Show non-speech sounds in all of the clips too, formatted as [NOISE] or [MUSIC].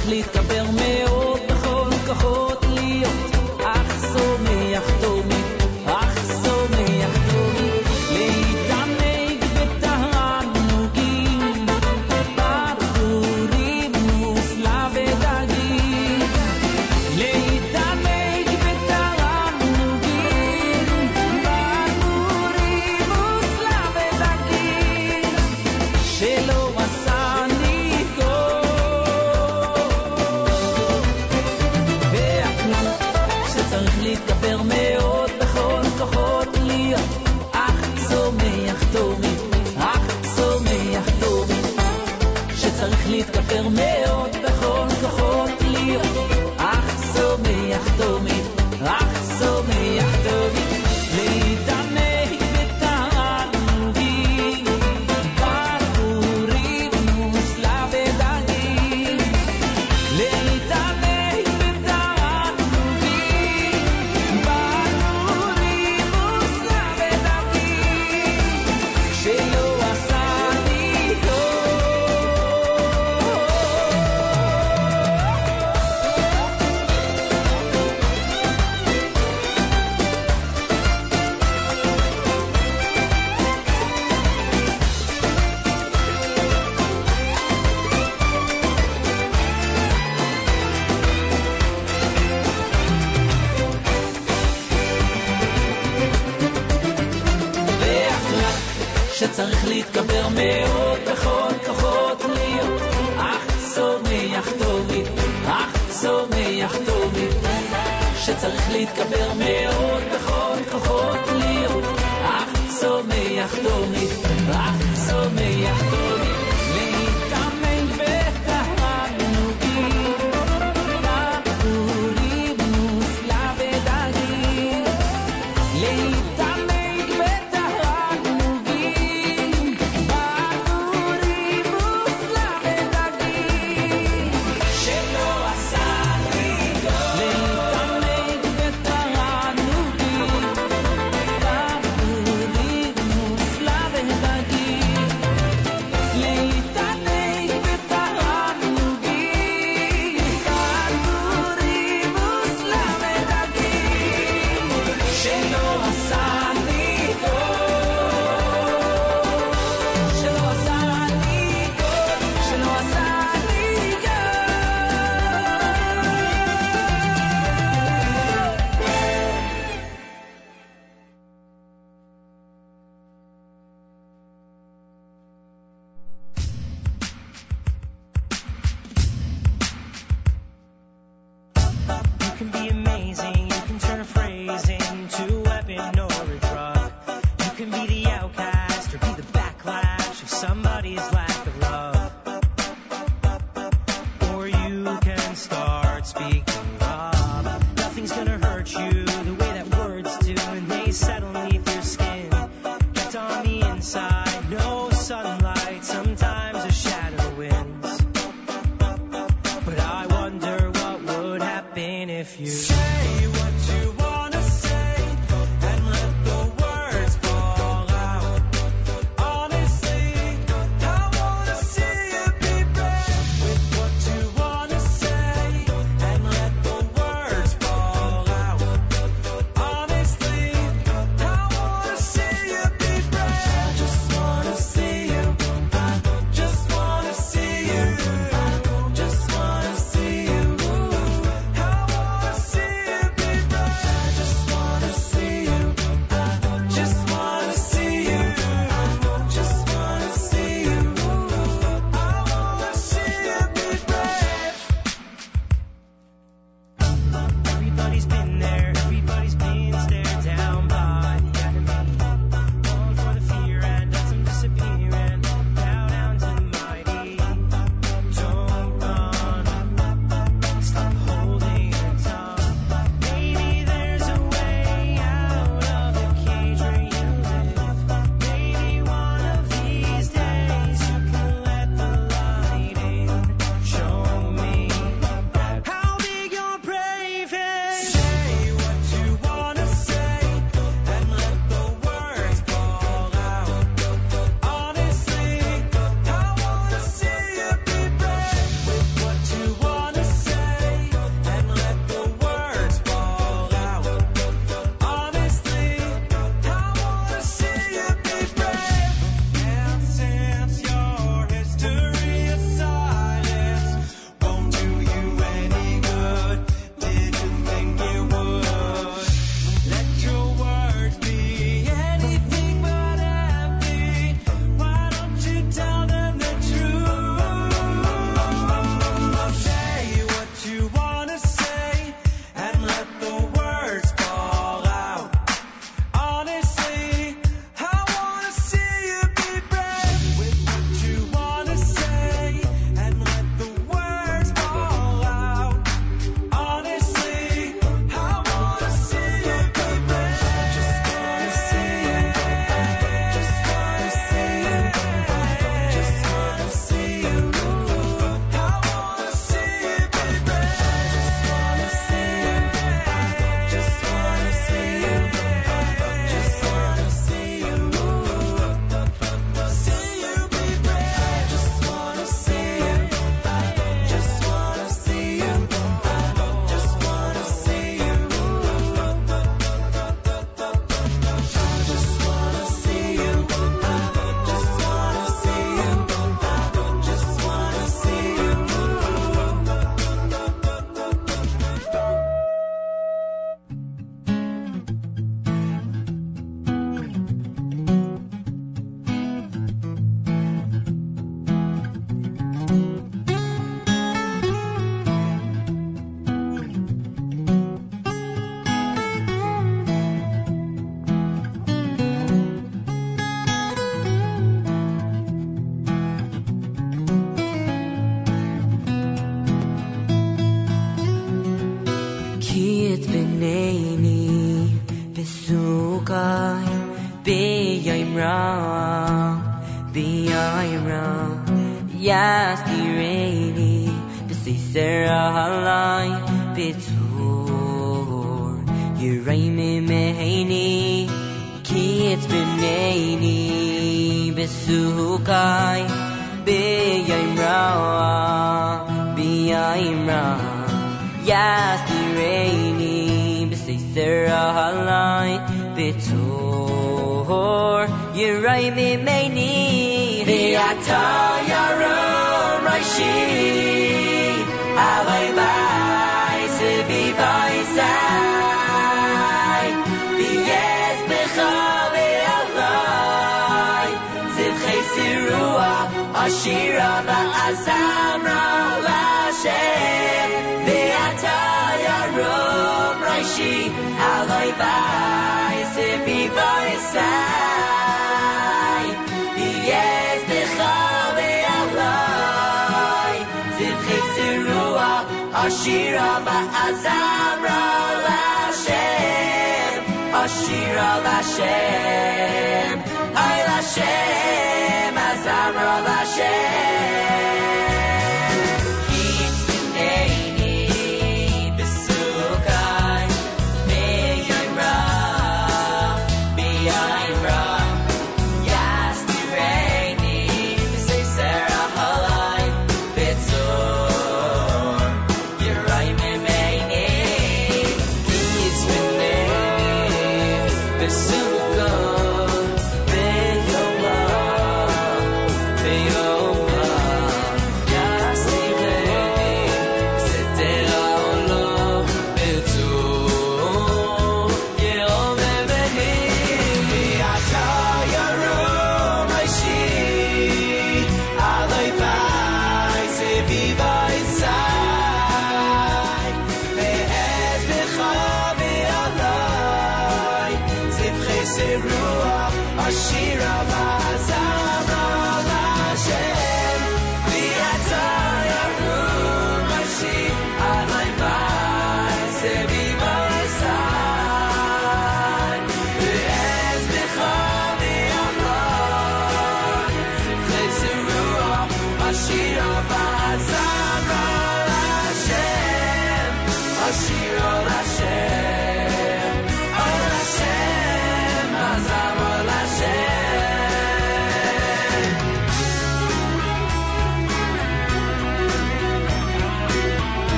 reflita pelo meu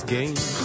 tun, emes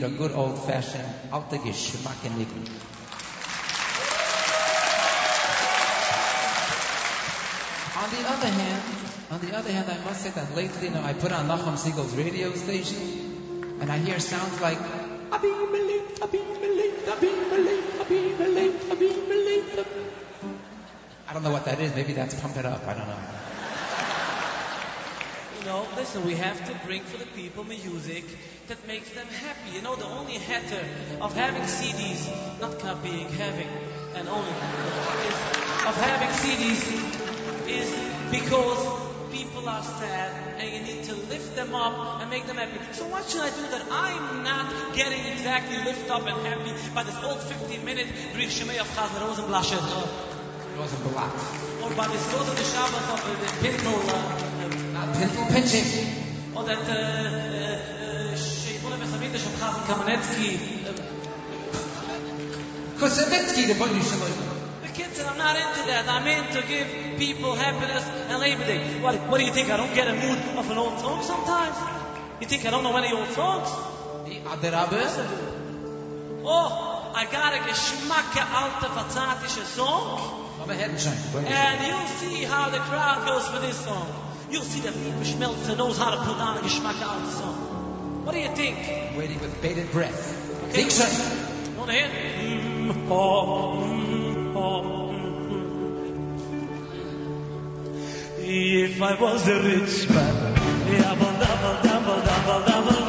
nothing a good old-fashioned alte Geschmack in On the other hand, on the other hand, I must say that lately, you know, I put on Nachum Siegel's radio station, and I hear sounds like Abimelech, Abimelech, Abimelech, Abimelech, Abimelech. I don't know what that is. Maybe that's pump it up. I don't know. You know, listen, we have to bring for the people music that makes them happy. You know, the only hater of having CDs, not copying, having, and only, is, of having CDs is because people are sad and you need to lift them up and make them happy. So what should I do that I'm not getting exactly lift up and happy by this old 15-minute Brief Shemay of Chazan Rosenblatt? Rosenblatt. Or by this Rosen Shabbat of the Pintel. Uh, Pintel Pinching. Or that... Uh, חזן קמנצקי. Kosevitsky, the bunny shalom. The kids said, I'm not into that. I'm in to give people happiness and Labor Day. What, what do you think? I don't get a mood of an old song sometimes? You think I don't know any old songs? Die Aderabbe. Oh, I got a geschmacke alte verzatische song. Headenschein. And you'll see how the crowd goes for this song. You'll see that Liebe Schmelzer knows how to put on a geschmacke alte song. What do you think? Waiting with bated breath. Okay. Think so. You want to hear? Mm, oh, mm, oh, mm. If I was a rich man, yabble, dabble, dabble, dabble, dabble, dibble,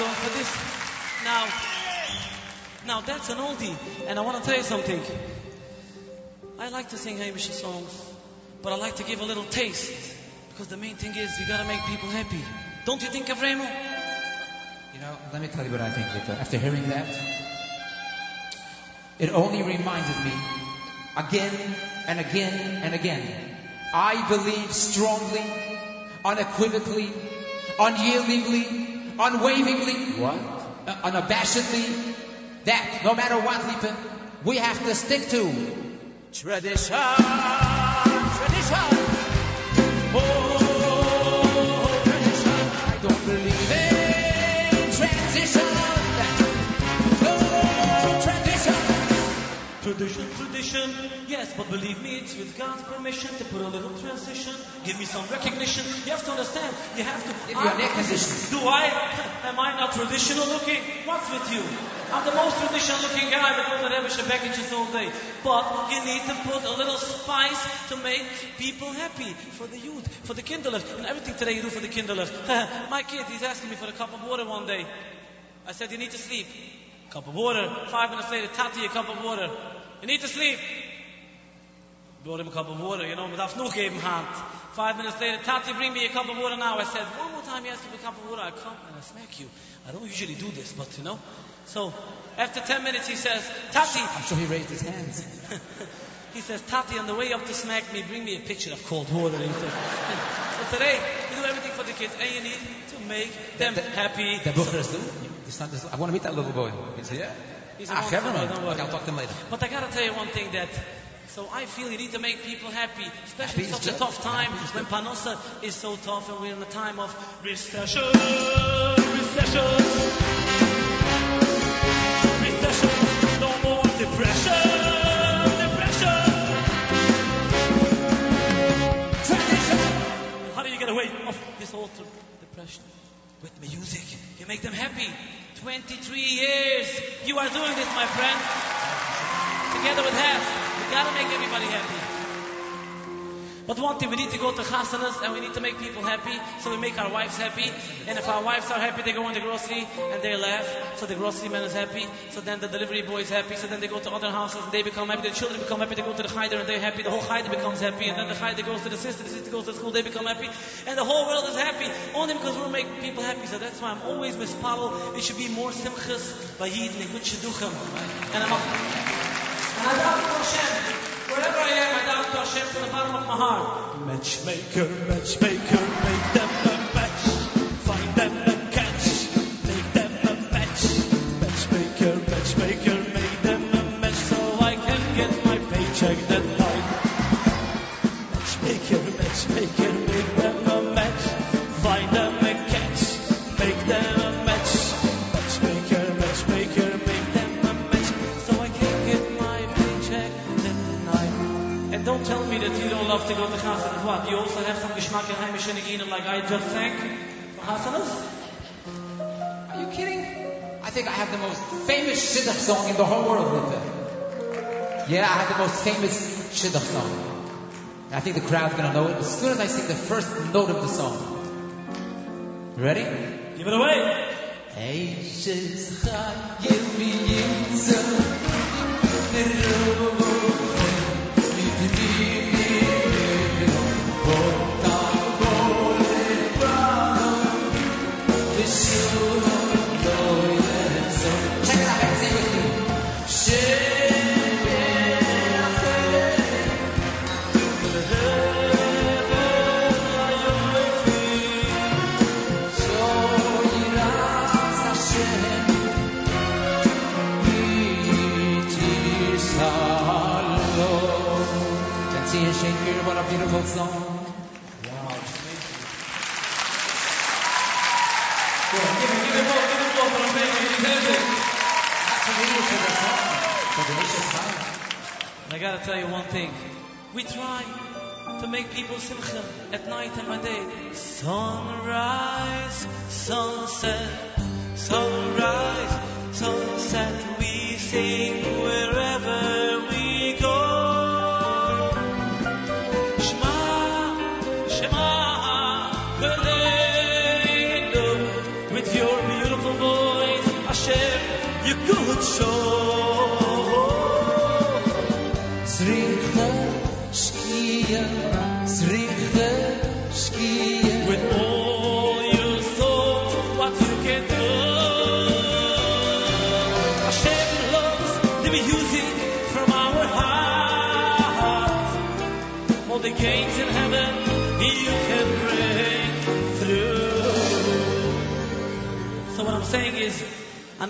going for this. Now, now that's an oldie, and I want to tell you something. I like to sing Hamish songs, but I like to give a little taste because the main thing is you gotta make people happy. Don't you think, Avremo? You know, let me tell you what I think, Victor. After hearing that, it only reminded me again and again and again. I believe strongly, unequivocally, unyieldingly, unwaveringly, what? Uh, unabashedly, that no matter what, Lipa, we have to stick to tradition. Tradition. Oh, Tradition, tradition, yes, but believe me, it's with God's permission to put a little transition. Give me some recognition. You have to understand. You have to. Give you an air conditioner. Do I? Am I not traditional looking? What's with you? I'm the most traditional looking guy that goes to Rebbe Shebekic's all day. But you need to put a little spice to make people happy. For the youth, for the kinderlift, and everything today you do for the kinderlift. [LAUGHS] My kid, he's asking me for a cup of water one day. I said, you need to sleep. Cup of water. Five minutes later, Tati, a cup of water. You need to sleep. Brought him a cup of water, you know, without no gave him hand. Five minutes later, Tati, bring me a cup of water now. I said, one more time you ask me for a cup of water, I come and I smack you. I don't usually do this, but you know. So, after ten minutes, he says, Tati, I'm sure he raised his hands. [LAUGHS] he says, Tati, on the way up to smack me, bring me a pitcher of cold water. He says. [LAUGHS] so today, we do everything for the kids, and you need to make them The- happy. The do. The does- I want to meet that little boy. He said, yeah. He's Ah, monster, Kevin, don't worry. I'll talk to him later. But I gotta tell you one thing that, so I feel you need to make people happy, especially in Happy is such a tough time when good. Panosa is so tough and we're in a time of recession, recession, recession, no more depression, depression. And how do you get away of this whole depression? With music. You make them happy. 23 years. You are doing this, my friend. Together with Hef. We gotta make everybody happy. But one thing, we need to go to chasanas and we need to make people happy, so we make our wives happy. And if our wives are happy, they go in the grocery and they laugh, so the grocery man is happy. So then the delivery boy is happy. So then they go to other houses and they become happy. The children become happy. They go to the chayder and they're happy. The whole chayder becomes happy. And then the chayder goes to the sister. The sister goes to school. They become happy. And the whole world is happy only because we're making people happy. So that's why I'm always mispalo. It should be more simchas by yidin, good shidduchim. And I'm and I to Hashem. Wherever I am, I doubt to Hashem from the bottom of my heart. Matchmaker, matchmaker, make them don't tell me that you don't love to go to Chasanas. What? You also have some geschmack in Heimish Shenigina like I just sang for Chasanas? Are you kidding? I think I have the most famous shidduch song in the whole world, Lipa. Yeah, I have the most famous shidduch song. And I think the crowd's gonna know it as soon as I sing the first note of the song. Ready? Give it away. Eishes v'yitza Check I tell you one thing. We try to make people simcha at night and by day. Sunrise, sunset, sunrise, sunset. We sing wherever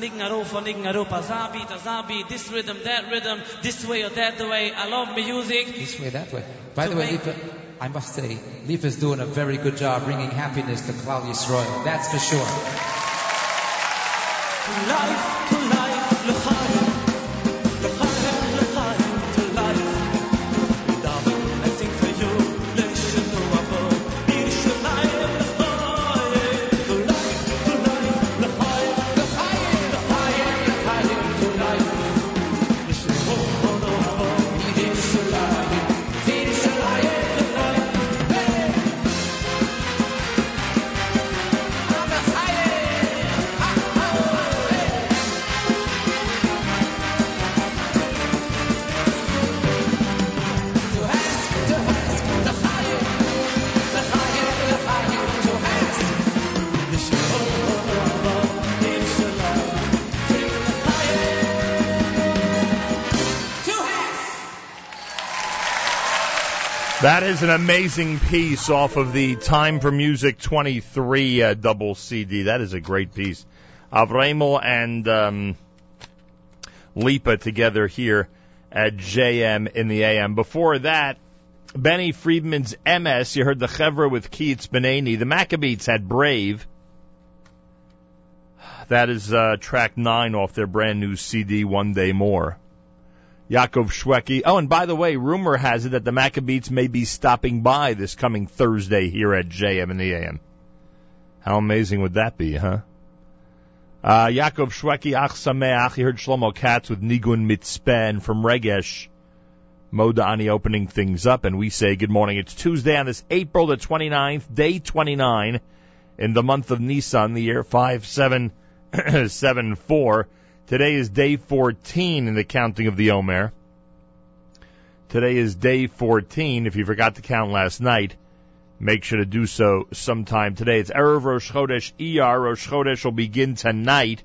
Anigen Arof, Anigen Arof, Azabi, Azabi, this rhythm, that rhythm, this way or that way. I love music. This way, that way. By the way, Lipa, I must say, Lipa's doing a very good job bringing happiness to Klal Yisrael. That's for sure. life, That is an amazing piece off of the Time for Music 23 uh, double CD. That is a great piece. Avremel and um, Lipa together here at JM in the AM. Before that, Benny Friedman's MS. You heard the Chevra with Keats Benani. The Maccabeats had Brave. That is uh, track nine off their brand new CD, One Day More. Yaakov Shweki. Oh, and by the way, rumor has it that the Maccabeats may be stopping by this coming Thursday here at JM in the AM. How amazing would that be, huh? Uh, Yaakov Shweki, Ach Sameach. You heard Shlomo Katz with Nigun Mitzpeh and from Regesh. Modani opening things up, and we say good morning. It's Tuesday on this April the 29th, day 29 in the month of Nisan, the year 5774. [CLEARS THROAT] Today is day 14 in the counting of the Omer. Today is day 14. If you forgot to count last night, make sure to do so sometime today. It's Erev Rosh Chodesh ER. Rosh Chodesh will begin tonight.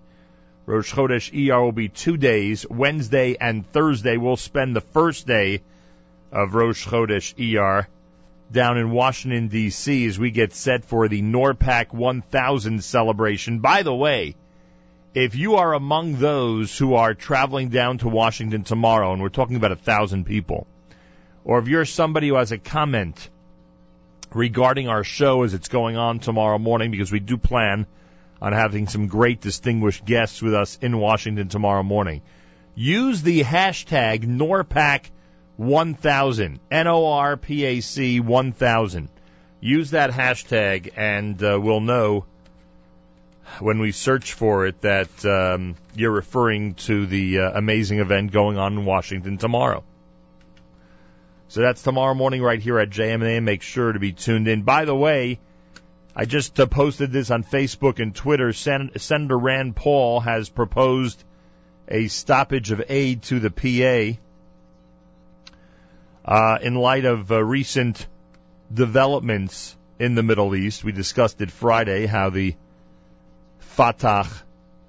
Rosh Chodesh ER will be two days. Wednesday and Thursday we'll spend the first day of Rosh Chodesh ER down in Washington D.C. as we get set for the NORPAC 1000 celebration. By the way, if you are among those who are traveling down to Washington tomorrow, and we're talking about a thousand people, or if you're somebody who has a comment regarding our show as it's going on tomorrow morning, because we do plan on having some great distinguished guests with us in Washington tomorrow morning, use the hashtag NORPAC1000, N-O-R-P-A-C 1000. Use that hashtag and uh, we'll know when we search for it that um, you're referring to the uh, amazing event going on in Washington tomorrow. So that's tomorrow morning right here at JMA. Make sure to be tuned in. By the way, I just uh, posted this on Facebook and Twitter. Sen- Senator Rand Paul has proposed a stoppage of aid to the PA uh, in light of uh, recent developments in the Middle East. We discussed it Friday how the Fatah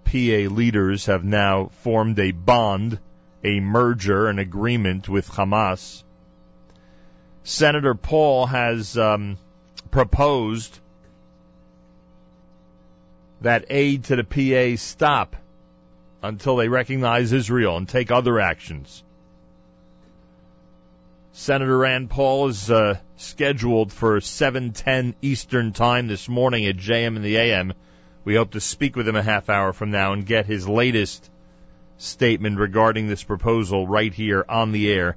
PA leaders have now formed a bond, a merger, an agreement with Hamas. Senator Paul has um, proposed that aid to the PA stop until they recognize Israel and take other actions. Senator Rand Paul is uh, scheduled for 7:10 Eastern Time this morning at JM in the AM. We hope to speak with him a half hour from now and get his latest statement regarding this proposal right here on the air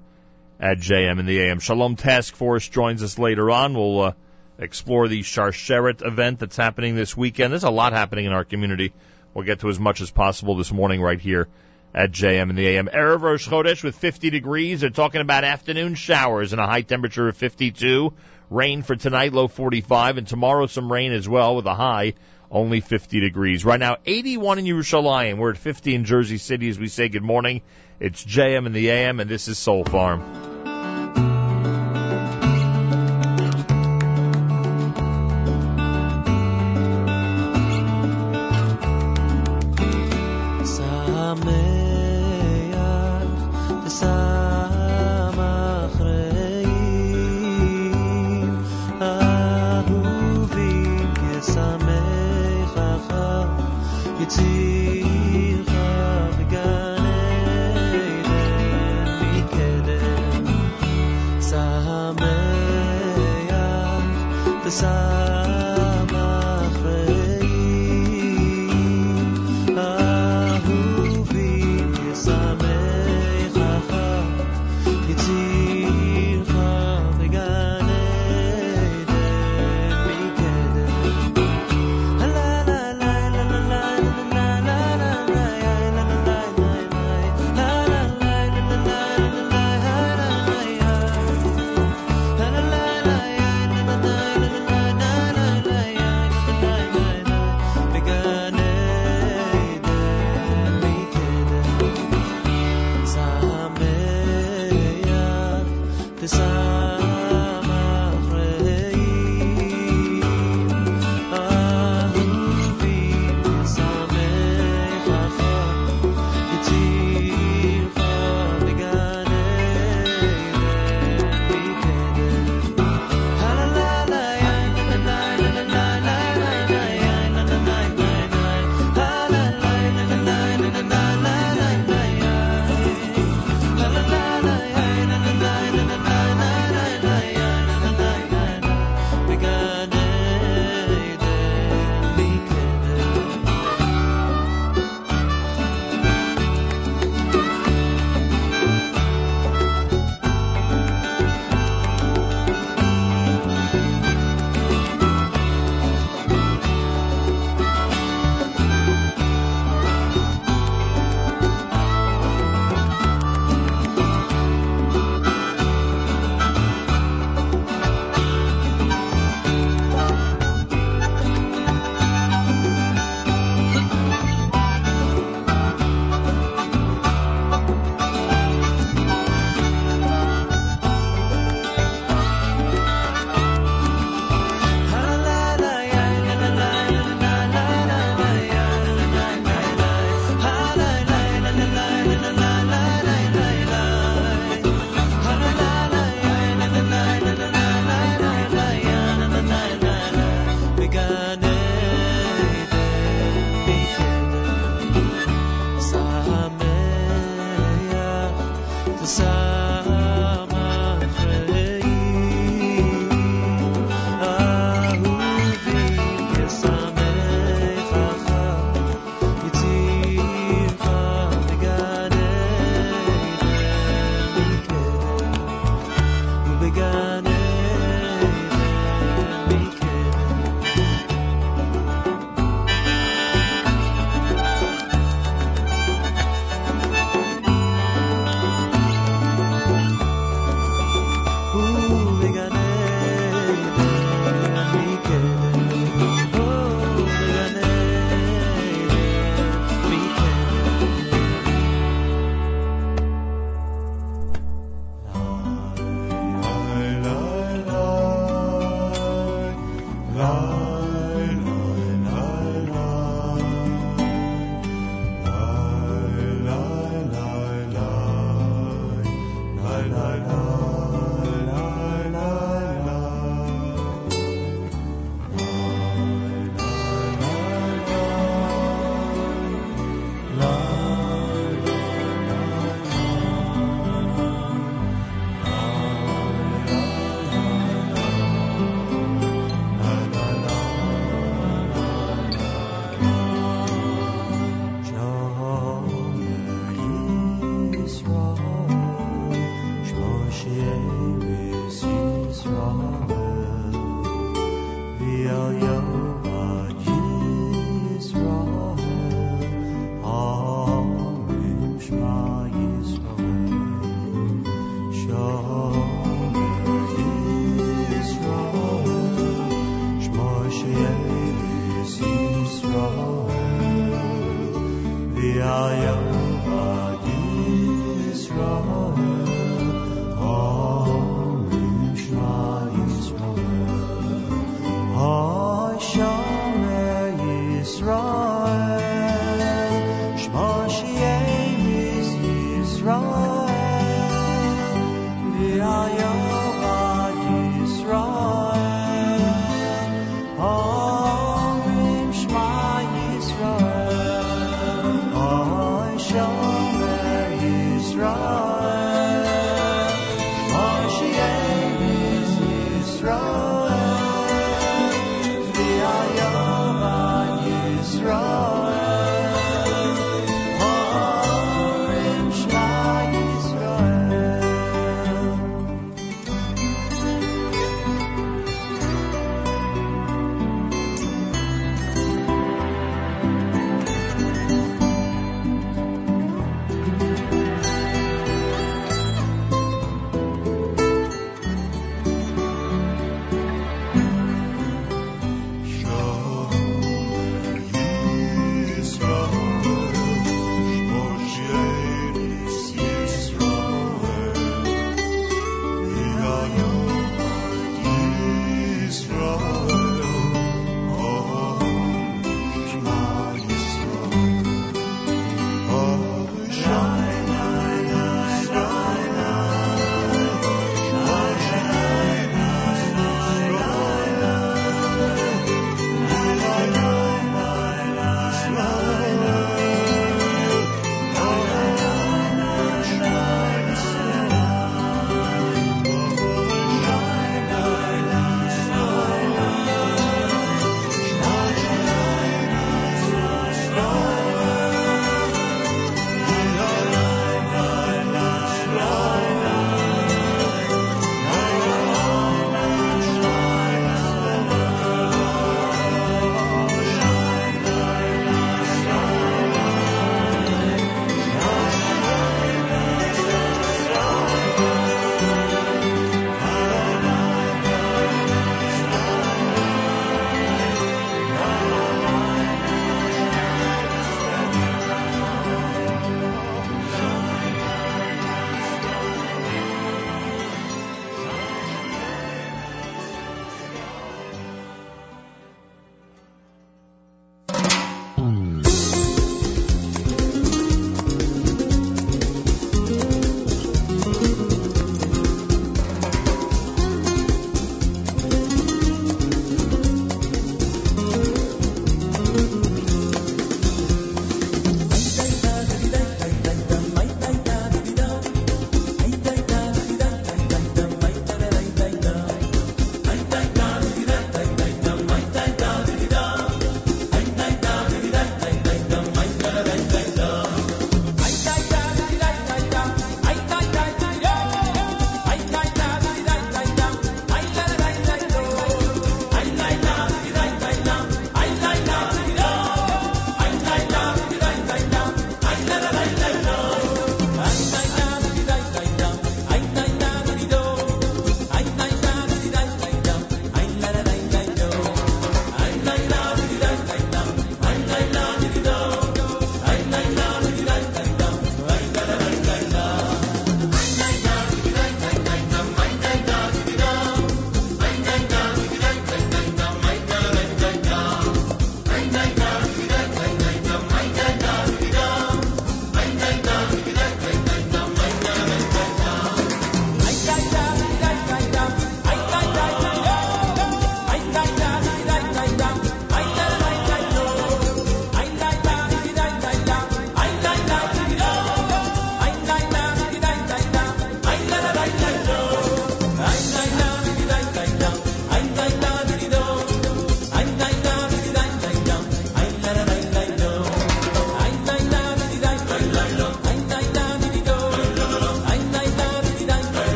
at JM in the AM. Shalom Task Force joins us later on. We'll uh, explore the Sharsheret event that's happening this weekend. There's a lot happening in our community. We'll get to as much as possible this morning right here at JM in the AM. Erev Rosh Chodesh with 50 degrees. They're talking about afternoon showers and a high temperature of 52. Rain for tonight, low 45, and tomorrow some rain as well with a high only 50 degrees. Right now, 81 in Yerushalayim. We're at 50 in Jersey City as we say good morning. It's JM in the AM, and this is Soul Farm. sun.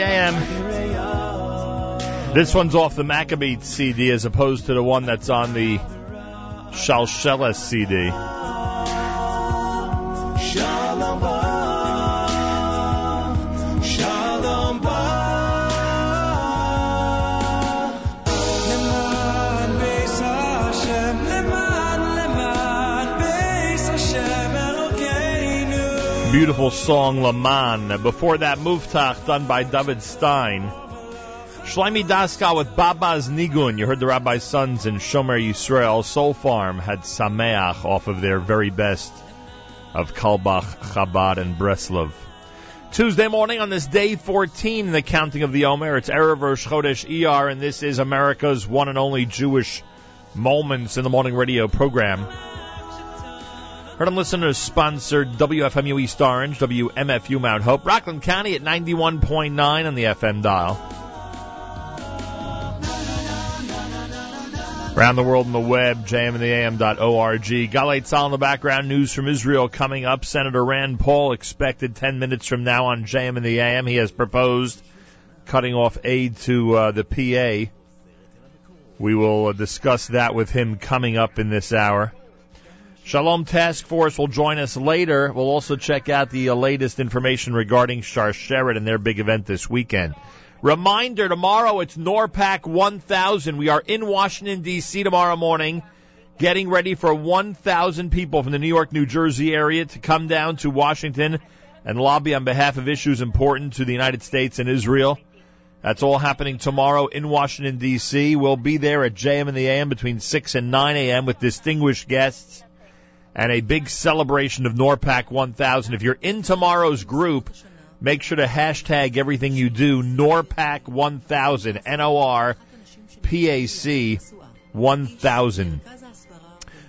a.m. This one's off the Maccabee CD as opposed to the one that's on the Shalshela CD. Beautiful song, Laman. Before that, Muftach, done by David Stein. Shlomi Daskal with Baba's Nigun. You heard the Rabbi's Sons in Shomer Yisrael. Soul Farm had Sameach off of their very best of Carlebach, Chabad, and Breslov. Tuesday morning on this day 14 in the counting of the Omer. It's Erev Rosh Chodesh ER, and this is America's one and only Jewish Moments in the Morning radio program. Heard on listeners sponsored WFMU East Orange, WMFU Mount Hope, Rockland County at 91.9 on the FM dial. Around the world on the web, jmintheam.org. Galay Tzal in the background, news from Israel coming up. Senator Rand Paul expected 10 minutes from now on JM in the AM. He has proposed cutting off aid to uh, the PA. We will uh, discuss that with him coming up in this hour. Shalom Task Force will join us later. We'll also check out the uh, latest information regarding Sharsheret and their big event this weekend. Reminder, tomorrow it's NORPAC 1000. We are in Washington, D.C. tomorrow morning, getting ready for 1,000 people from the New York, New Jersey area to come down to Washington and lobby on behalf of issues important to the United States and Israel. That's all happening tomorrow in Washington, D.C. We'll be there at JM in the AM between 6 and 9 a.m. with distinguished guests and a big celebration of NORPAC 1000. If you're in tomorrow's group, make sure to hashtag everything you do NORPAC 1000, N-O-R-P-A-C 1000.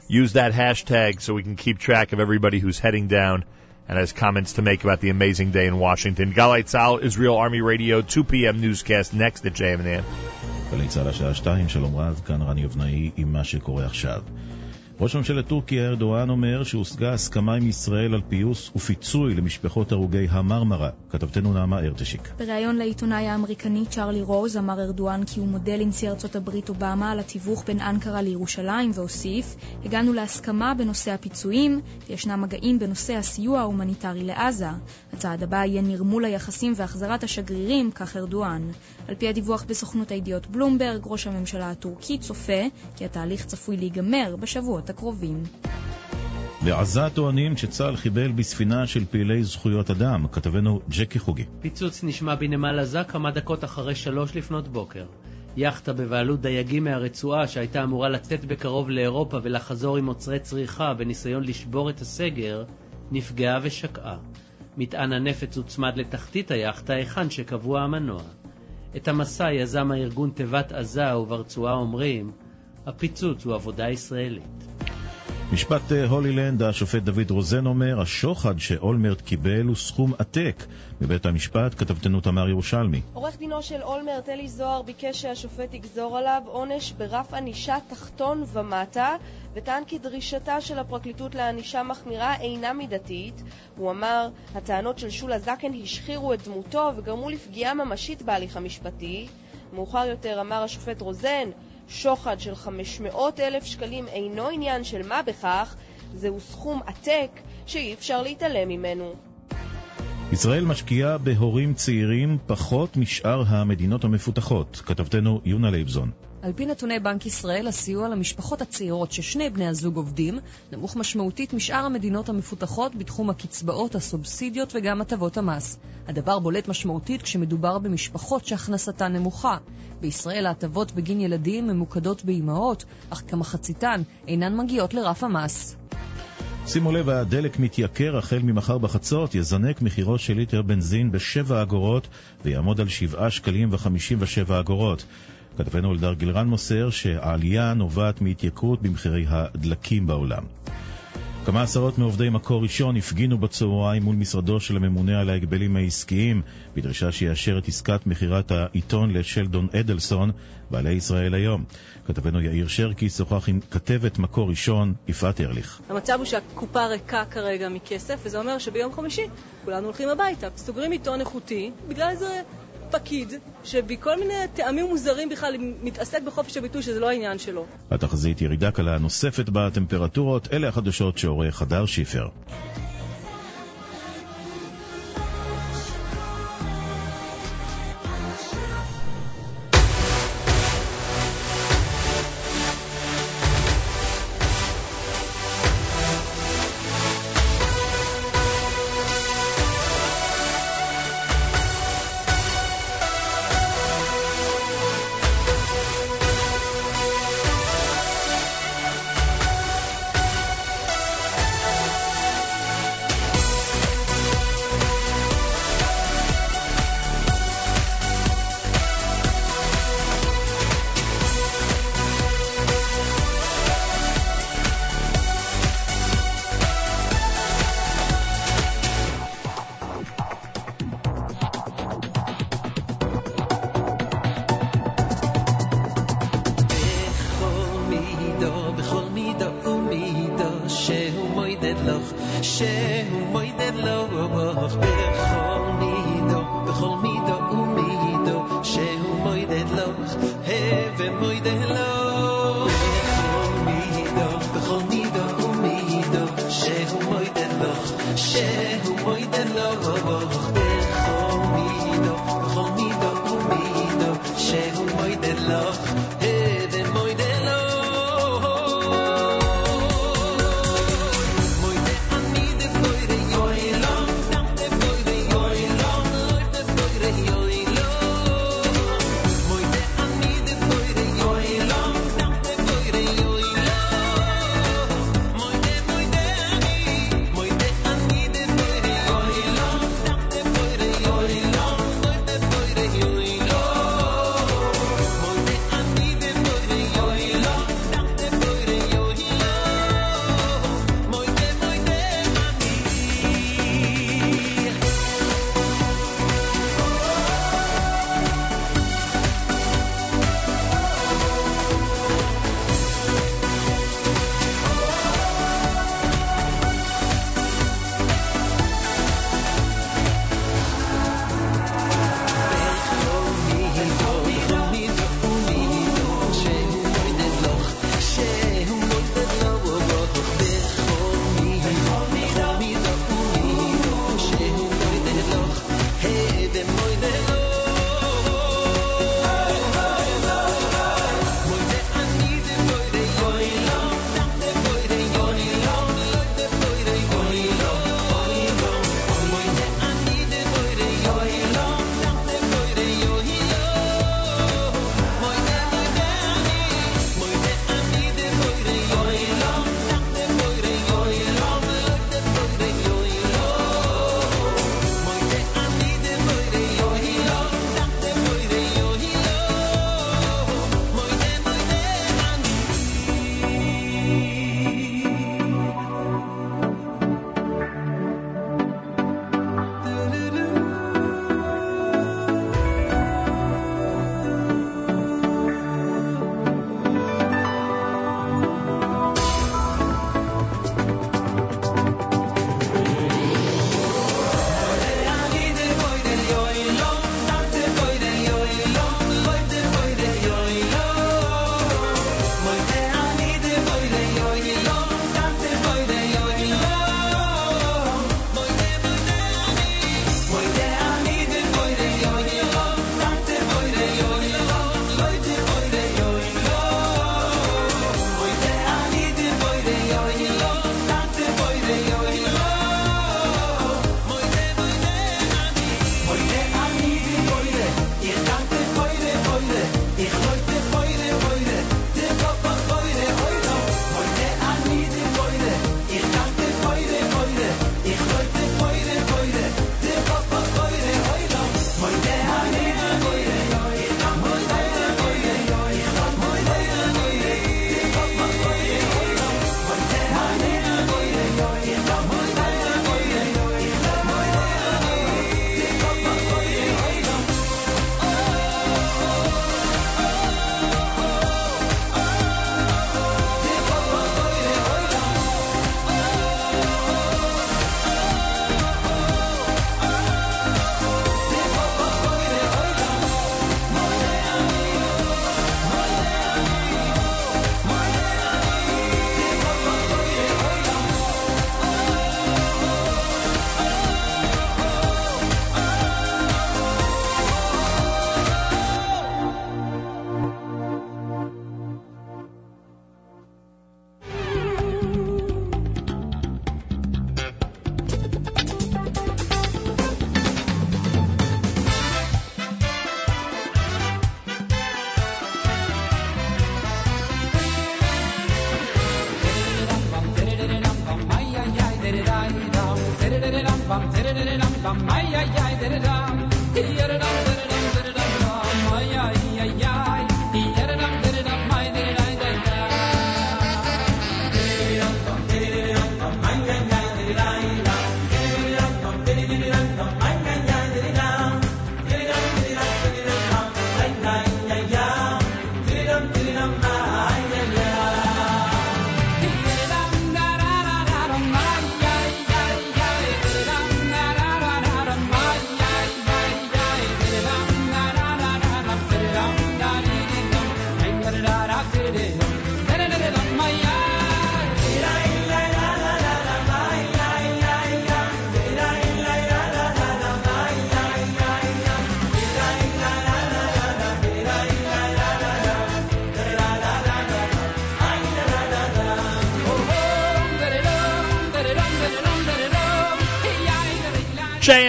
Use that hashtag so we can keep track of everybody who's heading down and has comments to make about the amazing day in Washington. Galay Tzal, Israel Army Radio, 2 p.m. newscast next at JMN. גלי צה"ל השעה שתיים, שלום רב, כאן רני אבנאי עם מה שקורה עכשיו. ראש ממשלת טורקיה ארדואן אומר שהושגה הסכמה עם ישראל על פיוס ופיצוי למשפחות הרוגי המרמרה. כתבתנו נעמה ארטשיק. בריאיון לעיתונאי האמריקני צ'רלי רוז אמר ארדואן כי הוא מודה לנשיא ארצות הברית אובמה על התיווך בין אנקרה לירושלים והוסיף הגענו להסכמה בנושא הפיצויים וישנם מגעים בנושא הסיוע ההומניטרי לעזה. הצעד הבא יהיה נרמול היחסים והחזרת השגרירים, כך ארדואן. על פי הדיווח בסוכנות הידיעות בלומברג, ראש הממשלה הטורקי צופה כי התהליך צפוי להיגמר בשבועות הקרובים. בעזה טוענים שצה"ל חיבל בספינה של פעילי זכויות אדם. כתבנו ג'קי חוגי. פיצוץ נשמע בנמל עזה כמה דקות אחרי שלוש לפנות בוקר. יאכטה בבעלות דייגים מהרצועה שהייתה אמורה לצאת בקרוב לאירופה ולחזור עם מוצרי צריכה בניסיון לשבור את הסגר, נפגעה ושקעה. מטען הנפץ הוצמד לתחתית היאכטה היכן שקבוע המנוע. את המסע יזם הארגון תיבת עזה וברצועה אומרים, הפיצוץ הוא עבודה ישראלית. משפט אה, הולילנד, השופט דוד רוזן אומר, השוחד שאולמרט קיבל הוא סכום עתק. מבית המשפט, כתבתנו תמר ירושלמי. עורך דינו של אולמרט אלי זוהר ביקש שהשופט יגזור עליו עונש ברף ענישה תחתון ומטה וטען כי דרישתה של הפרקליטות לענישה מחמירה אינה מידתית. הוא אמר, הטענות של שולה זקן השחירו את דמותו וגרמו לפגיעה ממשית בהליך המשפטי. מאוחר יותר אמר השופט רוזן, שוחד של 500 אלף שקלים אינו עניין של מה בכך, זהו סכום עתק שאי אפשר להתעלם ממנו. ישראל משקיעה בהורים צעירים פחות משאר המדינות המפותחות. כתבתנו יונה לייבזון. על פי נתוני בנק ישראל, הסיוע למשפחות הצעירות ששני בני הזוג עובדים נמוך משמעותית משאר המדינות המפותחות בתחום הקצבאות, הסובסידיות וגם הטבות המס. הדבר בולט משמעותית כשמדובר במשפחות שהכנסתן נמוכה. בישראל ההטבות בגין ילדים ממוקדות באימהות, אך כמחציתן אינן מגיעות לרף המס. שימו לב, הדלק מתייקר החל ממחר בחצות, יזנק מחירו של ליטר בנזין בשבע אגורות ויעמוד על שבעה שקלים וחמישים ושבע אגורות. כתבנו אלדר גילרן מוסר שהעלייה נובעת מהתייקרות במחירי הדלקים בעולם. כמה עשרות מעובדי מקור ראשון הפגינו בצהריים מול משרדו של הממונה על ההגבלים העסקיים בדרישה שיאשר את עסקת מכירת העיתון לשלדון אדלסון, בעלי ישראל היום. כתבנו יאיר שרקי שוחח עם כתבת מקור ראשון, יפעת ארליך. המצב הוא שהקופה ריקה כרגע מכסף, וזה אומר שביום חמישי כולנו הולכים הביתה. סוגרים עיתון איכותי בגלל איזה פקיד שבכל מיני טעמים מוזרים בכלל מתעסק בחופש הביטוי שזה לא העניין שלו. התחזית ירידה קלה נוספת בטמפרטורות, אלה החדשות שעורך חדר שיפר.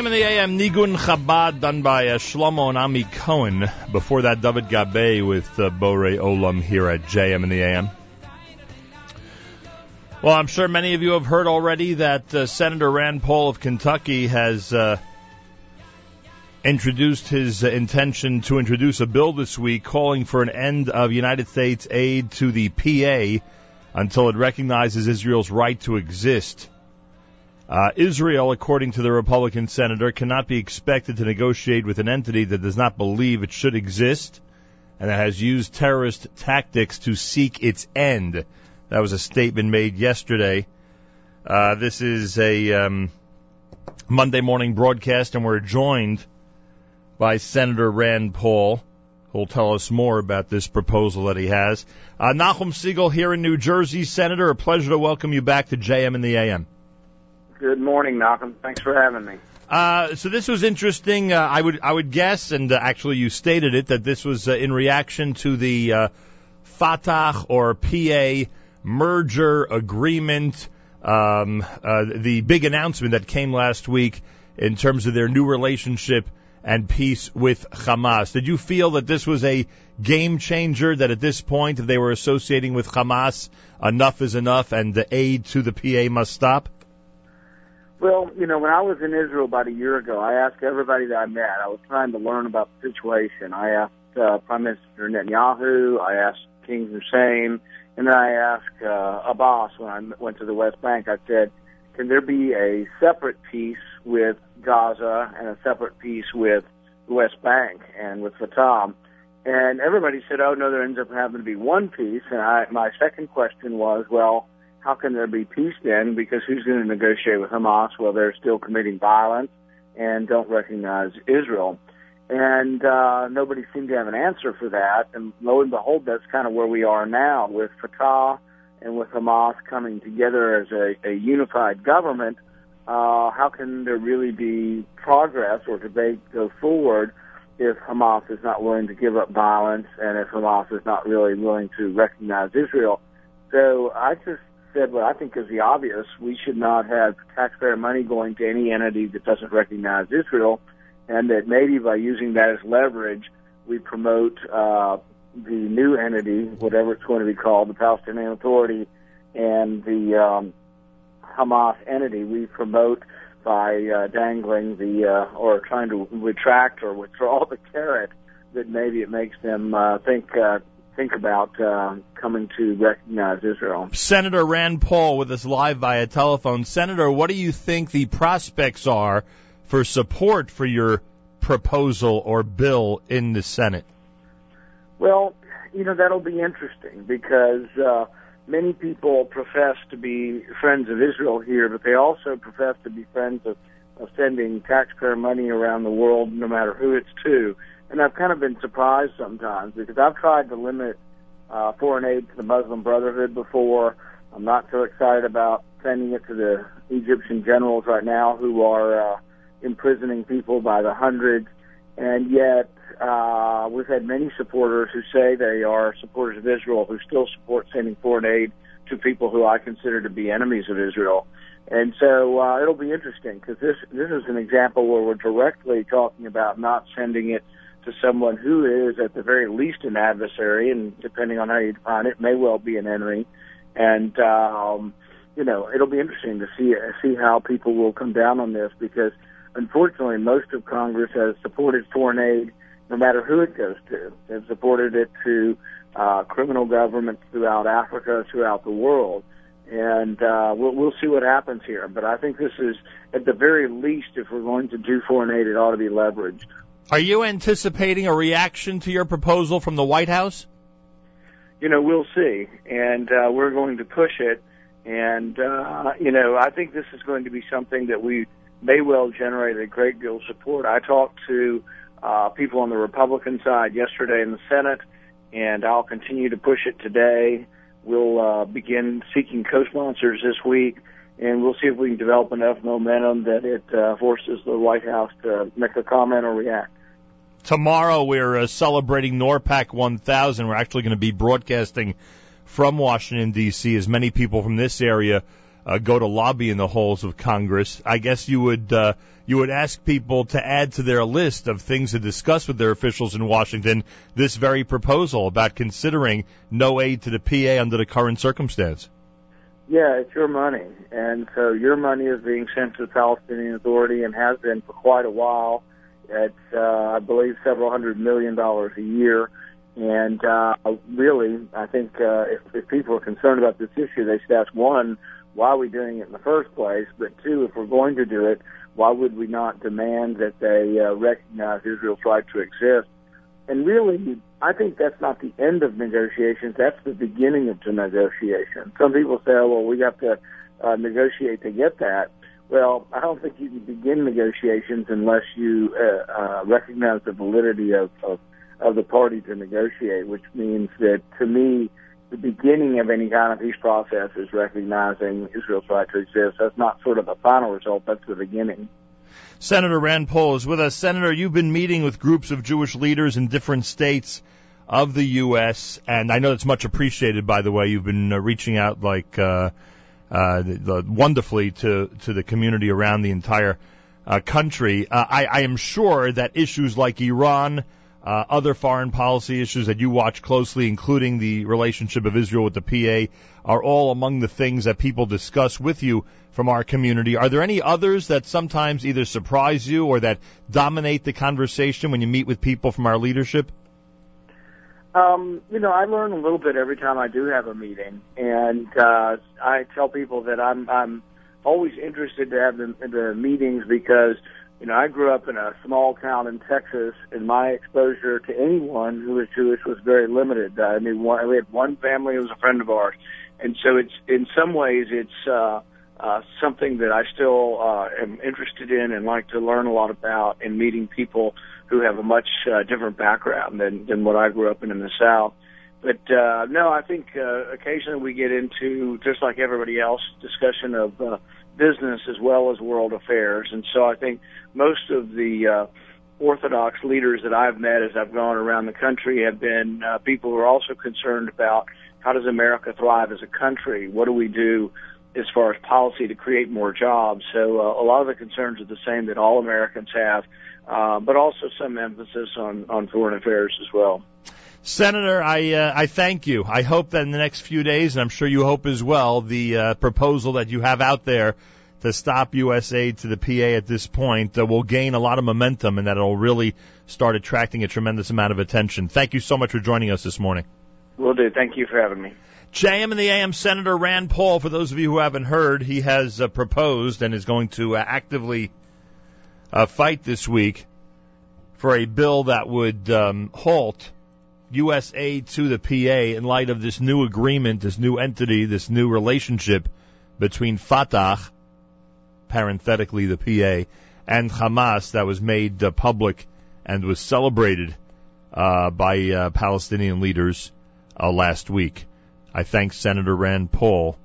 In the AM, Nigun Chabad, done by uh, Shlomo and Ami Cohen. Before that, David Gabe with uh, Bore Olam here at JM in the AM. Well, I'm sure many of you have heard already that uh, Senator Rand Paul of Kentucky has uh, introduced his uh, intention to introduce a bill this week calling for an end of United States aid to the PA until it recognizes Israel's right to exist. Uh, Israel, according to the Republican senator, cannot be expected to negotiate with an entity that does not believe it should exist and that has used terrorist tactics to seek its end. That was a statement made yesterday. Uh, this is a um, Monday morning broadcast, and we're joined by Senator Rand Paul, who'll tell us more about this proposal that he has. Uh, Nachum Segal here in New Jersey, Senator. A pleasure to welcome you back to JM in the AM. Good morning, Malcolm. Thanks for having me. Uh, so this was interesting. Uh, I would I would guess, and uh, actually you stated it that this was uh, in reaction to the uh, Fatah or PA merger agreement, um, uh, the big announcement that came last week in terms of their new relationship and peace with Hamas. Did you feel that this was a game changer? That at this point, if they were associating with Hamas, enough is enough, and the aid to the PA must stop? Well, you know, when I was in Israel about a year ago, I asked everybody that I met. I was trying to learn about the situation. I asked uh, Prime Minister Netanyahu. I asked King Hussein, and then I asked uh, Abbas when I went to the West Bank. I said, "Can there be a separate peace with Gaza and a separate peace with the West Bank and with Fatah?" And everybody said, "Oh no, there ends up having to be one peace." And I, my second question was, "Well." How can there be peace then? Because who's going to negotiate with Hamas while they're still committing violence and don't recognize Israel? And uh, nobody seemed to have an answer for that. And lo and behold, that's kind of where we are now with Fatah and with Hamas coming together as a, a unified government. Uh, how can there really be progress or debate go forward if Hamas is not willing to give up violence and if Hamas is not really willing to recognize Israel? So I just said what I think is the obvious. We should not have taxpayer money going to any entity that doesn't recognize Israel, and that maybe by using that as leverage, we promote uh, the new entity, whatever it's going to be called, the Palestinian Authority, and the um, Hamas entity. We promote by uh, dangling the uh, or trying to retract or withdraw [LAUGHS] the carrot that maybe it makes them uh, think uh, think about uh, coming to recognize Israel. Senator Rand Paul with us live via telephone. Senator, what do you think the prospects are for support for your proposal or bill in the Senate? Well, you know, that'll be interesting because uh, many people profess to be friends of Israel here, but they also profess to be friends of, of sending taxpayer money around the world, no matter who it's to. And I've kind of been surprised sometimes because I've tried to limit uh, foreign aid to the Muslim Brotherhood before. I'm not so excited about sending it to the Egyptian generals right now who are uh, imprisoning people by the hundreds. And yet, uh, we've had many supporters who say they are supporters of Israel who still support sending foreign aid to people who I consider to be enemies of Israel. And so uh, it'll be interesting because this this is an example where we're directly talking about not sending it to someone who is at the very least an adversary, and depending on how you define it, may well be an enemy. And um, you know, it'll be interesting to see see how people will come down on this because unfortunately, most of Congress has supported foreign aid, no matter who it goes to. They've supported it to uh, criminal governments throughout Africa, throughout the world, and uh, we'll, we'll see what happens here. But I think this is, at the very least, if we're going to do foreign aid, it ought to be leveraged. Are you anticipating a reaction to your proposal from the White House? you know, we'll see. And uh, we're going to push it. And, uh, you know, I think this is going to be something that we may well generate a great deal of support. I talked to uh, people on the Republican side yesterday in the Senate, and I'll continue to push it today. We'll uh, begin seeking co-sponsors this week, and we'll see if we can develop enough momentum that it uh, forces the White House to make a comment or react. Tomorrow we're uh, celebrating NORPAC 1000. We're actually going to be broadcasting from Washington D.C. as many people from this area uh, go to lobby in the halls of Congress. I guess you would uh, you would ask people to add to their list of things to discuss with their officials in Washington this very proposal about considering no aid to the PA under the current circumstance. Yeah, it's your money, and so your money is being sent to the Palestinian Authority and has been for quite a while. It's, uh, I believe, several hundred million dollars a year. And uh, really, I think uh, if, if people are concerned about this issue, they should ask one, why are we doing it in the first place? But two, if we're going to do it, why would we not demand that they uh, recognize Israel's right to exist? And really, I think that's not the end of negotiations. That's the beginning of the negotiation. Some people say, oh, well, we have to uh, negotiate to get that. Well, I don't think you can begin negotiations unless you uh, uh, recognize the validity of, of of the party to negotiate, which means that to me, the beginning of any kind of peace process is recognizing Israel's right to exist. That's not sort of the final result, that's the beginning. Senator Rand Paul is with us. Senator, you've been meeting with groups of Jewish leaders in different states of the U.S., and I know it's much appreciated, by the way. You've been uh, reaching out like uh, uh, the, the, wonderfully to, to the community around the entire uh, country. Uh, I, I am sure that issues like Iran, uh, other foreign policy issues that you watch closely, including the relationship of Israel with the PA, are all among the things that people discuss with you from our community. Are there any others that sometimes either surprise you or that dominate the conversation when you meet with people from our leadership? Um, you know, I learn a little bit every time I do have a meeting, and uh, I tell people that I'm I'm always interested to have the, the meetings because you know I grew up in a small town in Texas, and my exposure to anyone who was Jewish was very limited. I mean, one, we had one family who was a friend of ours, and so it's in some ways it's uh, uh, something that I still uh, am interested in and like to learn a lot about, and meeting people who have a much uh, different background than than what I grew up in in the South. But uh, no, I think uh, occasionally we get into just like everybody else discussion of uh, business as well as world affairs, and so I think most of the uh, Orthodox leaders that I've met as I've gone around the country have been uh, people who are also concerned about how does America thrive as a country? What do we do as far as policy to create more jobs? So uh, a lot of the concerns are the same that all Americans have uh, but also some emphasis on, on foreign affairs as well. Senator, I uh, I thank you. I hope that in the next few days, and I'm sure you hope as well, the uh, proposal that you have out there to stop U.S. aid to the PA at this point uh, will gain a lot of momentum, and that it'll really start attracting a tremendous amount of attention. Thank you so much for joining us this morning. Will do. Thank you for having me. JM and the AM Senator Rand Paul. For those of you who haven't heard, he has uh, proposed and is going to uh, actively uh, fight this week for a bill that would um, halt U.S. aid to the PA in light of this new agreement, this new entity, this new relationship between Fatah, parenthetically the PA, and Hamas that was made uh, public and was celebrated uh, by uh, Palestinian leaders uh, last week. I thank Senator Rand Paul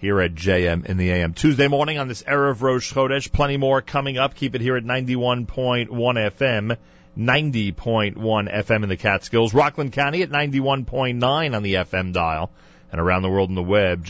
here at JM in the AM. Tuesday morning on this Erev Rosh Chodesh. Plenty more coming up. Keep it here at 91.1 FM, 90.1 FM in the Catskills. Rockland County at 91.9 on the FM dial. And around the world on the web,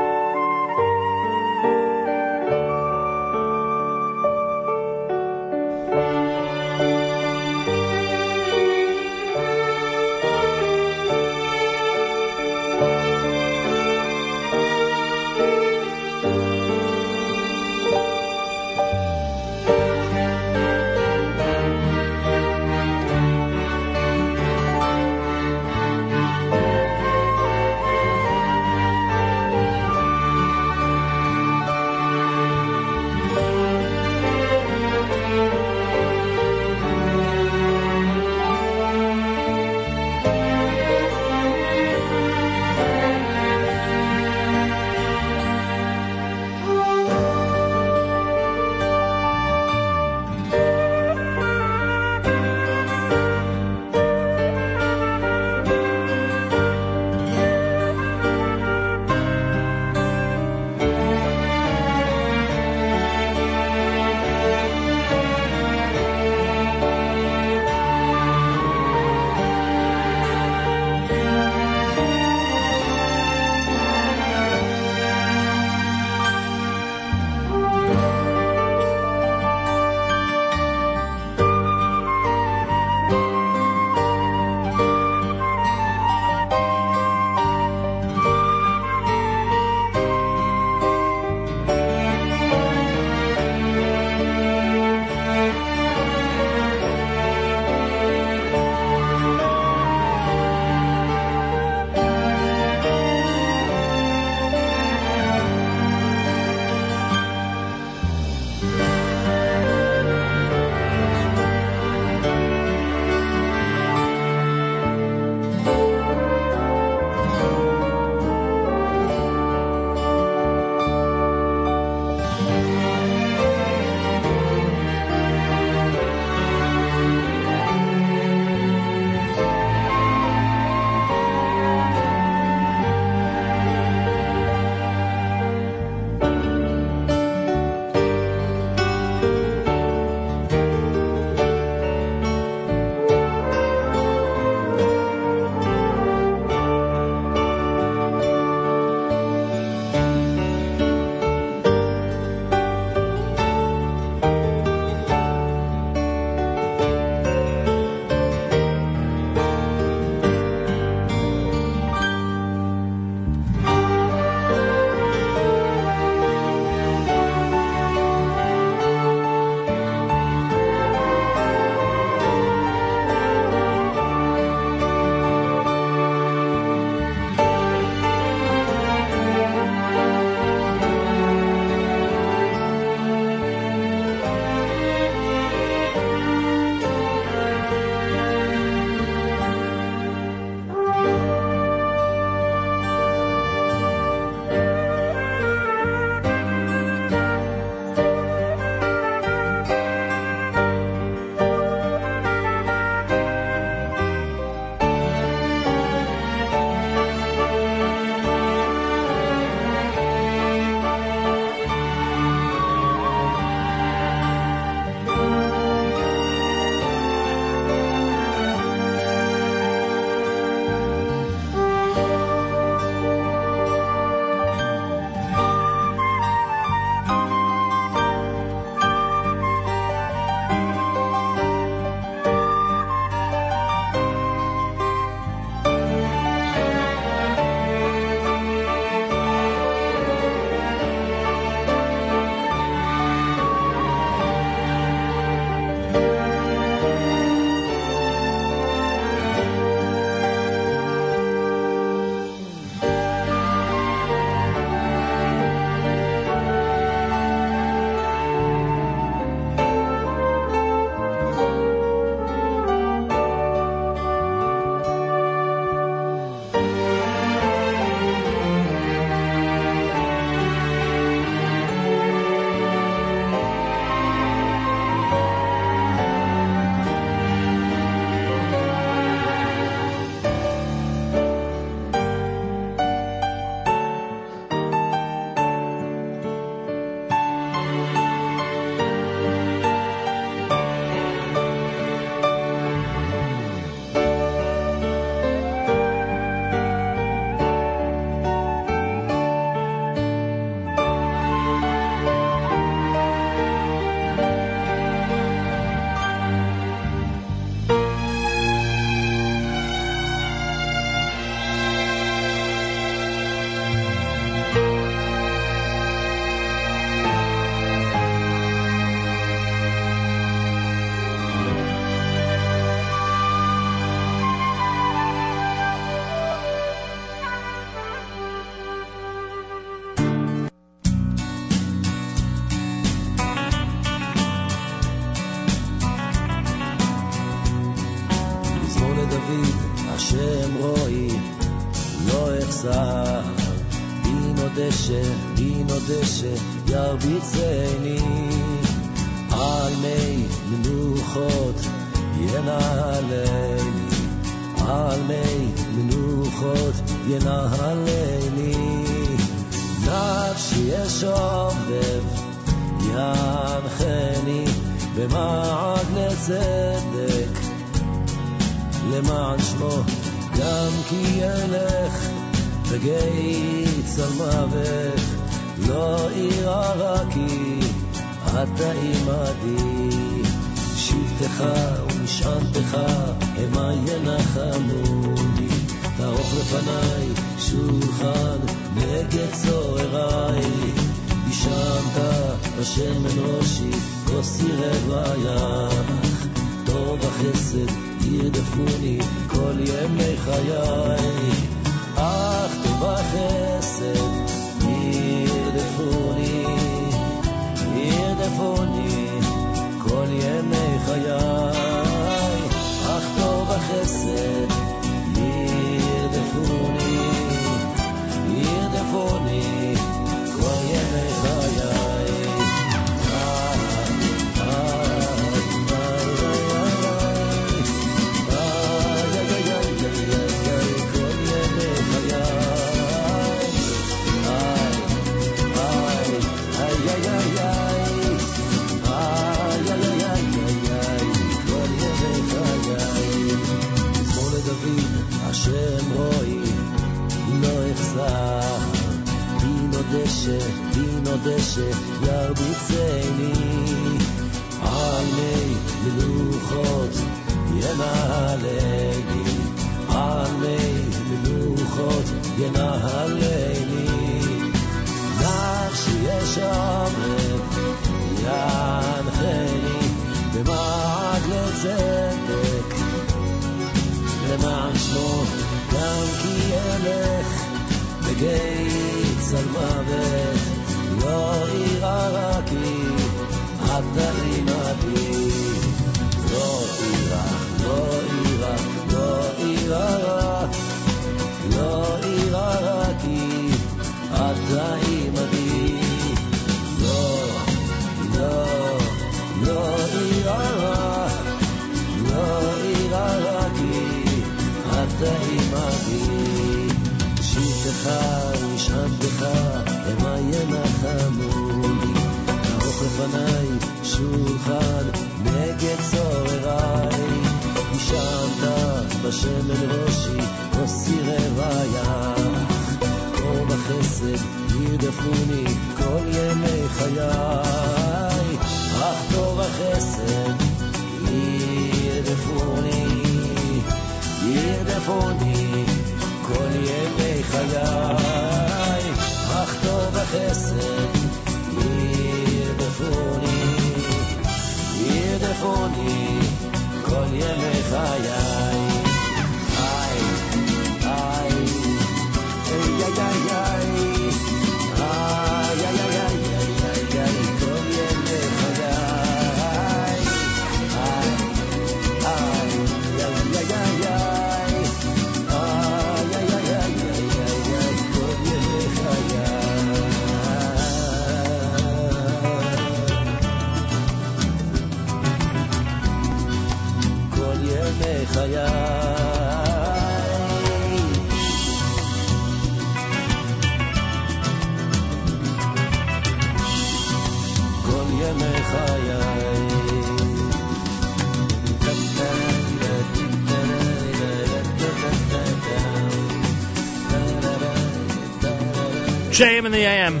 in the AM.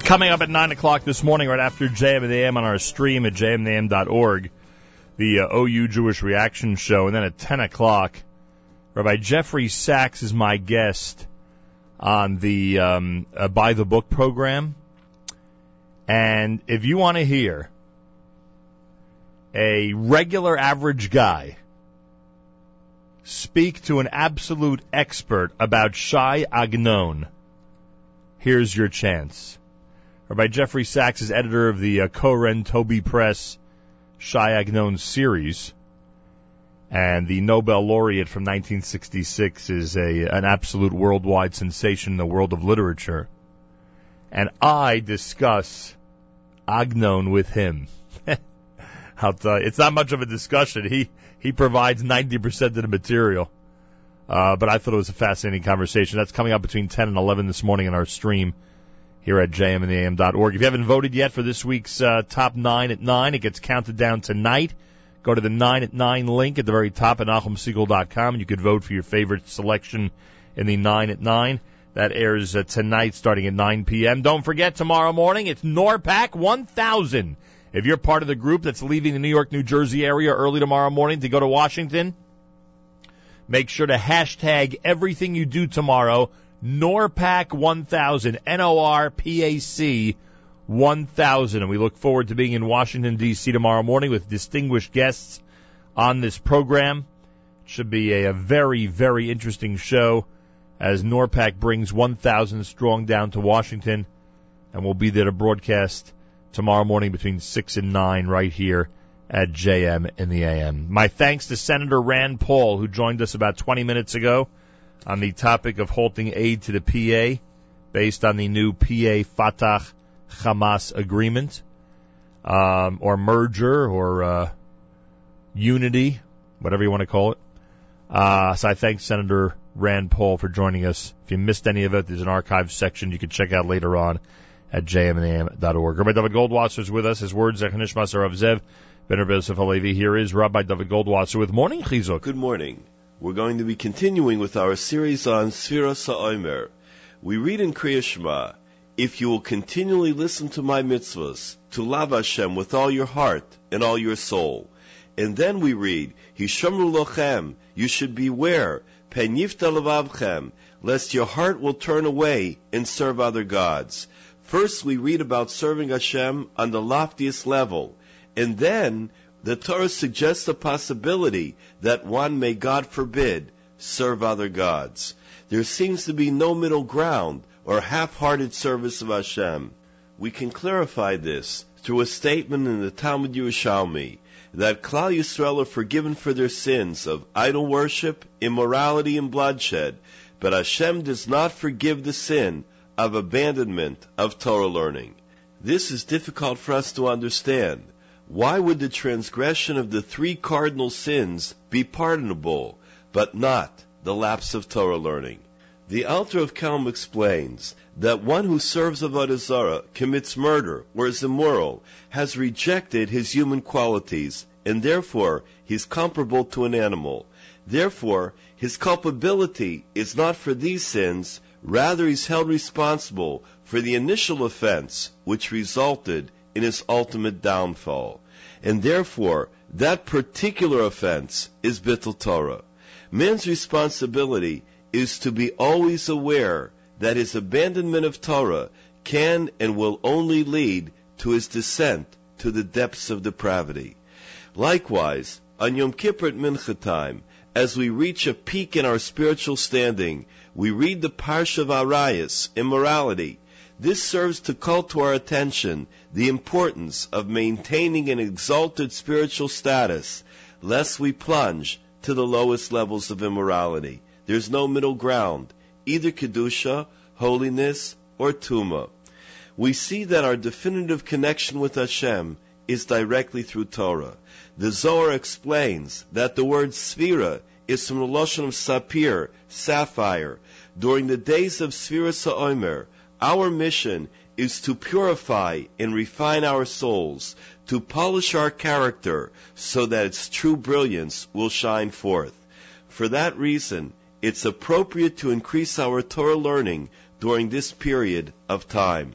Coming up at 9 o'clock this morning, right after JM and the AM on our stream at jmnam.org, the uh, OU Jewish Reaction Show. And then at 10 o'clock, Rabbi Jeffrey Saks is my guest on the um, uh, Buy the Book program. And if you want to hear a regular average guy speak to an absolute expert about Shai Agnon. Here's your chance. Or by Jeffrey Saks is editor of the uh, Koren Toby Press Shai Agnon series. And the Nobel laureate from 1966 is a, an absolute worldwide sensation in the world of literature. And I discuss Agnon with him. [LAUGHS] It's not much of a discussion. He he provides 90% of the material. Uh, but I thought it was a fascinating conversation. That's coming up between 10 and 11 this morning in our stream here at jmandtheam.org. If you haven't voted yet for this week's uh, top nine at nine, it gets counted down tonight. Go to the nine at nine link at the very top at NachumSegal.com, and you could vote for your favorite selection in the nine at nine. That airs uh, tonight starting at 9 p.m. Don't forget, tomorrow morning, it's NORPAC 1000. If you're part of the group that's leaving the New York, New Jersey area early tomorrow morning to go to Washington, make sure to hashtag everything you do tomorrow, NORPAC 1000, N-O-R-P-A-C 1000. And we look forward to being in Washington, D.C. tomorrow morning with distinguished guests on this program. It should be a, a very, very interesting show as NORPAC brings 1,000 strong down to Washington. And we'll be there to broadcast tomorrow morning between 6 and 9 right here at JM in the AM. My thanks to Senator Rand Paul, who joined us about 20 minutes ago on the topic of halting aid to the PA based on the new PA Fatah Hamas agreement, um, or merger, or uh, unity, whatever you want to call it. Uh, so I thank Senator Rand Paul for joining us. If you missed any of it, there's an archive section you can check out later on at jmnam.org. Rabbi David Goldwasser is with us. His words, Zechanish Masar of Zev, Ben Yosef Halevi. Here is Rabbi David Goldwasser with Morning Chizuk. Good morning. We're going to be continuing with our series on Sfira Sa'omer. We read in Kriya Shema, if you will continually listen to my mitzvahs, to love Hashem with all your heart and all your soul. And then we read, Hishamru lochem, you should beware, pen yifta levavchem, lest your heart will turn away and serve other gods. First we read about serving Hashem on the loftiest level, and then the Torah suggests the possibility that one may, God forbid, serve other gods. There seems to be no middle ground or half-hearted service of Hashem. We can clarify this through a statement in the Talmud Yerushalmi that Klal Yisrael are forgiven for their sins of idol worship, immorality, and bloodshed, but Hashem does not forgive the sin of abandonment of Torah learning. This is difficult for us to understand. Why would the transgression of the three cardinal sins be pardonable, but not the lapse of Torah learning? The Alter of Kelm explains that one who serves Avodah Zarah, commits murder, or is immoral, has rejected his human qualities, and therefore he's comparable to an animal. Therefore, his culpability is not for these sins, rather he's held responsible for the initial offense which resulted in his ultimate downfall. And therefore, that particular offense is Bittul Torah. Man's responsibility is to be always aware that his abandonment of Torah can and will only lead to his descent to the depths of depravity. Likewise, on Yom Kippur at Mincha time, as we reach a peak in our spiritual standing, we read the Parsha of Arayas, immorality. This serves to call to our attention the importance of maintaining an exalted spiritual status, lest we plunge to the lowest levels of immorality. There's no middle ground, either Kedusha, holiness, or Tuma. We see that our definitive connection with Hashem is directly through Torah. The Zohar explains that the word Sphira is from the Lashon of Sapir, sapphire. During the days of Sphira Sa'omer, our mission is to purify and refine our souls, to polish our character so that its true brilliance will shine forth. For that reason, it's appropriate to increase our Torah learning during this period of time.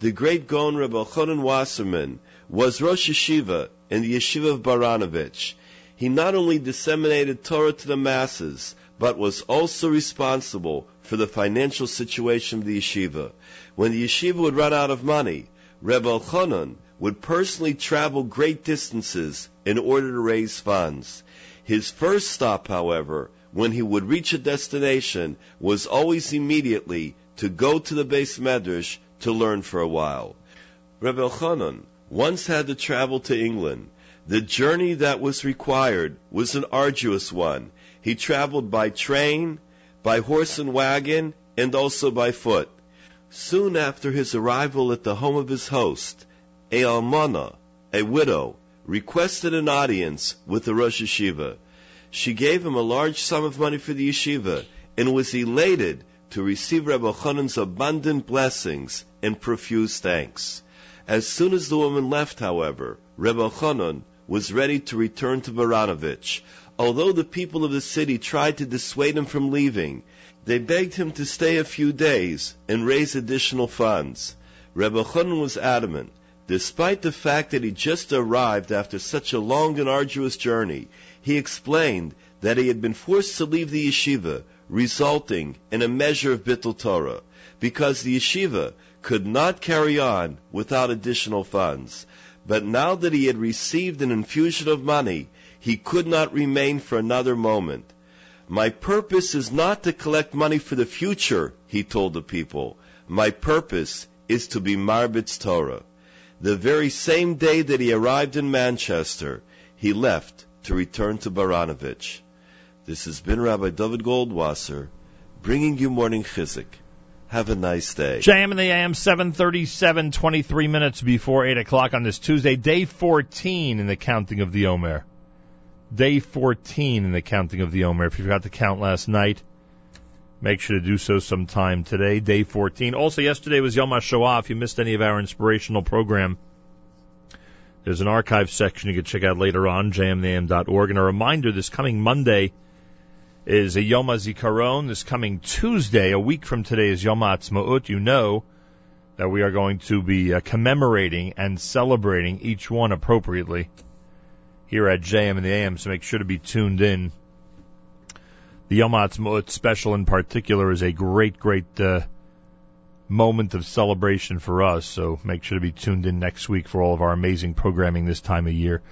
The great Gaon Rebbe Chonon Wasserman was Rosh Yeshiva in the Yeshiva of Baranovich. He not only disseminated Torah to the masses, but was also responsible for the financial situation of the yeshiva. When the yeshiva would run out of money, Rebbe Elchanan would personally travel great distances in order to raise funds. His first stop, however, when he would reach a destination, was always immediately to go to the beis medrash to learn for a while. Rebbe Elchanan once had to travel to England. The journey that was required was an arduous one. He traveled by train, by horse and wagon, and also by foot. Soon after his arrival at the home of his host, a almana, a widow, requested an audience with the Rosh Yeshiva. She gave him a large sum of money for the yeshiva and was elated to receive Rebbe Chanan's abundant blessings and profuse thanks. As soon as the woman left, however, Rebbe Chanan was ready to return to Baranovich. Although the people of the city tried to dissuade him from leaving, they begged him to stay a few days and raise additional funds. Rebbe Chanan was adamant. Despite the fact that he just arrived after such a long and arduous journey, he explained that he had been forced to leave the yeshiva, resulting in a measure of bittul Torah, because the yeshiva could not carry on without additional funds. But now that he had received an infusion of money, he could not remain for another moment. My purpose is not to collect money for the future, he told the people. My purpose is to be Marbitz Torah. The very same day that he arrived in Manchester, he left to return to Baranovich. This has been Rabbi David Goldwasser, bringing you morning chizuk. Have a nice day. JM in the AM, 737, 23 minutes before 8 o'clock on this Tuesday, day 14 in the counting of the Omer. Day 14 in the counting of the Omer. If you forgot to count last night, make sure to do so sometime today, day 14. Also, yesterday was Yom HaShoah. If you missed any of our inspirational program, there's an archive section you can check out later on, jmnam.org. And a reminder, this coming Monday is a Yom HaZikaron. This coming Tuesday, a week from today, is Yom HaAtzmaut. You know that we are going to be uh, commemorating and celebrating each one appropriately here at JM and the AM, so make sure to be tuned in. The Yom HaAtzmaut special in particular is a great, great uh, moment of celebration for us, so make sure to be tuned in next week for all of our amazing programming this time of year.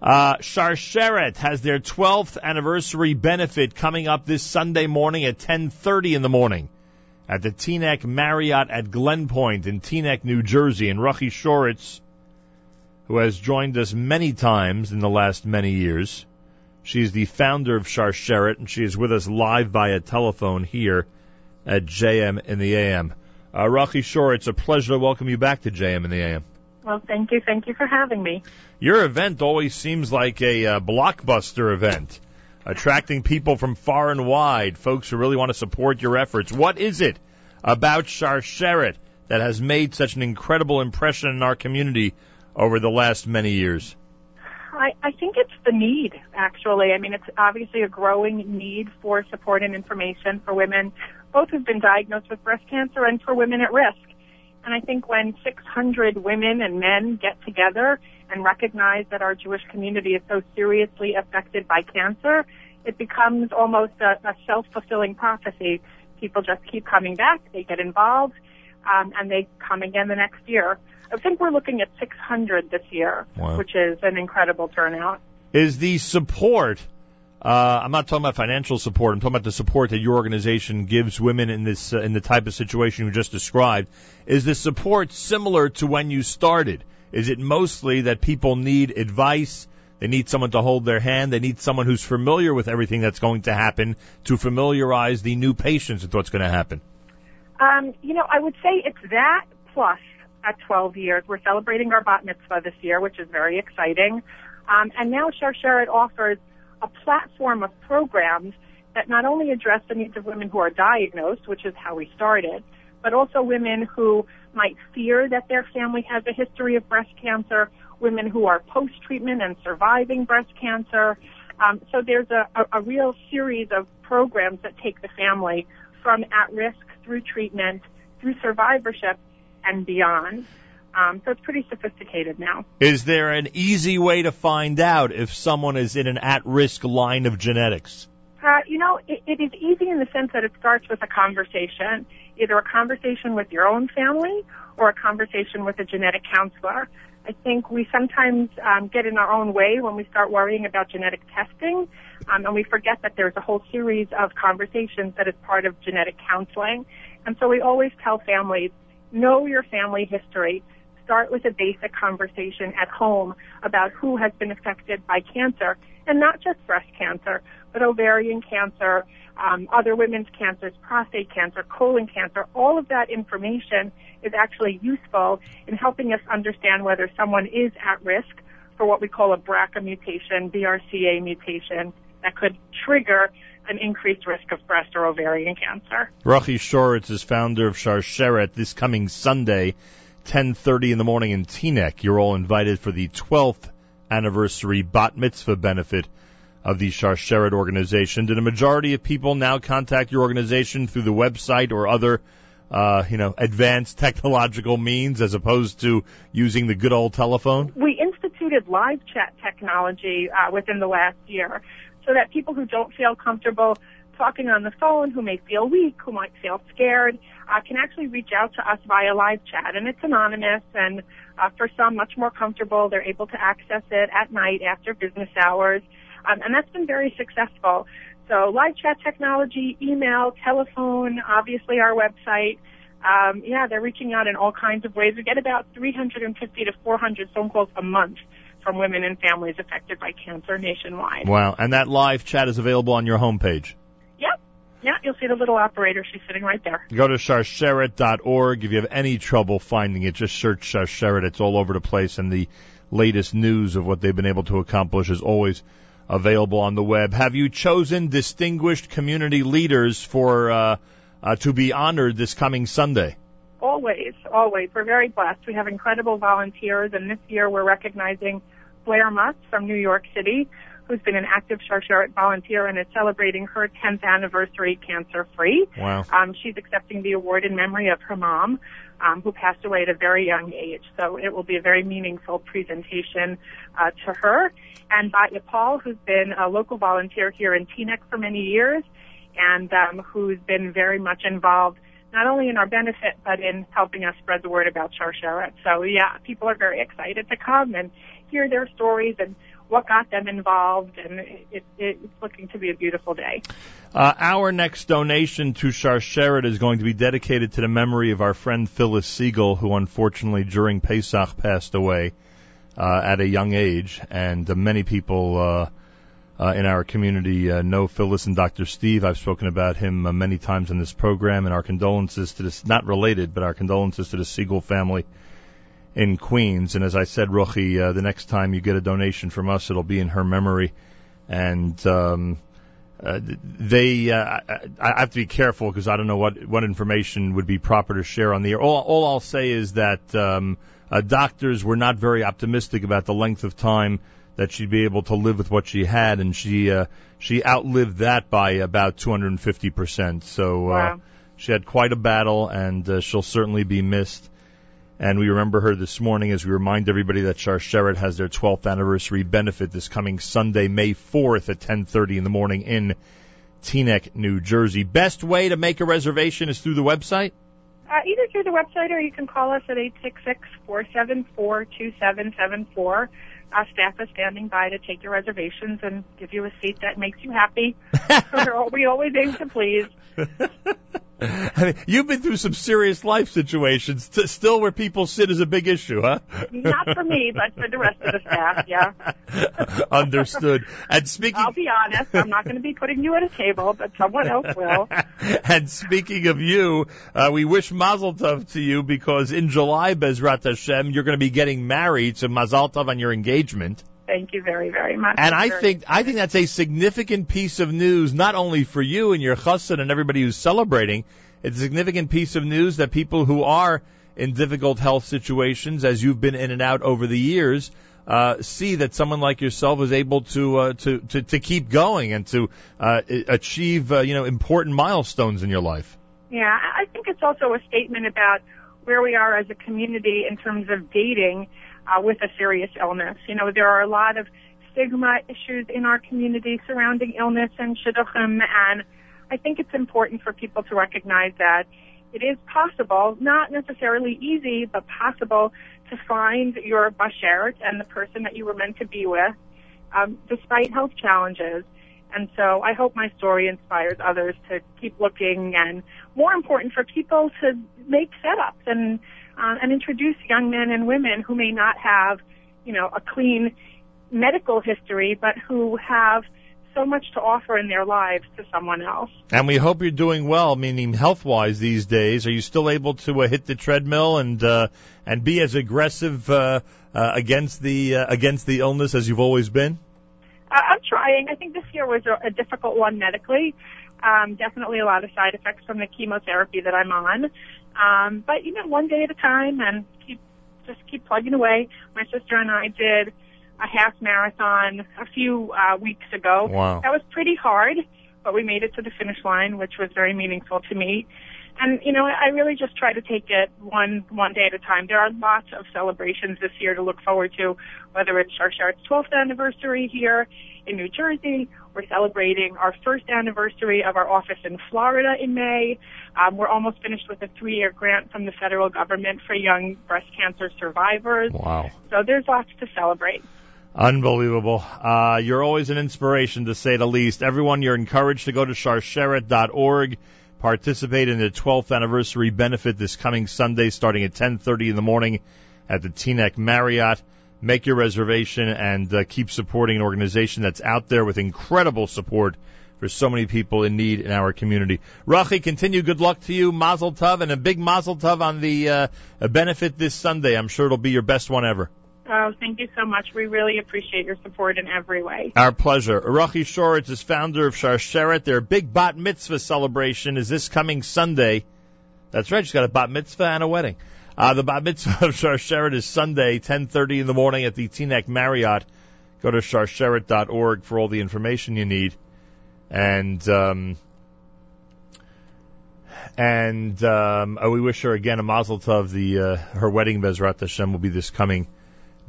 Uh, Sharsheret has their 12th anniversary benefit coming up this Sunday morning at 10:30 in the morning at the Teaneck Marriott at Glen Point in Teaneck, New Jersey. And Rachi Shoretz, who has joined us many times in the last many years, she's the founder of Sharsheret, and she is with us live via telephone here at JM in the AM. Uh, Rachi Shor, it's a pleasure to welcome you back to JM in the AM. Well, thank you. Thank you for having me. Your event always seems like a uh, blockbuster event, attracting people from far and wide, folks who really want to support your efforts. What is it about Sharsheret that has made such an incredible impression in our community over the last many years? I, I think it's the need, actually. I mean, it's obviously a growing need for support and information for women, both who've been diagnosed with breast cancer and for women at risk. And I think when 600 women and men get together and recognize that our Jewish community is so seriously affected by cancer, it becomes almost a, a self-fulfilling prophecy. People just keep coming back, they get involved, um, and they come again the next year. I think we're looking at 600 this year, Wow. which is an incredible turnout. Is the support, uh, I'm not talking about financial support, I'm talking about the support that your organization gives women in this, uh, in the type of situation you just described. Is the support similar to when you started? Is it mostly that people need advice, they need someone to hold their hand, they need someone who's familiar with everything that's going to happen to familiarize the new patients with what's going to happen? Um, you know, I would say it's that plus at 12 years. We're celebrating our bat mitzvah this year, which is very exciting. Um, and now Sharsheret offers a platform of programs that not only address the needs of women who are diagnosed, which is how we started, but also women who might fear that their family has a history of breast cancer, women who are post-treatment and surviving breast cancer. Um, so there's a, a, a real series of programs that take the family from at risk through treatment, through survivorship, and beyond. Um, so it's pretty sophisticated now. Is there an easy way to find out if someone is in an at-risk line of genetics? Uh, you know, it, it is easy in the sense that it starts with a conversation, either a conversation with your own family or a conversation with a genetic counselor. I think we sometimes um, get in our own way when we start worrying about genetic testing, um, and we forget that there's a whole series of conversations that is part of genetic counseling. And so we always tell families, know your family history. Start with a basic conversation at home about who has been affected by cancer, and not just breast cancer, but ovarian cancer, um, other women's cancers, prostate cancer, colon cancer. All of that information is actually useful in helping us understand whether someone is at risk for what we call a BRCA mutation, BRCA mutation, that could trigger an increased risk of breast or ovarian cancer. Rachi Shoretz is founder of Sharsheret this coming Sunday, 10:30 in the morning in Teaneck. You're all invited for the 12th anniversary bat mitzvah benefit of the Sharsheret organization. Did a majority of people now contact your organization through the website or other uh, you know, advanced [LAUGHS] technological means as opposed to using the good old telephone? We instituted live chat technology uh, within the last year so that people who don't feel comfortable talking on the phone, who may feel weak, who might feel scared, uh, can actually reach out to us via live chat. And it's anonymous and uh, for some much more comfortable. They're able to access it at night after business hours. Um, and that's been very successful. So live chat technology, email, telephone, obviously our website. Um, yeah, they're reaching out in all kinds of ways. We get about 350 to 400 phone calls a month from women and families affected by cancer nationwide. Wow. And that live chat is available on your homepage. Yeah, you'll see the little operator. She's sitting right there. Go to sharsheret.org. If you have any trouble finding it, just search Sharsheret. It's all over the place, and the latest news of what they've been able to accomplish is always available on the web. Have you chosen distinguished community leaders for uh, uh, to be honored this coming Sunday? Always, always. We're very blessed. We have incredible volunteers, and this year we're recognizing Blair Mutz from New York City, who's been an active Sharsheret volunteer and is celebrating her 10th anniversary cancer-free. Wow. Um, she's accepting the award in memory of her mom, um, who passed away at a very young age. So it will be a very meaningful presentation uh, to her. And Batya Paul, who's been a local volunteer here in Teaneck for many years, and um, who's been very much involved not only in our benefit but in helping us spread the word about Sharsheret. So yeah, people are very excited to come and hear their stories and what got them involved, and it, it, it's looking to be a beautiful day. Uh, our next donation to Sharsheret is going to be dedicated to the memory of our friend Phyllis Siegel, who unfortunately during Pesach passed away uh, at a young age, and uh, many people. Uh, uh, in our community uh, know Phyllis and Dr. Steve. I've spoken about him many times in this program, and our condolences to this, not related, but our condolences to the Siegel family in Queens. And as I said, Rochi, uh, the next time you get a donation from us, it'll be in her memory. And um, uh, they, uh, I, I have to be careful because I don't know what what information would be proper to share on the air. All, all I'll say is that um, uh, doctors were not very optimistic about the length of time that she'd be able to live with what she had, and she uh, she outlived that by about 250 percent. So uh, Wow. she had quite a battle, and uh, she'll certainly be missed. And we remember her this morning as we remind everybody that Sharsheret has their 12th anniversary benefit this coming Sunday, May 4th at 10:30 in the morning in Teaneck, New Jersey. Best way to make a reservation is through the website. Uh, either through the website or you can call us at 866-474-2774. Our staff is standing by to take your reservations and give you a seat that makes you happy. [LAUGHS] [LAUGHS] We always aim to please. [LAUGHS] [LAUGHS] I mean, you've been through some serious life situations. T- still, where people sit is a big issue, huh? [LAUGHS] Not for me, but for the rest of the staff, yeah. [LAUGHS] Understood. And speaking I'll be honest, I'm not going to be putting you at a table, but someone else will. and speaking of you, uh, we wish Mazel Tov to you because in July, Bezrat Hashem, you're going to be getting married. So Mazel Tov on your engagement. Thank you very, very much. And I think I think that's a significant piece of news, not only for you and your chassan and everybody who's celebrating. It's a significant piece of news that people who are in difficult health situations, as you've been in and out over the years, uh, see that someone like yourself is able to uh, to, to to keep going and to uh, achieve uh, you know important milestones in your life. Yeah, I think it's also a statement about where we are as a community in terms of dating uh, with a serious illness. You know, there are a lot of stigma issues in our community surrounding illness and shidduchim, and I think it's important for people to recognize that it is possible, not necessarily easy, but possible to find your bashert and the person that you were meant to be with, um, despite health challenges. And so I hope my story inspires others to keep looking and more important for people to make setups and uh, and introduce young men and women who may not have, you know, a clean medical history, but who have so much to offer in their lives to someone else. And we hope you're doing well, meaning health-wise these days. Are you still able to uh, hit the treadmill and uh, and be as aggressive uh, uh, against the uh, against the illness as you've always been? Uh, I'm trying. I think this year was a, a difficult one medically. Um, definitely a lot of side effects from the chemotherapy that I'm on. Um, but you know, one day at a time, and keep just keep plugging away. My sister and I did a half marathon a few uh, weeks ago. Wow. That was pretty hard, but we made it to the finish line, which was very meaningful to me. And you know, I really just try to take it one one day at a time. There are lots of celebrations this year to look forward to, whether it's Sharsheret's 12th anniversary here in New Jersey. We're celebrating our first anniversary of our office in Florida in May. Um, we're almost finished with a three-year grant from the federal government for young breast cancer survivors. Wow. So there's lots to celebrate. Unbelievable. Uh, you're always an inspiration, to say the least. Everyone, you're encouraged to go to sharsheret.org, participate in the 12th anniversary benefit this coming Sunday, starting at 10:30 in the morning at the Teaneck Marriott. Make your reservation and uh, keep supporting an organization that's out there with incredible support for so many people in need in our community. Rachi, continue. Good luck to you. Mazel tov, and a big mazel tov on the uh, benefit this Sunday. I'm sure it'll be your best one ever. Oh, thank you so much. We really appreciate your support in every way. Our pleasure. Rachi Shoretz is founder of Sharsheret. Their big bat mitzvah celebration is this coming Sunday. That's right. She's got a bat mitzvah and a wedding. Uh, the bat mitzvah of Sharsheret is Sunday, 10:30 in the morning at the Teaneck Marriott. Go to sharsheret.org for all the information you need. And um, and um, oh, we wish her again a mazel tov. The uh, her wedding Bezrat Hashem will be this coming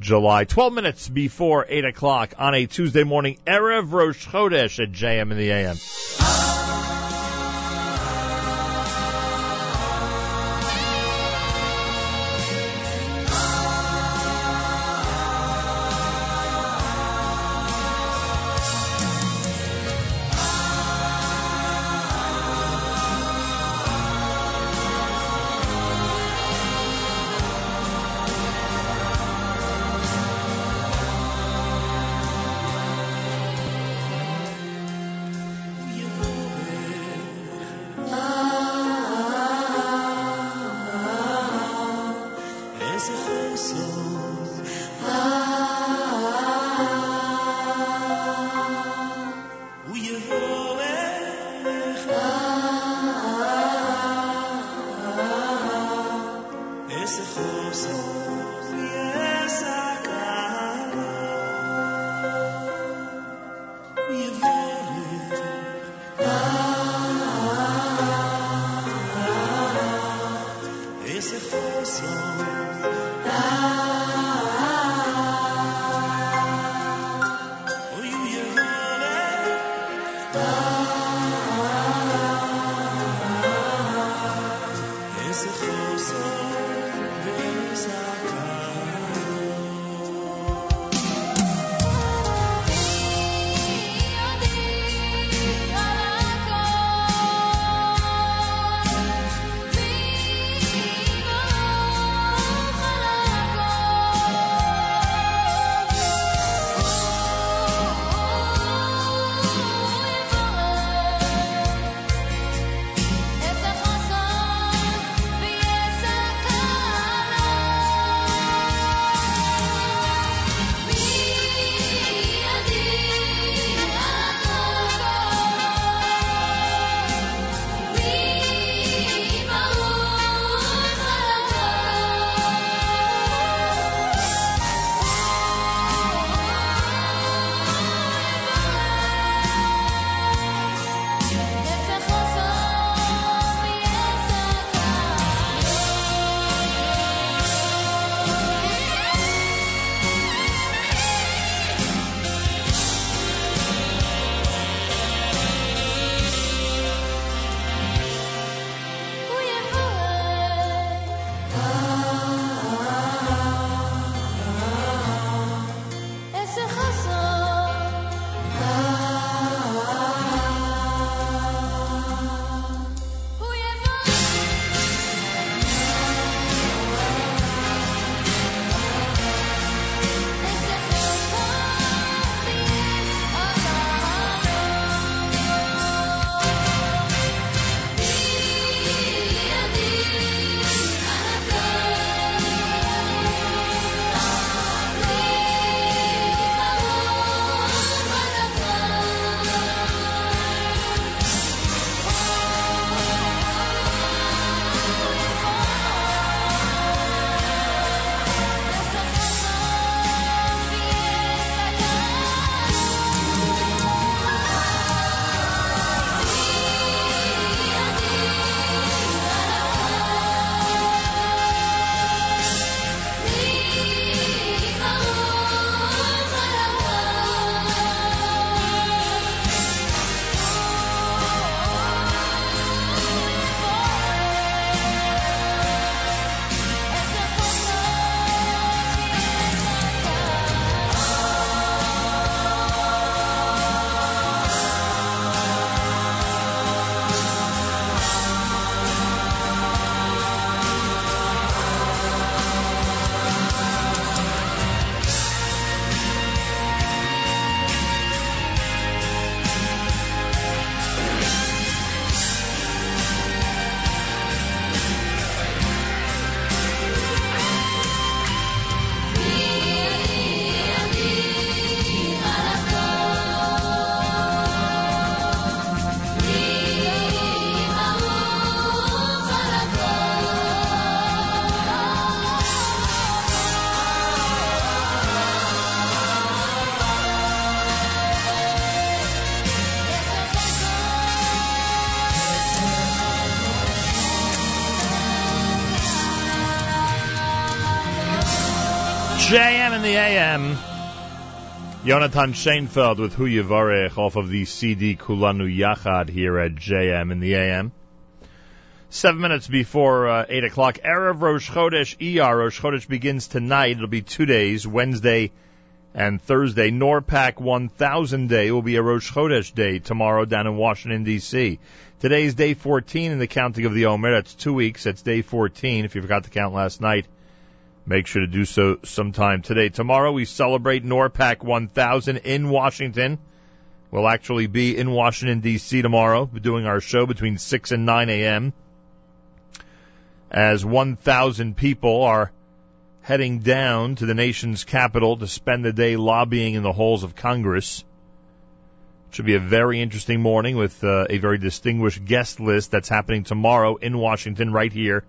July. 12 minutes before 8 o'clock on a Tuesday morning, Erev Rosh Chodesh at JM in the AM. In the AM. Jonathan Shainfeld with Hu Yavarech off of the CD Kulanu Yachad here at JM in the AM. Seven minutes before uh, 8 o'clock. Erev Rosh Chodesh ER. Rosh Chodesh begins tonight. It'll be two days, Wednesday and Thursday. NORPAC 1000 Day will be a Rosh Chodesh Day tomorrow down in Washington, D.C. Today is day 14 in the counting of the Omer. That's two weeks. That's day 14 if you forgot to count last night. Make sure to do so sometime today. Tomorrow we celebrate NORPAC 1000 in Washington. We'll actually be in Washington D.C. tomorrow, doing our show between 6 and 9 a.m. As 1,000 people are heading down to the nation's capital to spend the day lobbying in the halls of Congress. It should be a very interesting morning with uh, a very distinguished guest list that's happening tomorrow in Washington right here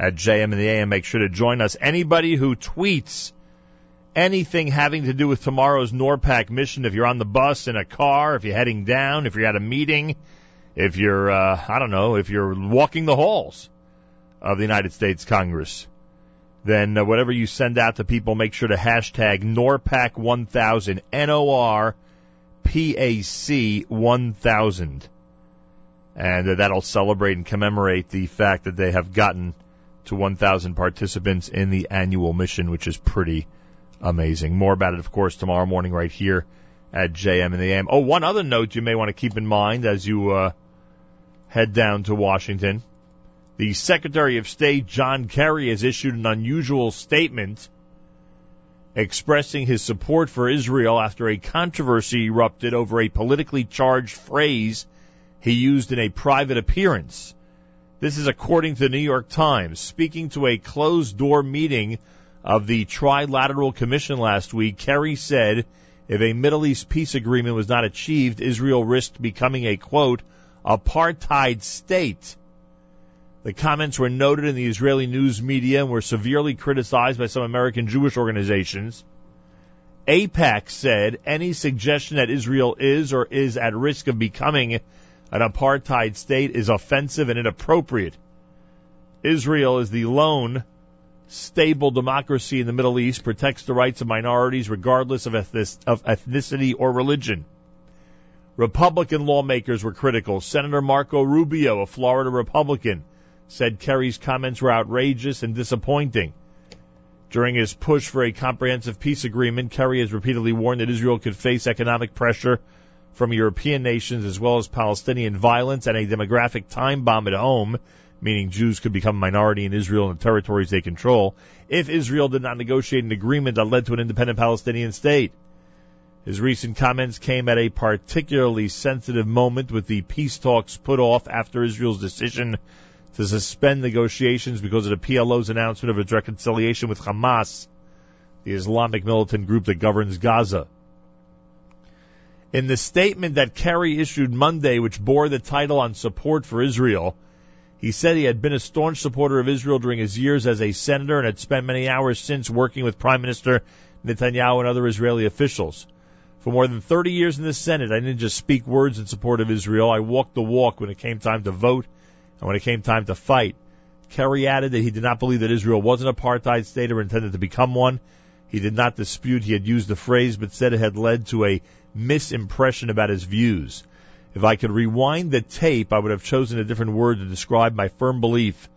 at JM and the AM. Make sure to join us. Anybody who tweets anything having to do with tomorrow's NORPAC mission, if you're on the bus, in a car, if you're heading down, if you're at a meeting, if you're, uh, I don't know, if you're walking the halls of the United States Congress, then uh, whatever you send out to people, make sure to hashtag NORPAC 1000, N-O-R-P-A-C 1000. And uh, that'll celebrate and commemorate the fact that they have gotten to 1,000 participants in the annual mission, which is pretty amazing. More about it, of course, tomorrow morning right here at JM and the AM. Oh, one other note you may want to keep in mind as you uh, head down to Washington. The Secretary of State, John Kerry, has issued an unusual statement expressing his support for Israel after a controversy erupted over a politically charged phrase he used in a private appearance. This is according to the New York Times. Speaking to a closed door meeting of the Trilateral Commission last week, Kerry said if a Middle East peace agreement was not achieved, Israel risked becoming a quote, apartheid state. The comments were noted in the Israeli news media and were severely criticized by some American Jewish organizations. AIPAC said any suggestion that Israel is or is at risk of becoming an apartheid state is offensive and inappropriate. Israel is the lone stable democracy in the Middle East, protects the rights of minorities regardless of, ethnicity or religion. Republican lawmakers were critical. Senator Marco Rubio, a Florida Republican, said Kerry's comments were outrageous and disappointing. During his push for a comprehensive peace agreement, Kerry has repeatedly warned that Israel could face economic pressure from European nations as well as Palestinian violence and a demographic time bomb at home, meaning Jews could become a minority in Israel and the territories they control, if Israel did not negotiate an agreement that led to an independent Palestinian state. His recent comments came at a particularly sensitive moment with the peace talks put off after Israel's decision to suspend negotiations because of the PLO's announcement of its reconciliation with Hamas, the Islamic militant group that governs Gaza. In the statement that Kerry issued Monday, which bore the title on support for Israel, he said he had been a staunch supporter of Israel during his years as a senator and had spent many hours since working with Prime Minister Netanyahu and other Israeli officials. For more than 30 years in the Senate, I didn't just speak words in support of Israel. I walked the walk when it came time to vote and when it came time to fight. Kerry added that he did not believe that Israel was an apartheid state or intended to become one. He did not dispute he had used the phrase, but said it had led to a misimpression about his views. If I could rewind the tape, I would have chosen a different word to describe my firm belief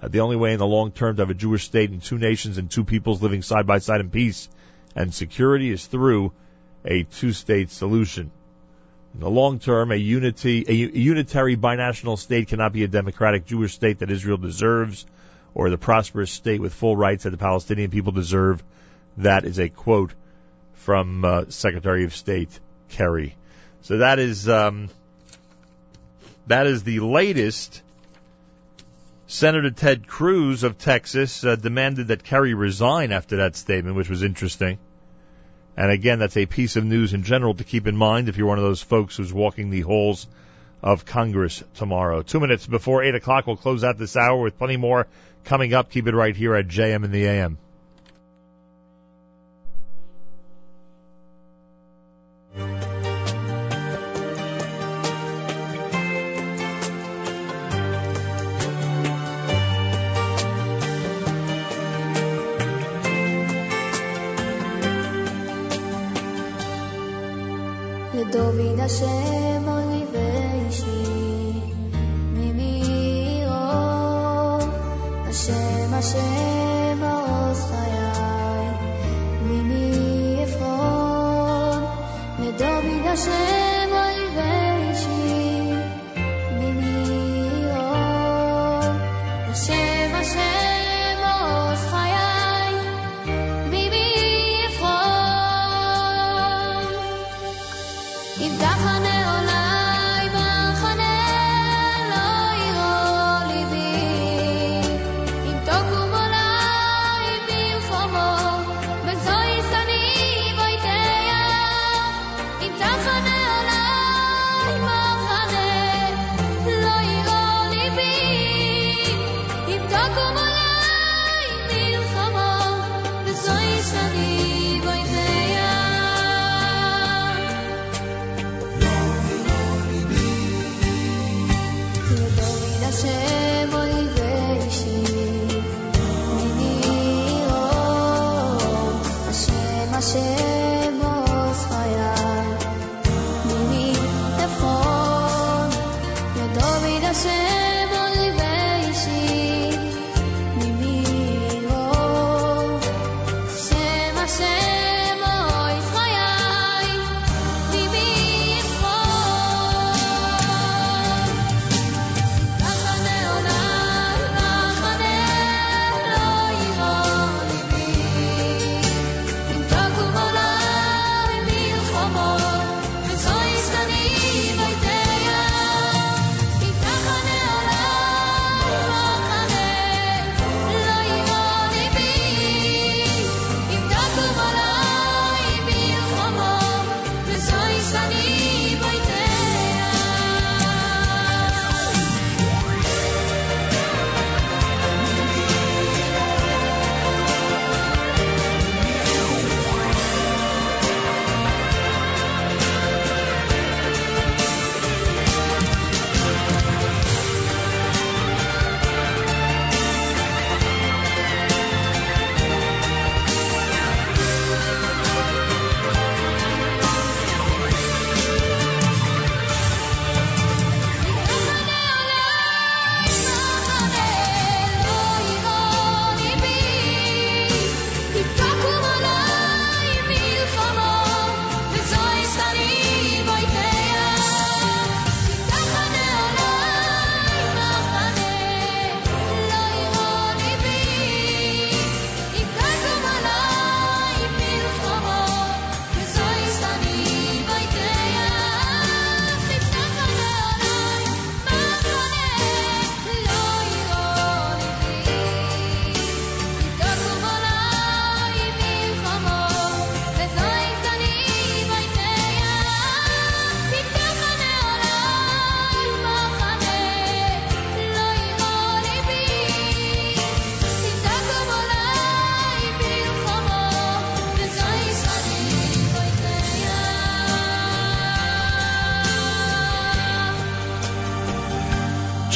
that the only way in the long term to have a Jewish state and two nations and two peoples living side by side in peace and security is through a two-state solution. In the long term, a unity, a unitary binational state cannot be a democratic Jewish state that Israel deserves or the prosperous state with full rights that the Palestinian people deserve. That is a quote from uh, Secretary of State Kerry. So that is um, that is the latest. Senator Ted Cruz of Texas uh, demanded that Kerry resign after that statement, which was interesting. And again, that's a piece of news in general to keep in mind if you're one of those folks who's walking the halls of Congress tomorrow. Two minutes before 8 o'clock, we'll close out this hour with plenty more coming up. Keep it right here at JM in the AM. לדוד השם אויבי אישי ממירו השם השם עוז חיי ממי אפרון לדוד השם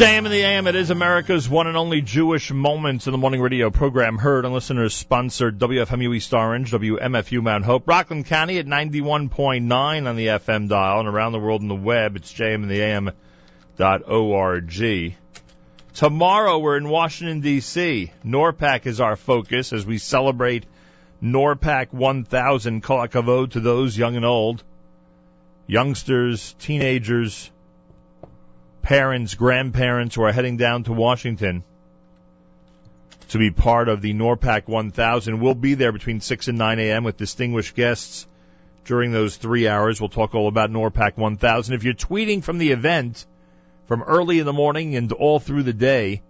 JM in the AM, it is America's one and only Jewish Moments in the Morning radio program heard on listeners sponsored WFMU East Orange, WMFU Mount Hope, Rockland County at 91.9 on the FM dial and around the world on the web. It's JM in the AM dot org. Tomorrow we're in Washington DC. NORPAC is our focus as we celebrate NORPAC 1000. Kol hakavod to those young and old, youngsters, teenagers, parents, grandparents who are heading down to Washington to be part of the NORPAC 1000. We'll be there between 6 and 9 a.m. with distinguished guests during those three hours. We'll talk all about NORPAC 1000. If you're tweeting from the event from early in the morning and all through the day,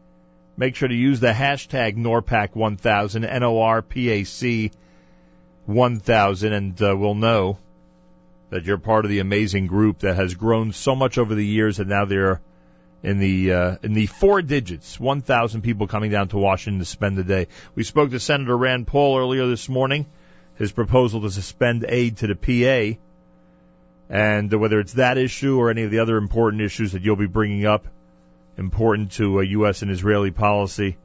make sure to use the hashtag NORPAC 1000, N-O-R-P-A-C 1000, and uh, we'll know that you're part of the amazing group that has grown so much over the years and now they're in the uh, in the four digits, 1,000 people coming down to Washington to spend the day. We spoke to Senator Rand Paul earlier this morning. His proposal to suspend aid to the PA, and whether it's that issue or any of the other important issues that you'll be bringing up, important to uh, U.S. and Israeli policy,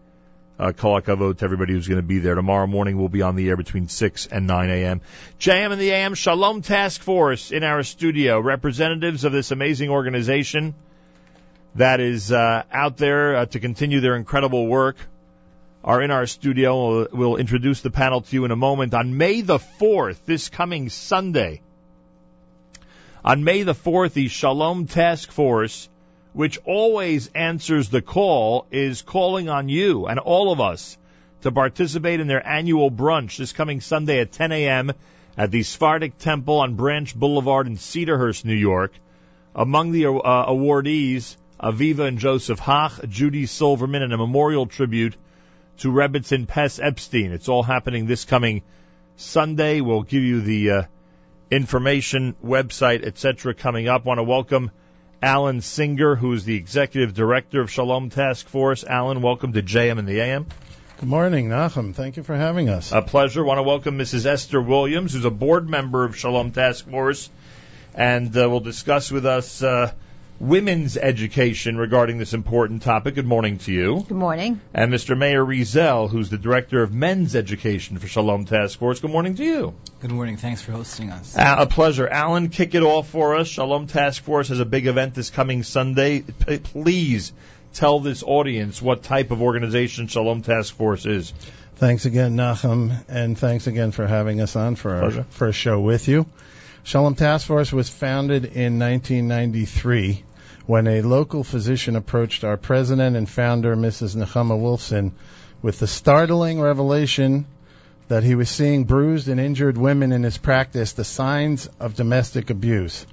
uh, kol hakavod to everybody who's going to be there. Tomorrow morning we'll be on the air between 6 and 9 a.m. JM and the AM Shalom Task Force in our studio, representatives of this amazing organization that is uh, out there uh, to continue their incredible work are in our studio. We'll, we'll introduce the panel to you in a moment. On May the 4th, this coming Sunday, on May the 4th, the Shalom Task Force, which always answers the call, is calling on you and all of us to participate in their annual brunch this coming Sunday at 10 a.m. at the Sephardic Temple on Branch Boulevard in Cedarhurst, New York. Among the uh, awardees, Aviva and Joseph Hach, Judy Silverman, and a memorial tribute to Rebbitzin Pess Epstein. It's all happening this coming Sunday. We'll give you the uh, information, website, etc. coming up. Want to welcome Alan Singer, who is the executive director of Shalom Task Force. Alan, welcome to JM and the AM. Good morning, Nachum. Thank you for having us. A pleasure. Want to welcome Mrs. Esther Williams, who's a board member of Shalom Task Force, and uh, will discuss with us uh, women's education regarding this important topic. Good morning to you. Good morning. And Mr. Meir Rizel, who's the director of men's education for Shalom Task Force. Good morning to you. Good morning. Thanks for hosting us. Uh, a pleasure. Alan, kick it off for us. Shalom Task Force has a big event this coming Sunday. P- please tell this audience what type of organization Shalom Task Force is. Thanks again, Nachum, and thanks again for having us on for our first show with you. Shalom Task Force was founded in 1993 when a local physician approached our president and founder, Mrs. Nechama Wolfson, with the startling revelation that he was seeing bruised and injured women in his practice, the signs of domestic abuse.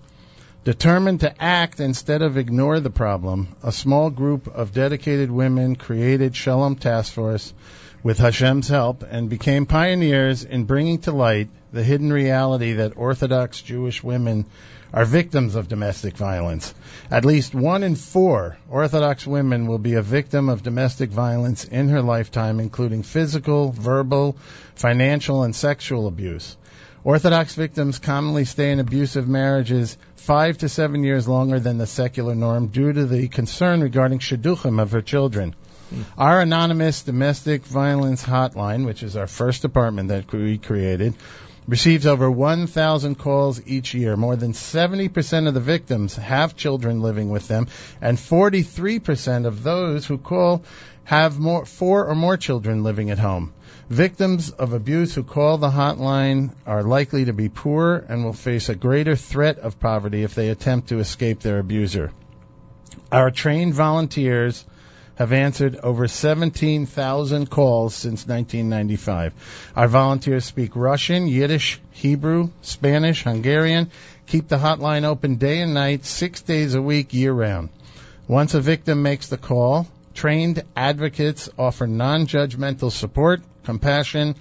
Determined to act instead of ignore the problem, a small group of dedicated women created Shalom Task Force with Hashem's help and became pioneers in bringing to light the hidden reality that Orthodox Jewish women are victims of domestic violence. At least one in four Orthodox women will be a victim of domestic violence in her lifetime, including physical, verbal, financial, and sexual abuse. Orthodox victims commonly stay in abusive marriages five to seven years longer than the secular norm due to the concern regarding shidduchim of her children. Our anonymous domestic violence hotline, which is our first department that we created, receives over 1,000 calls each year. More than 70% of the victims have children living with them, and 43% of those who call have more, four or more children living at home. Victims of abuse who call the hotline are likely to be poor and will face a greater threat of poverty if they attempt to escape their abuser. Our trained volunteers have answered over 17,000 calls since 1995. Our volunteers speak Russian, Yiddish, Hebrew, Spanish, Hungarian, keep the hotline open day and night, six days a week, year round. Once a victim makes the call, trained advocates offer non-judgmental support, compassion,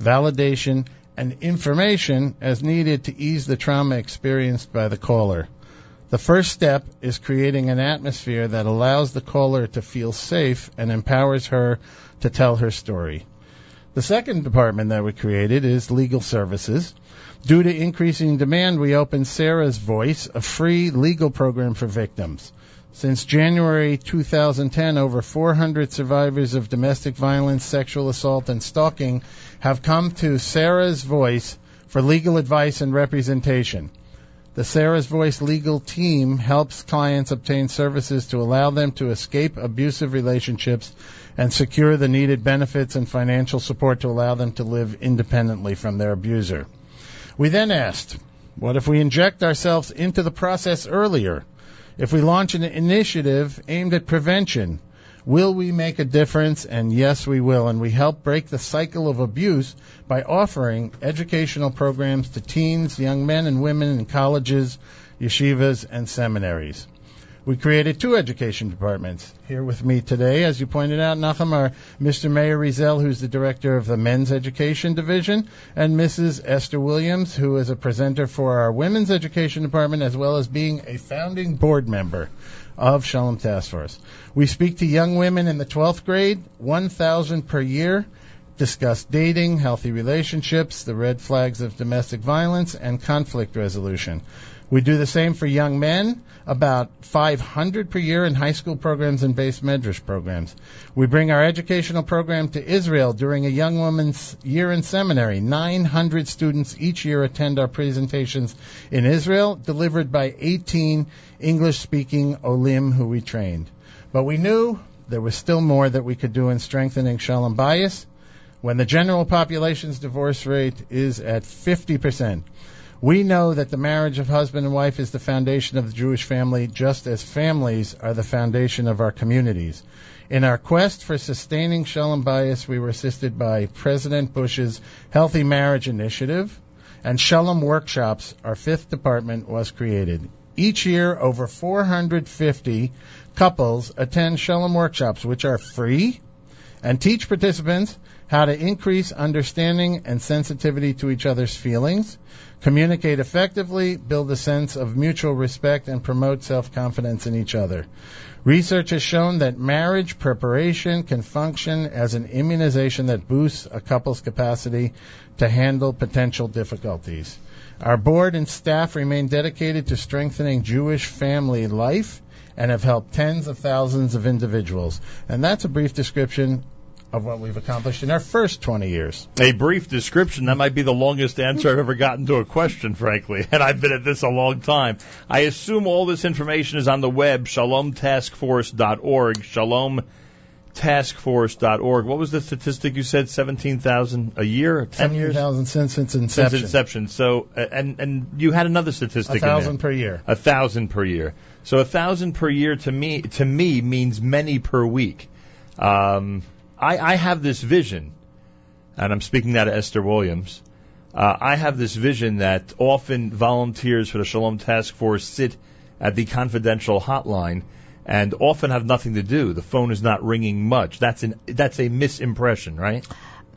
validation, and information as needed to ease the trauma experienced by the caller. The first step is creating an atmosphere that allows the caller to feel safe and empowers her to tell her story. The second department that we created is legal services. Due to increasing demand, we opened Sarah's Voice, a free legal program for victims. Since January 2010, over 400 survivors of domestic violence, sexual assault, and stalking have come to Sarah's Voice for legal advice and representation. The Sarah's Voice legal team helps clients obtain services to allow them to escape abusive relationships and secure the needed benefits and financial support to allow them to live independently from their abuser. We then asked, what if we inject ourselves into the process earlier? If we launch an initiative aimed at prevention, will we make a difference? And yes, we will. And we help break the cycle of abuse by offering educational programs to teens, young men and women in colleges, yeshivas, and seminaries. We created two education departments. Here with me today, as you pointed out, Nachum, are Mr. Meir Rizel, who's the director of the Men's Education Division, and Mrs. Esther Williams, who is a presenter for our Women's Education Department, as well as being a founding board member of Shalom Task Force. We speak to young women in the 12th grade, 1,000 per year, discuss dating, healthy relationships, the red flags of domestic violence, and conflict resolution. We do the same for young men, about 500 per year in high school programs and beis medrash programs. We bring our educational program to Israel during a young woman's year in seminary. 900 students each year attend our presentations in Israel, delivered by 18 English-speaking olim who we trained. But we knew there was still more that we could do in strengthening shalom bayis when the general population's divorce rate is at 50%. We know that the marriage of husband and wife is the foundation of the Jewish family, just as families are the foundation of our communities. In our quest for sustaining shalom bayis, we were assisted by President Bush's Healthy Marriage Initiative, and Shalom Workshops, our fifth department, was created. Each year, over 450 couples attend Shalom Workshops, which are free and teach participants how to increase understanding and sensitivity to each other's feelings, communicate effectively, build a sense of mutual respect, and promote self-confidence in each other. Research has shown that marriage preparation can function as an immunization that boosts a couple's capacity to handle potential difficulties. Our board and staff remain dedicated to strengthening Jewish family life and have helped tens of thousands of individuals. And that's a brief description of what we've accomplished in our first 20 years. A brief description. That might be the longest answer I've ever gotten to a question, frankly. [LAUGHS] And I've been at this a long time. I assume all this information is on the web, shalomtaskforce.org, shalomtaskforce.org. What was the statistic you said? 17,000 a year? 10 years? 17,000 since its inception. Since inception. So, and, and you had another statistic A thousand per year. A thousand per year. So a thousand per year to me to me means many per week. Um, I, I have this vision, and I'm speaking now to Esther Williams. Uh, I have this vision that often volunteers for the Shalom Task Force sit at the confidential hotline and often have nothing to do. The phone is not ringing much. That's an that's a misimpression, right?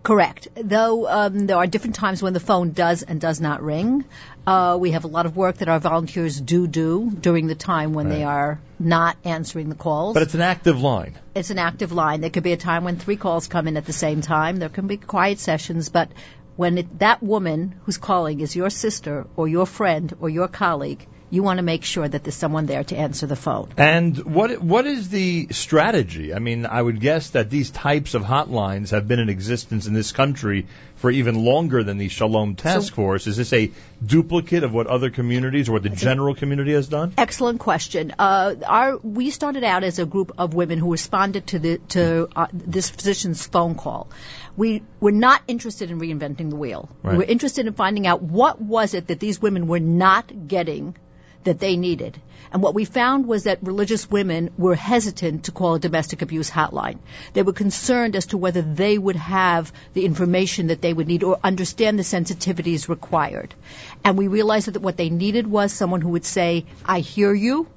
Correct. Though um, there are different times when the phone does and does not ring. Uh, we have a lot of work that our volunteers do do during the time when they are not answering the calls. But it's an active line. It's an active line. There could be a time when three calls come in at the same time. There can be quiet sessions, but when it, that woman who's calling is your sister or your friend or your colleague, you want to make sure that there's someone there to answer the phone. And what what is the strategy? I mean, I would guess that these types of hotlines have been in existence in this country for even longer than the Shalom Task Force. Is this a duplicate of what other communities or what the general community has done? Excellent question. Uh, our we started out as a group of women who responded to the to uh, this physician's phone call. We were not interested in reinventing the wheel. Right. We were interested in finding out what was it that these women were not getting that they needed. And what we found was that religious women were hesitant to call a domestic abuse hotline. They were concerned as to whether they would have the information that they would need or understand the sensitivities required. And we realized that what they needed was someone who would say, I hear you,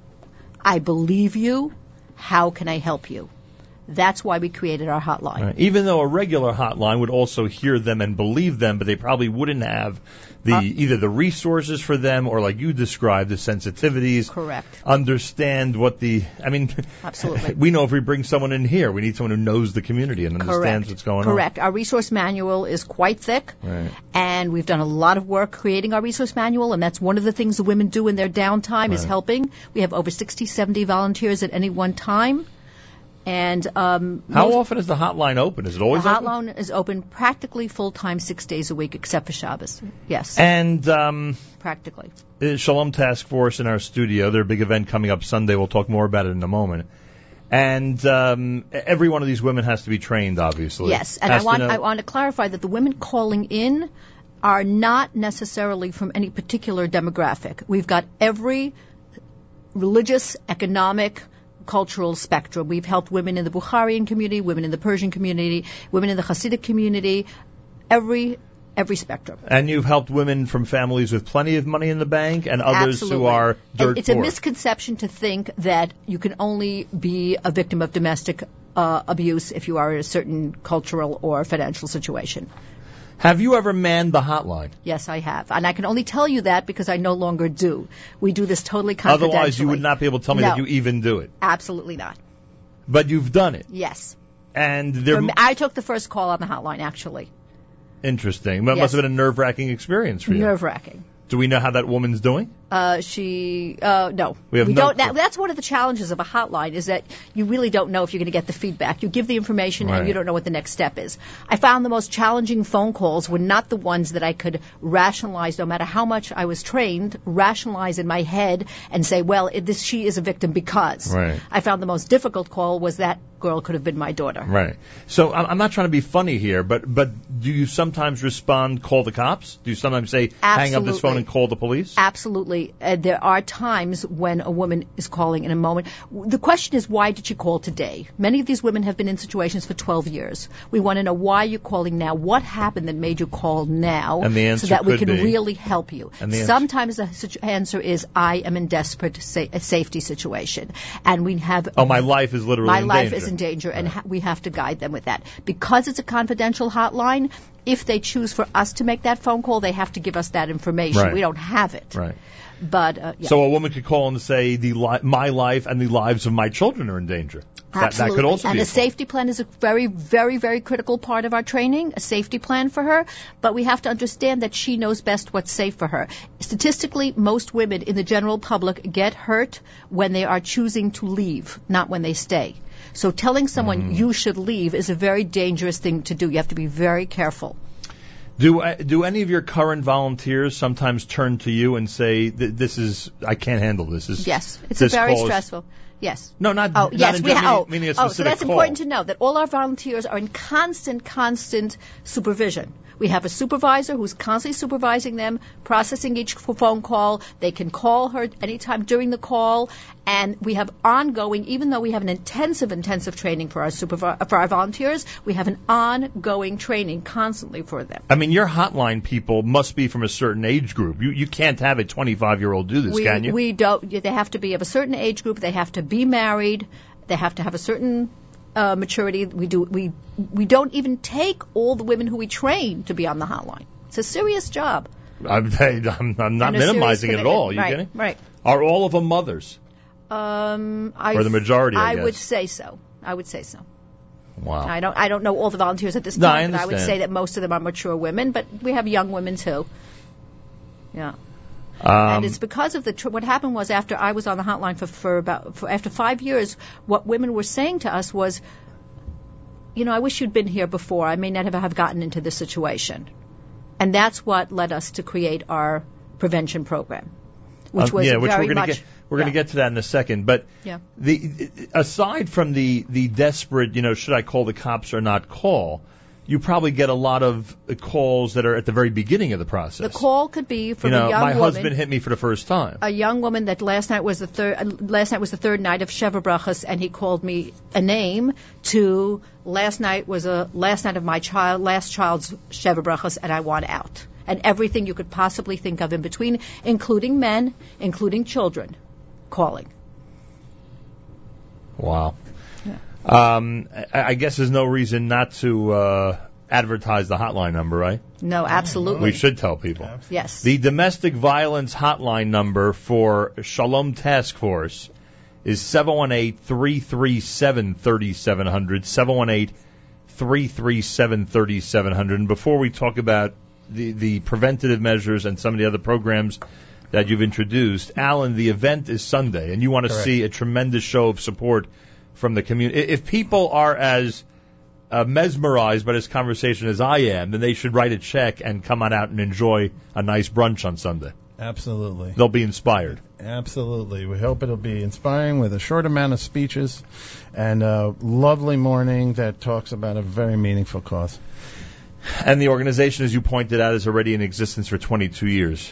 I believe you, how can I help you? That's why we created our hotline. Right. Even though a regular hotline would also hear them and believe them, but they probably wouldn't have the Uh, either the resources for them or like you described the sensitivities. Correct. Understand what the I mean Absolutely. [LAUGHS] we know if we bring someone in here, we need someone who knows the community and understands Correct. what's going on. Correct. Our resource manual is quite thick. Right. and we've done a lot of work creating our resource manual and that's one of the things the women do in their downtime is helping we have over 60 70 volunteers at any one time and um, How often is the hotline open? Is it always the open? hotline is open practically full time six days a week except for Shabbos yes And um, practically uh, Shalom Task Force in our studio. Their big event coming up Sunday. We'll talk more about it in a moment. And um, every one of these women has to be trained, obviously. Yes, and I Has want I want to clarify that the women calling in are not necessarily from any particular demographic. We've got every religious, economic, cultural spectrum. We've helped women in the Bukharian community, women in the Persian community, women in the Hasidic community, every every spectrum. And you've helped women from families with plenty of money in the bank and others Absolutely. who are And dirt It's a misconception to think that you can only be a victim of domestic uh, abuse if you are in a certain cultural or financial situation. Have you ever manned the hotline? Yes, I have. And I can only tell you that because I no longer do. We do this totally confidentially. Otherwise, you would not be able to tell me No. that you even do it. Absolutely not. But you've done it. Yes. And they're me- I took the first call on the hotline, actually. interesting. That Yes. must have been a nerve wracking experience for you. Nerve wracking. Do we know how that woman's doing? Uh, she uh, no. We have no don't. That, that's one of the challenges of a hotline is that you really don't know if you're going to get the feedback. You give the information Right. and you don't know what the next step is. I found the most challenging phone calls were not the ones that I could rationalize, no matter how much I was trained, rationalize in my head and say, well, it, this she is a victim because. Right. I found the most difficult call was that girl could have been my daughter. Right. So I'm I'm not trying to be funny here, but but do you sometimes respond, call the cops? Do you sometimes say, hang up this phone and call the police? Absolutely. Uh, there are times when a woman is calling in a moment. The question is, why did she call today? Many of these women have been in situations for 12 years. We want to know why you're calling now. What happened that made you call now? And the answer so that we can be- really help you. The answer- Sometimes the answer is, I am in desperate sa- safety situation, and we have Oh, my life is literally my life danger. is in danger, and ha- we have to guide them with that. Because it's a confidential hotline, if they choose for us to make that phone call, they have to give us that information. Right. We don't have it. Right. But uh, yeah. So a woman could call and say the li- my life and the lives of my children are in danger. That, that Absolutely. could also and be a a safety plan is a very, very, very critical part of our training, a safety plan for her. But we have to understand that she knows best what's safe for her. Statistically, most women in the general public get hurt when they are choosing to leave, not when they stay. So telling someone you should leave is a very dangerous thing to do. You have to be very careful. Do uh, do any of your current volunteers sometimes turn to you and say, "This is I can't handle this"? this Yes, it's this very stressful. Yes. No, not Oh, not yes, in we ha- meaning, oh, meaning a oh, so that's call. important to know that all our volunteers are in constant, constant supervision. We have a supervisor who's constantly supervising them, processing each phone call. They can call her anytime during the call, and we have ongoing. Even though we have an intensive, intensive training for our supervi- for our volunteers, we have an ongoing training constantly for them. I mean, your hotline people must be from a certain age group. You you can't have a 25 year old do this, we, can you? We don't. They have to be of a certain age group. They have to be married. They have to have a certain uh, maturity. We do. We we don't even take all the women who we train to be on the hotline. It's a serious job. I'm, [LAUGHS] I'm, I'm not And a serious minimizing it at all. Are you right, kidding? Right. Are all of them mothers? Um, I, Or the majority, I I, would say so. I would say so. Wow. I don't. I don't know all the volunteers at this No, point, I but I would say that most of them are mature women. But we have young women too. Yeah. Um, and it's because of the tr- what happened was after I was on the hotline for for about for after five years, what women were saying to us was, you know, I wish you'd been here before. I may not have, have gotten into this situation, and that's what led us to create our prevention program, which Um, was yeah, which very we're gonna much get we're going to get to that in a second. But yeah. the aside from the the desperate, you know, should I call the cops or not call? You probably get a lot of calls that are at the very beginning of the process. The call could be from you know, a young my woman. husband hit me for the first time. a young woman that last night was the third uh, last night was the third night of Sheva Brachas, and he called me a name to last night was a last night of my child last child's Sheva Brachas, and I want out. And everything you could possibly think of in between, including men, including children, calling. Wow. Um, I, I guess there's no reason not to uh, advertise the hotline number, right? No, absolutely. We should tell people. Yes. The domestic violence hotline number for Shalom Task Force is 718-337-3700, 718-337-3700. And before we talk about the, the preventative measures and some of the other programs that you've introduced, Alan, the event is Sunday, and you want to Correct. see a tremendous show of support from the community. If people are as uh, mesmerized by this conversation as I am, then they should write a check and come on out and enjoy a nice brunch on Sunday. Absolutely. They'll be inspired. Absolutely. We hope it'll be inspiring with a short amount of speeches and a lovely morning that talks about a very meaningful cause. And the organization, as you pointed out, is already in existence for 22 years.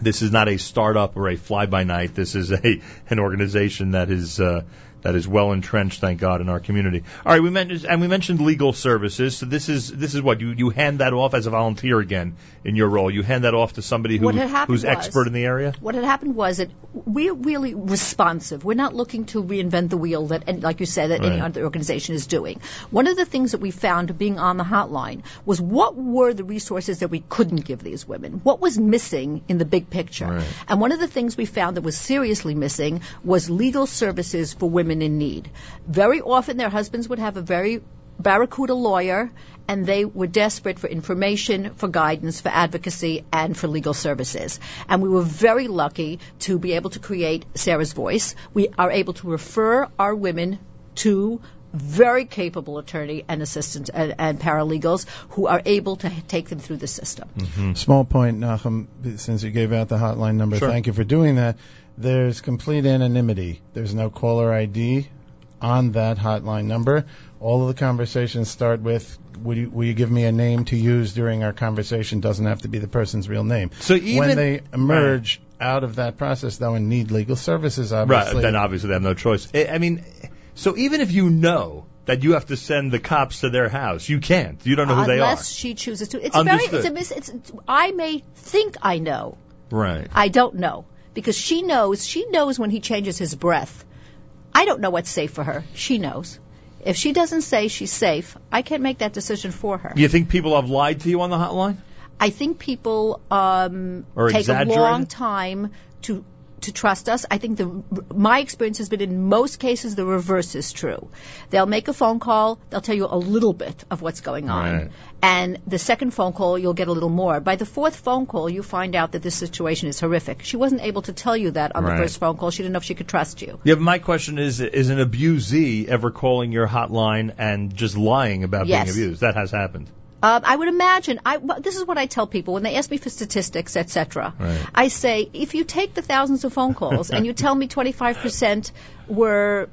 This is not a startup or a fly-by-night. This is a an organization that is uh, that is well entrenched, thank God, in our community. All right, we mentioned and we mentioned legal services. So this is this is what you you hand that off as a volunteer again in your role. You hand that off to somebody who What had happened who's was- expert in the area. What had happened was that we're really responsive. We're not looking to reinvent the wheel that, and like you said, that any other organization is doing. One of the things that we found being on the hotline was what were the resources that we couldn't give these women? What was missing in the big picture? Right. And one of the things we found that was seriously missing was legal services for women in need. Very often their husbands would have a very Barracuda lawyer, and they were desperate for information, for guidance, for advocacy, and for legal services. And we were very lucky to be able to create Sarah's Voice. We are able to refer our women to very capable attorney and assistants and, and paralegals who are able to take them through the system. Mm-hmm. Small point, Nachum, since you gave out the hotline number, Sure. thank you for doing that. There's complete anonymity. There's no caller ID on that hotline number. All of the conversations start with, will you, will you give me a name to use during our conversation? Doesn't have to be the person's real name. So even- when they emerge out of that process, though, and need legal services, Right, obviously. then obviously they have no choice. I, I mean, so even if you know that you have to send the cops to their house, you can't. You don't know who they are. Unless she chooses to. It's a very. It's a mis. It's, it's, I may think I know. Right. I don't know because she knows. She knows when he changes his breath. I don't know what's safe for her. She knows. If she doesn't say she's safe, I can't make that decision for her. You think people have lied to you on the hotline? I think people um, take a long time to to trust us. I think the my experience has been in most cases the reverse is true. They'll make a phone call, they'll tell you a little bit of what's going on. Right. And the second phone call, you'll get a little more. By the fourth phone call, you find out that this situation is horrific. She wasn't able to tell you that on Right. the first phone call. She didn't know if she could trust you. Yeah, but my question is: Is an abusee ever calling your hotline and just lying about Yes. being abused? That has happened. Um, I would imagine. I, well, this is what I tell people when they ask me for statistics, etc. Right. I say, if you take the thousands of phone calls and you tell me 25% were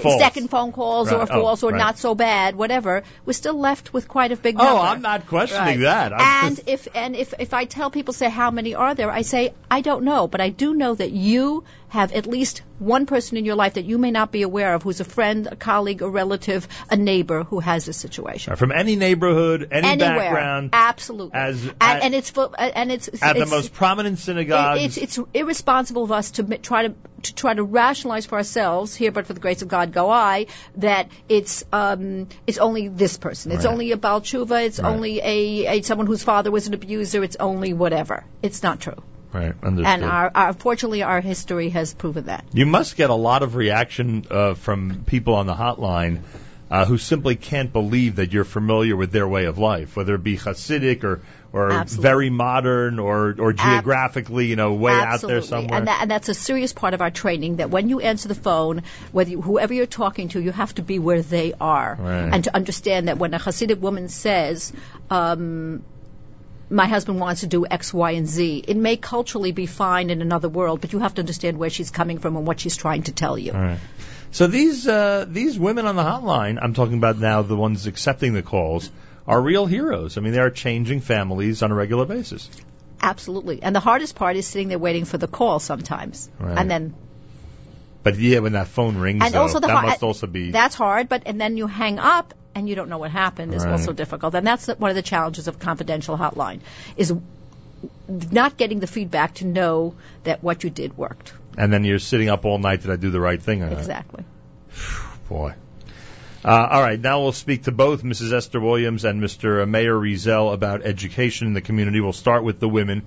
False. second phone calls or Right. Oh, false or right. not so bad, whatever, we're still left with quite a big number. Oh. I'm not questioning Right. that. I'm and if and if if I tell people say how many are there, I say I don't know, but I do know that you have at least one person in your life that you may not be aware of, who's a friend, a colleague, a relative, a neighbor who has this situation. From any neighborhood, any Anywhere, background, absolutely. as and, at, and it's and it's at the it's- most prominent synagogues. it- it's it's irresponsible of us to try to to try to rationalize for ourselves here, but for the grace of God go I that it's um it's only this person, it's Right. only a Baal Tshuva, it's Right. only a, a someone whose father was an abuser, it's only whatever. It's not true. Right, understood. And our, our unfortunately our history has proven that. You must get a lot of reaction uh, from people on the hotline uh, who simply can't believe that you're familiar with their way of life, whether it be Hasidic or or Absolutely. very modern or or geographically, you know, way out there somewhere. And, that, and that's a serious part of our training. That when you answer the phone, whether you, whoever you're talking to, you have to be where they are, Right. and to understand that when a Hasidic woman says. Um, my husband wants to do X, Y, and Z. It may culturally be fine in another world, but you have to understand where she's coming from and what she's trying to tell you. Right. So these uh, these women on the hotline, I'm talking about now, the ones accepting the calls, are real heroes. I mean, they are changing families on a regular basis. Absolutely. And the hardest part is sitting there waiting for the call sometimes. Right. And then But yeah, when that phone rings, and though, also the that must also be that's hard but and then you hang up and you don't know what happened is Right. also difficult and that's one of the challenges of confidential hotline is not getting the feedback to know that what you did worked and then you're sitting up all night. Did I do the right thing? Exactly Boy. Uh, all right, now we'll speak to both Mrs. Esther Williams and Mr. Meir Rizel about education in the community. We'll start with the women.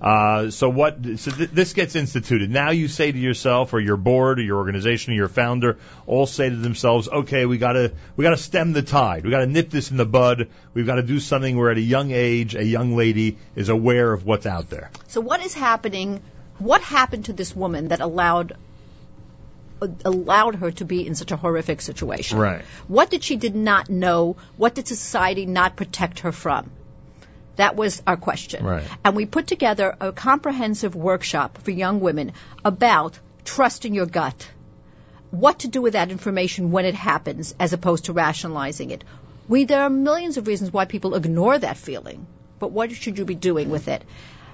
Uh, so what? So th- this gets instituted. Now you say to yourself, or your board, or your organization, or your founder, all say to themselves, "Okay, we got to we got to stem the tide. We got to nip this in the bud. We've got to do something where at a young age, a young lady is aware of what's out there." so what is happening what happened to this woman that allowed allowed her to be in such a horrific situation Right. What did she did not know? What did society not protect her from? That was our question. Right. And we put together a comprehensive workshop for young women about trusting your gut. What to do with that information when it happens as opposed to rationalizing it. We, there are millions of reasons why people ignore that feeling. But what should you be doing with it?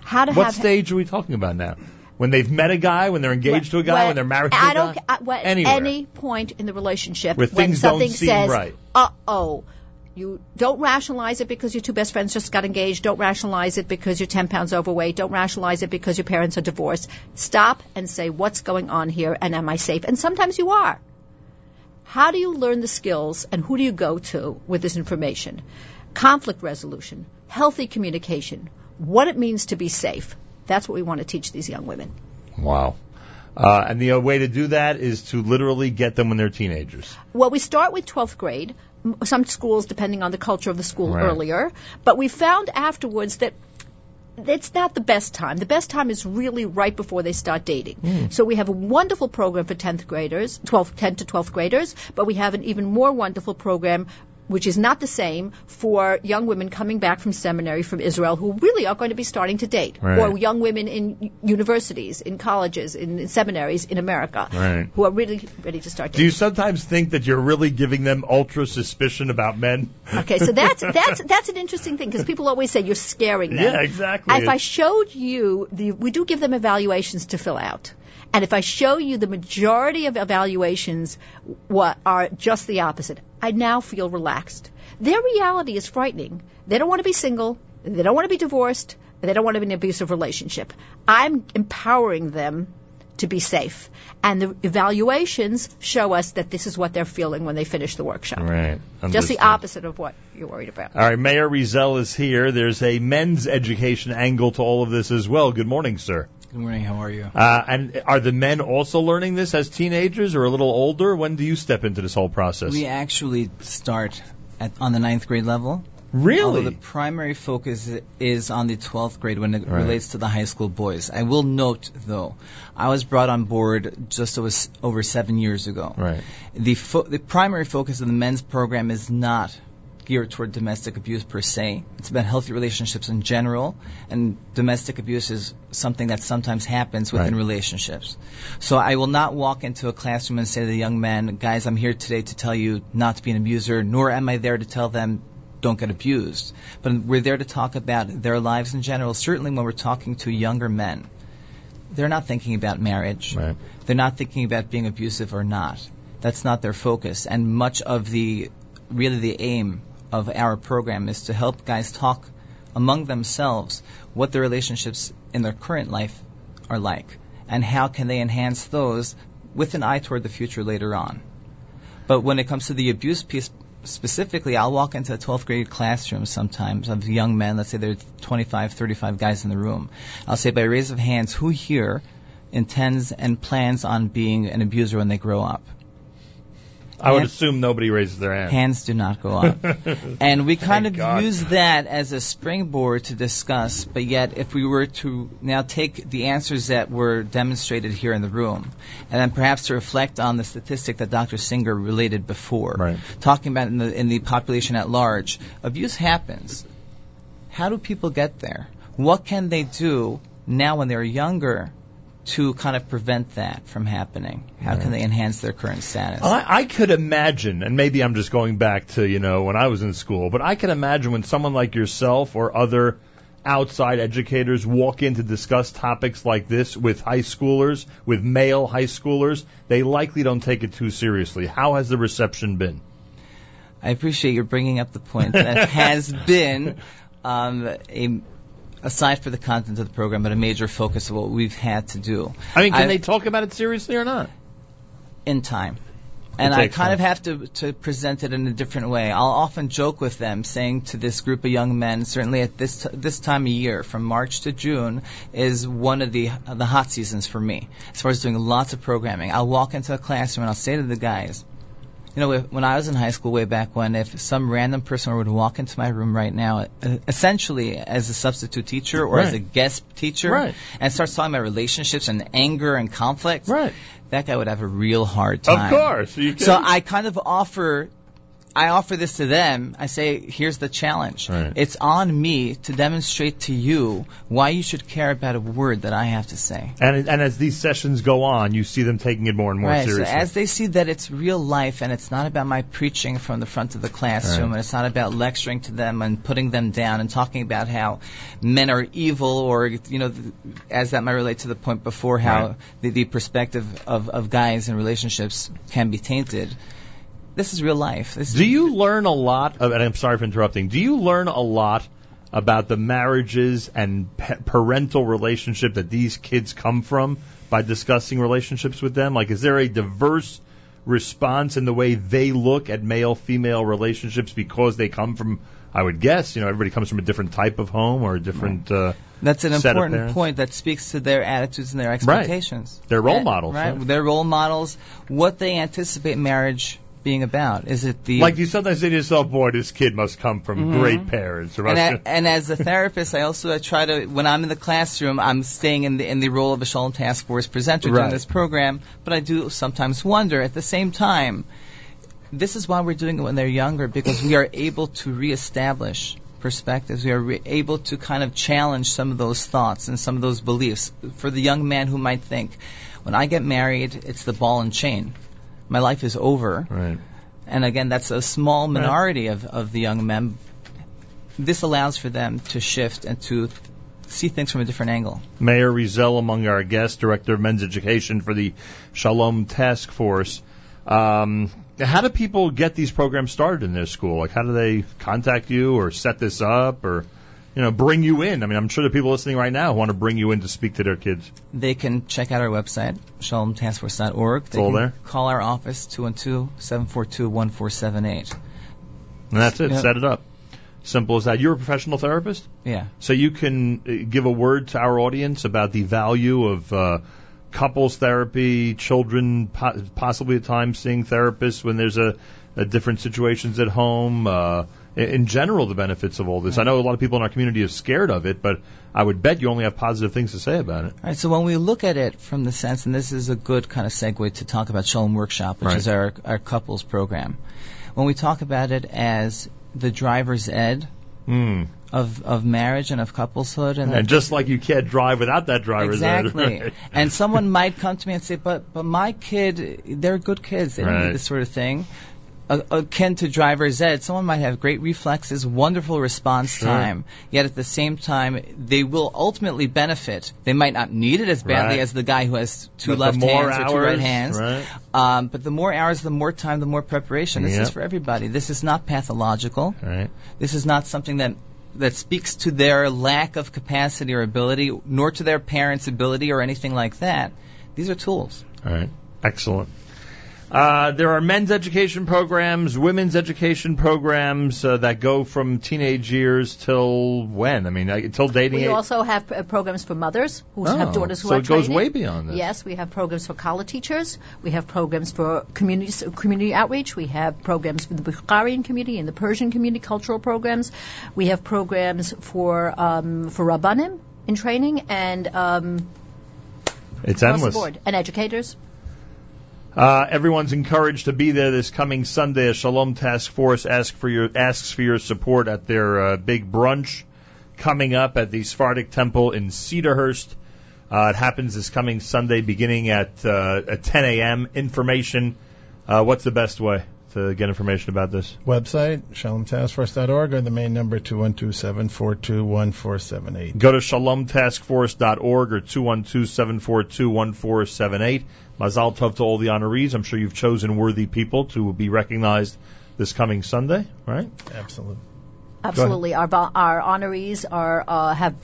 How to What have stage are we talking about now? When they've met a guy, when they're engaged to a guy, well, when they're married to a I guy? don't. ca- I, well, Anywhere. Any point in the relationship Where when things don't something says, right. "Uh oh," you don't rationalize it because your two best friends just got engaged. Don't rationalize it because you're 10 pounds overweight. Don't rationalize it because your parents are divorced. Stop and say, "What's going on here? And am I safe?" And sometimes you are. How do you learn the skills and who do you go to with this information? Conflict resolution, healthy communication, what it means to be safe. That's what we want to teach these young women. Wow. Uh, and the way to do that is to literally get them when they're teenagers. Well, we start with 12th grade. Some schools, depending on the culture of the school, Right. earlier. But we found afterwards that it's not the best time. The best time is really right before they start dating. Hmm. So we have a wonderful program for 10th graders, 12, 10 to 12th graders, but we have an even more wonderful program which is not the same for young women coming back from seminary from Israel who really are going to be starting to date, Right. or young women in universities, in colleges, in, in seminaries in America, Right. who are really ready to start dating. Do you sometimes think that you're really giving them ultra suspicion about men? Okay, so that's that's that's an interesting thing because people always say you're scaring them. Yeah, exactly. If I showed you the, we do give them evaluations to fill out, and if I show you the majority of evaluations, what are just the opposite, I now feel relaxed. Their reality is frightening. They don't want to be single. They don't want to be divorced. They don't want to be in an abusive relationship. I'm empowering them to be safe. And the evaluations show us that this is what they're feeling when they finish the workshop. Right. Just the opposite of what you're worried about. All right, Meir Rizel is here. There's a men's education angle to all of this as well. Good morning, sir. Good morning. How are you? Uh, and are the men also learning this as teenagers or a little older? When do you step into this whole process? We actually start at, on the ninth grade level. Really? Although the primary focus is on the 12th grade when it Right. relates to the high school boys. I will note, though, I was brought on board just over, over seven years ago. Right. The, fo- the primary focus of the men's program is not geared toward domestic abuse per se. It's about healthy relationships in general, and domestic abuse is something that sometimes happens within Right. relationships. So I will not walk into a classroom and say to the young men, guys, I'm here today to tell you not to be an abuser, nor am I there to tell them don't get abused. But we're there to talk about their lives in general, certainly when we're talking to younger men. They're not thinking about marriage. Right. They're not thinking about being abusive or not. That's not their focus. And much of the, really the aim of our program is to help guys talk among themselves what their relationships in their current life are like and how can they enhance those with an eye toward the future later on. But when it comes to the abuse piece specifically, I'll walk into a 12th grade classroom sometimes of young men, let's say there are 25, 35 guys in the room. I'll say by raise of hands, who here intends and plans on being an abuser when they grow up? I would assume nobody raises their hand. Hands do not go up. [LAUGHS] and we kind Thank of God. use that as a springboard to discuss, but yet if we were to now take the answers that were demonstrated here in the room, and then perhaps to reflect on the statistic that Dr. Singer related before, Right. talking about in the, in the population at large, abuse happens. How do people get there? What can they do now when they're younger to kind of prevent that from happening? How can they enhance their current status? I, I could imagine, and maybe I'm just going back to, you know, when I was in school, but I can imagine when someone like yourself or other outside educators walk in to discuss topics like this with high schoolers, with male high schoolers, they likely don't take it too seriously. How has the reception been? I appreciate you bringing up the point that [LAUGHS] has been um, a aside for the content of the program, but a major focus of what we've had to do. I mean, can I- they talk about it seriously or not? in time. And I kind time. of have to, to present it in a different way. I'll often joke with them, saying to this group of young men, certainly at this t- this time of year, from March to June, is one of the the hot seasons for me, as far as doing lots of programming. I'll walk into a classroom and I'll say to the guys, you know, when I was in high school way back when, if some random person to walk into my room right now, uh, essentially as a substitute teacher or as a guest teacher, Right. and starts talking about relationships and anger and conflict, Right. that guy would have a real hard time. Of course, you So I kind of offer, I offer this to them. I say, here's the challenge. Right. It's on me to demonstrate to you why you should care about a word that I have to say. And, and as these sessions go on, you see them taking it more and more right. seriously. So as they see that it's real life and it's not about my preaching from the front of the classroom Right. and it's not about lecturing to them and putting them down and talking about how men are evil or you know th- as that might relate to the point before how the, the perspective of, of guys in relationships can be tainted. This is real life. This Do you learn a lot of, and I'm sorry for interrupting, do you learn a lot about the marriages and pa- parental relationship that these kids come from by discussing relationships with them? Like, is there a diverse response in the way they look at male female relationships because they come from I would guess, you know, everybody comes from a different type of home or a different uh That's an important point that speaks to their attitudes and their expectations. They're role Eh, models, right? right? They're role models. What they anticipate marriage being about. Is it the Like you sometimes say to yourself, boy, this kid must come from Mhm. great parents. Or and, and as a therapist, I also I try to when I'm in the classroom, I'm staying in the in the role of a Shalom Task Force presenter Right. during this program. But I do sometimes wonder at the same time. This is why we're doing it when they're younger because we are able to reestablish perspectives. We are re- able to kind of challenge some of those thoughts and some of those beliefs for the young man who might think, when I get married, it's the ball and chain. My life is over. Right. And again, that's a small minority of, of the young men. This allows for them to shift and to see things from a different angle. Meir Rizel among our guests, Director of Men's Education for the Shalom Task Force. Um, how do people get these programs started in their school? Like, how do they contact you or set this up or, you know, bring you in? I mean, I'm sure the people listening right now want to bring you in to speak to their kids. They can check out our website, shalomtaskforce.org. They all can there? Call our office, 212-742-1478. And that's it. Yeah. Set it up. Simple as that. You're a professional therapist? Yeah. So you can uh, give a word to our audience about the value of uh, couples therapy, children po- possibly at times seeing therapists when there's a, a different situations at home. Uh, in- general, the benefits of all this. I know a lot of people in our community are scared of it, but I would bet you only have positive things to say about it. All right, so when we look at it from the sense, and this is a good kind of segue to talk about Shalom Workshop, which Right. is our, our couples program. When we talk about it as the driver's ed Hmm. of, of marriage and of coupleshood, and, And just like you can't drive without that driver's ed. exactly. [LAUGHS] right? and someone might come to me and say, "But but my kid, they're good kids. They don't need this sort of thing." Akin to driver's ed, someone might have great reflexes, wonderful response Sure. time, yet at the same time, they will ultimately benefit. They might not need it as badly Right. as the guy who has two But left hands or two right hands. right? Um, but the more hours, the more time, the more preparation. This Yep. is for everybody. This is not pathological. Right. This is not something that that speaks to their lack of capacity or ability, nor to their parents' ability or anything like that. These are tools. All right. Excellent. Uh, there are men's education programs, women's education programs uh, that go from teenage years till when? I mean, uh, till dating. We age? also have uh, programs for mothers who Oh, have daughters who so are it goes training. way beyond this. Yes, we have programs for college teachers. We have programs for community community outreach. We have programs for the Bukharian community and the Persian community cultural programs. We have programs for um, for rabbanim in training and um, It's endless. the board and educators. Uh, everyone's encouraged to be there this coming Sunday. A Shalom Task Force asks for your asks for your support at their uh, big brunch coming up at the Sephardic Temple in Cedarhurst. Uh, it happens this coming Sunday, beginning at uh, at 10 a.m. Information. Uh, what's the best way to get information about this? Website, shalomtaskforce.org, or the main number, 212-742-1478. Go to shalomtaskforce.org or 212-742-1478. Mazal tov to all the honorees. I'm sure you've chosen worthy people to be recognized this coming Sunday, right? Absolutely. Absolutely, our our honorees are uh, have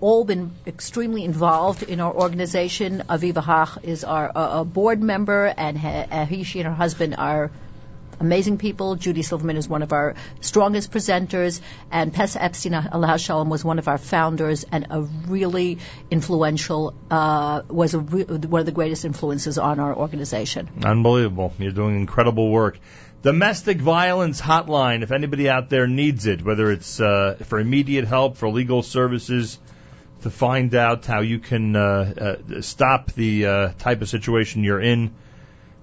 all been extremely involved in our organization. Aviva Hach is our uh, a board member, and he, uh, he, she, and her husband are amazing people. Judy Silverman is one of our strongest presenters, and Pesa Epstein Allah Shalom was one of our founders and a really influential uh, was re- one of the greatest influences on our organization. Unbelievable. You're doing incredible work. Domestic violence hotline, if anybody out there needs it, whether it's uh, for immediate help, for legal services, to find out how you can uh, uh, stop the uh, type of situation you're in.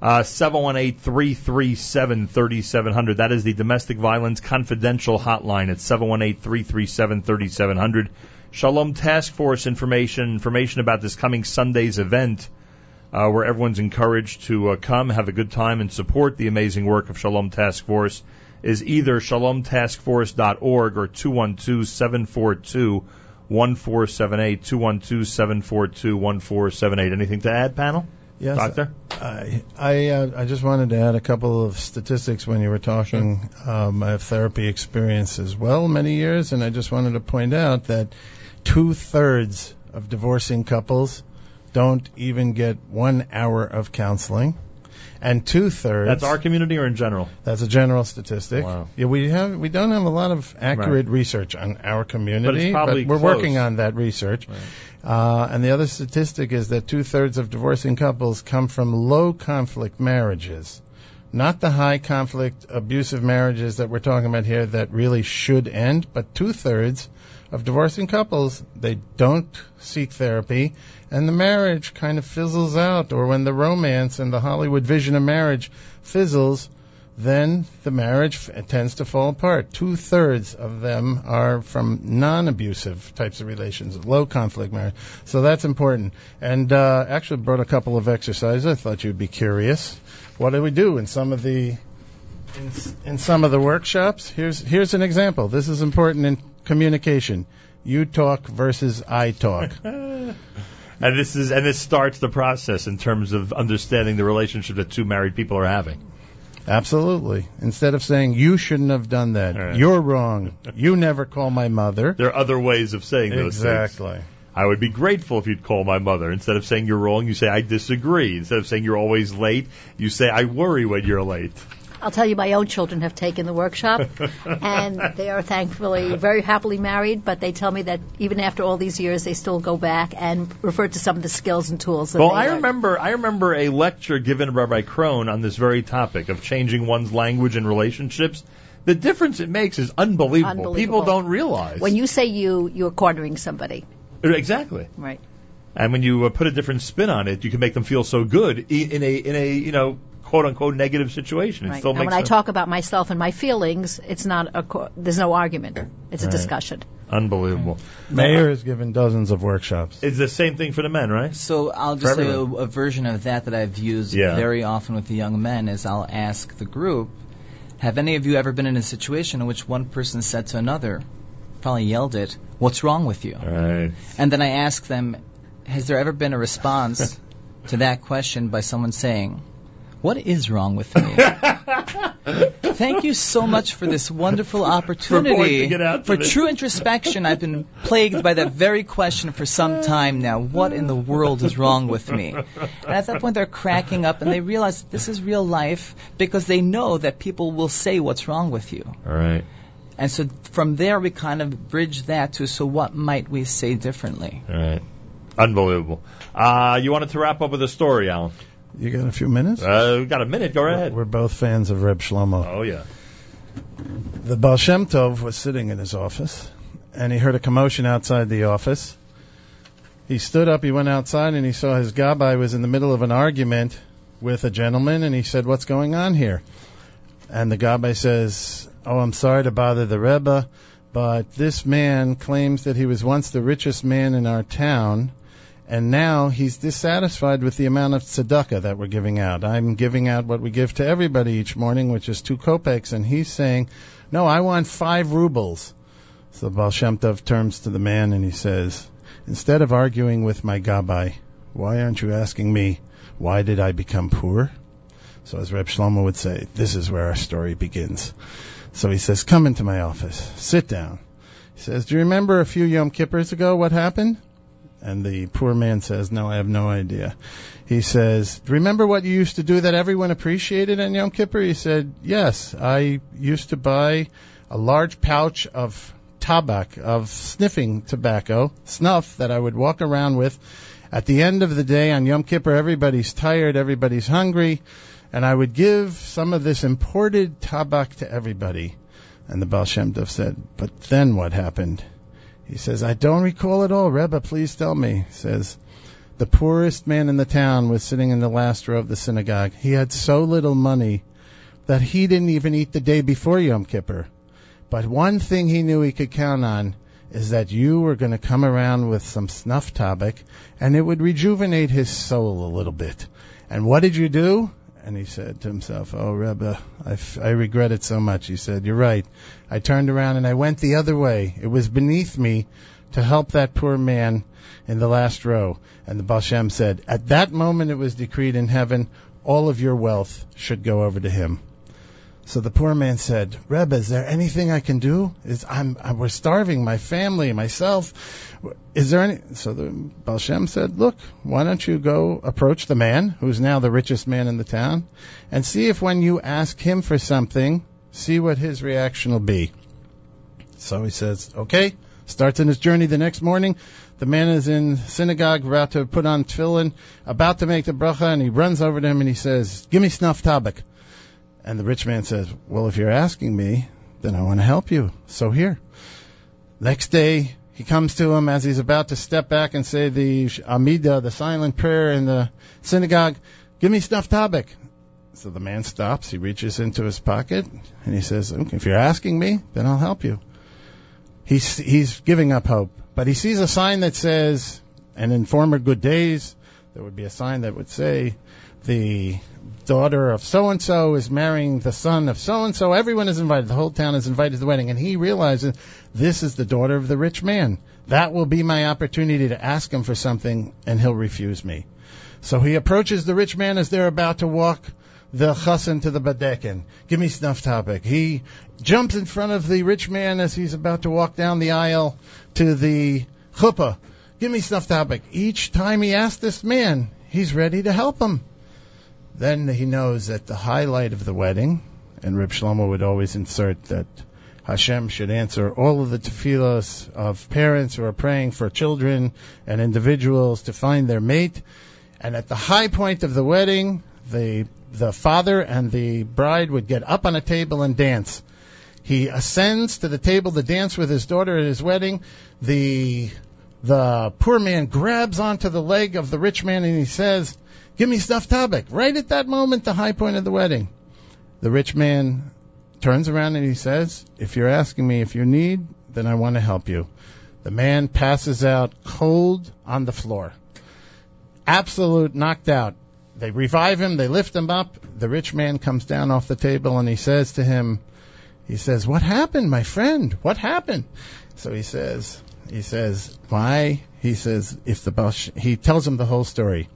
Uh, 718-337-3700. That is the domestic violence confidential hotline at 718-337-3700. Shalom Task Force information, information about this coming Sunday's event uh, where everyone's encouraged to uh, come, have a good time, and support the amazing work of Shalom Task Force is either shalomtaskforce.org or 212-742-1478, 212-742-1478. Anything to add, panel? Yes, Doctor? I I, uh, I just wanted to add a couple of statistics when you were talking. Um, I have therapy experience as well, many years, and I just wanted to point out that two thirds of divorcing couples don't even get one hour of counseling, and two thirds. That's our community or in general? That's a general statistic. Wow. Yeah, we have we don't have a lot of accurate research on our community, probably we're close. working on that research. Uh, and the other statistic is that two thirds of divorcing couples come from low conflict marriages, not the high conflict abusive marriages that we're talking about here that really should end, but two thirds of divorcing couples they don't seek therapy, and the marriage kind of fizzles out, or when the romance and the Hollywood vision of marriage fizzles, then the marriage tends to fall apart. Two thirds of them are from non-abusive types of relations, low conflict marriage. So that's important. And uh, actually brought a couple of exercises. I thought you'd be curious. What do we do in some of the in, in some of the workshops? Here's here's an example. This is important in communication. You talk versus I talk. [LAUGHS] and this is and this starts the process in terms of understanding the relationship that two married people are having. Absolutely. Instead of saying you shouldn't have done that, right. you're wrong. You never call my mother. There are other ways of saying those things. Exactly. I would be grateful if you'd call my mother. Instead of saying you're wrong, you say I disagree. Instead of saying you're always late, you say I worry when you're late. I'll tell you, my own children have taken the workshop, [LAUGHS] and they are thankfully very happily married. But they tell me that even after all these years, they still go back and refer to some of the skills and tools. That Well, they I learned. remember I remember a lecture given by Rabbi Crone on this very topic of changing one's language in relationships. The difference it makes is unbelievable. Unbelievable. People don't realize. When you say you, you're cornering somebody, exactly. right? And when you uh, put a different spin on it, you can make them feel so good in a in a you know quote unquote negative situation. It Right. still And makes when I talk about myself and my feelings, it's not a there's no argument. It's a discussion. Unbelievable. Meir has given dozens of workshops. It's the same thing for the men, right? So I'll just say a, a version of that that I've used Yeah. very often with the young men is I'll ask the group, have any of you ever been in a situation in which one person said to another, probably yelled it, what's wrong with you? Right. And then I ask them, has there ever been a response [LAUGHS] to that question by someone saying, what is wrong with me? [LAUGHS] Thank you so much for this wonderful opportunity. pointing it out to for true introspection, I've been plagued by that very question for some time now. What in the world is wrong with me? And at that point, they're cracking up and they realize this is real life because they know that people will say what's wrong with you. All right. And so from there, we kind of bridge that to so what might we say differently? All right. Unbelievable. Uh, you wanted to wrap up with a story, Alan? You got a few minutes? Uh, we got a minute. Go right ahead. We're both fans of Reb Shlomo. Oh yeah. The Baal Shem Tov was sitting in his office, and he heard a commotion outside the office. He stood up, he went outside, and he saw his gabbai was in the middle of an argument with a gentleman, and he said, "What's going on here?" And the gabbai says, "Oh, I'm sorry to bother the Rebbe, but this man claims that he was once the richest man in our town." And now he's dissatisfied with the amount of tzedakah that we're giving out. I'm giving out what we give to everybody each morning, which is two kopecks, and he's saying, "No, I want five rubles." So Baal Shem Tov turns to the man and he says, "Instead of arguing with my gabbai, why aren't you asking me why did I become poor?" So as Reb Shlomo would say, this is where our story begins. So he says, "Come into my office, sit down." He says, "Do you remember a few Yom Kippurs ago what happened?" And the poor man says, No, I have no idea. He says, Remember what you used to do that everyone appreciated on Yom Kippur? He said, Yes, I used to buy a large pouch of tabak, of sniffing tobacco, snuff, that I would walk around with. At the end of the day on Yom Kippur, everybody's tired, everybody's hungry, and I would give some of this imported tabak to everybody. And the Baal Shem Tov said, But then what happened? He says, I don't recall at all. Rebbe, please tell me. He says, the poorest man in the town was sitting in the last row of the synagogue. He had so little money that he didn't even eat the day before Yom Kippur. But one thing he knew he could count on is that you were going to come around with some snuff tabak and it would rejuvenate his soul a little bit. And what did you do? And he said to himself, Oh, Rebbe, I, f- I regret it so much. He said, You're right. I turned around and I went the other way. It was beneath me to help that poor man in the last row. And the Baal Shem said, At that moment it was decreed in heaven, all of your wealth should go over to him. So the poor man said, Rebbe, is there anything I can do? Is I'm, i we're starving, my family, myself. Is there any? So the Baal Shem said, look, why don't you go approach the man who's now the richest man in the town, and see if when you ask him for something, see what his reaction will be. So he says, okay. Starts on his journey the next morning. The man is in synagogue, about to put on tefillin, about to make the bracha, and he runs over to him and he says, "Give me snuff tabak." And the rich man says, "Well, if you're asking me, then I want to help you. So here." Next day, he comes to him as he's about to step back and say the Amida, the silent prayer in the synagogue. Give me snuff tabak. So the man stops. He reaches into his pocket and he says, okay, "If you're asking me, then I'll help you." He's he's giving up hope, but he sees a sign that says, "And in former good days, there would be a sign that would say, the daughter of so and so is marrying the son of so and so. Everyone is invited. The whole town is invited to the wedding, and he realizes this is the daughter of the rich man. That will be my opportunity to ask him for something, and he'll refuse me. So he approaches the rich man as they're about to walk the chassan to the badekin. Give me snuff tabak. He jumps in front of the rich man as he's about to walk down the aisle to the chuppah. Give me snuff tabak. Each time he asks this man, he's ready to help him. Then he knows that the highlight of the wedding, and Reb Shlomo would always insert that Hashem should answer all of the tefillos of parents who are praying for children and individuals to find their mate. And at the high point of the wedding, the the father and the bride would get up on a table and dance. He ascends to the table to dance with his daughter at his wedding. The the poor man grabs onto the leg of the rich man and he says, "Give me stuffed tabak." Right at that moment, the high point of the wedding, the rich man turns around and he says, "If you're asking me if you need, then I want to help you." The man passes out cold on the floor, absolute knocked out. They revive him, they lift him up. The rich man comes down off the table and he says to him, he says, "What happened, my friend? What happened?" So he says, he says, "Why?" He says, "If the Baal he tells him the whole story."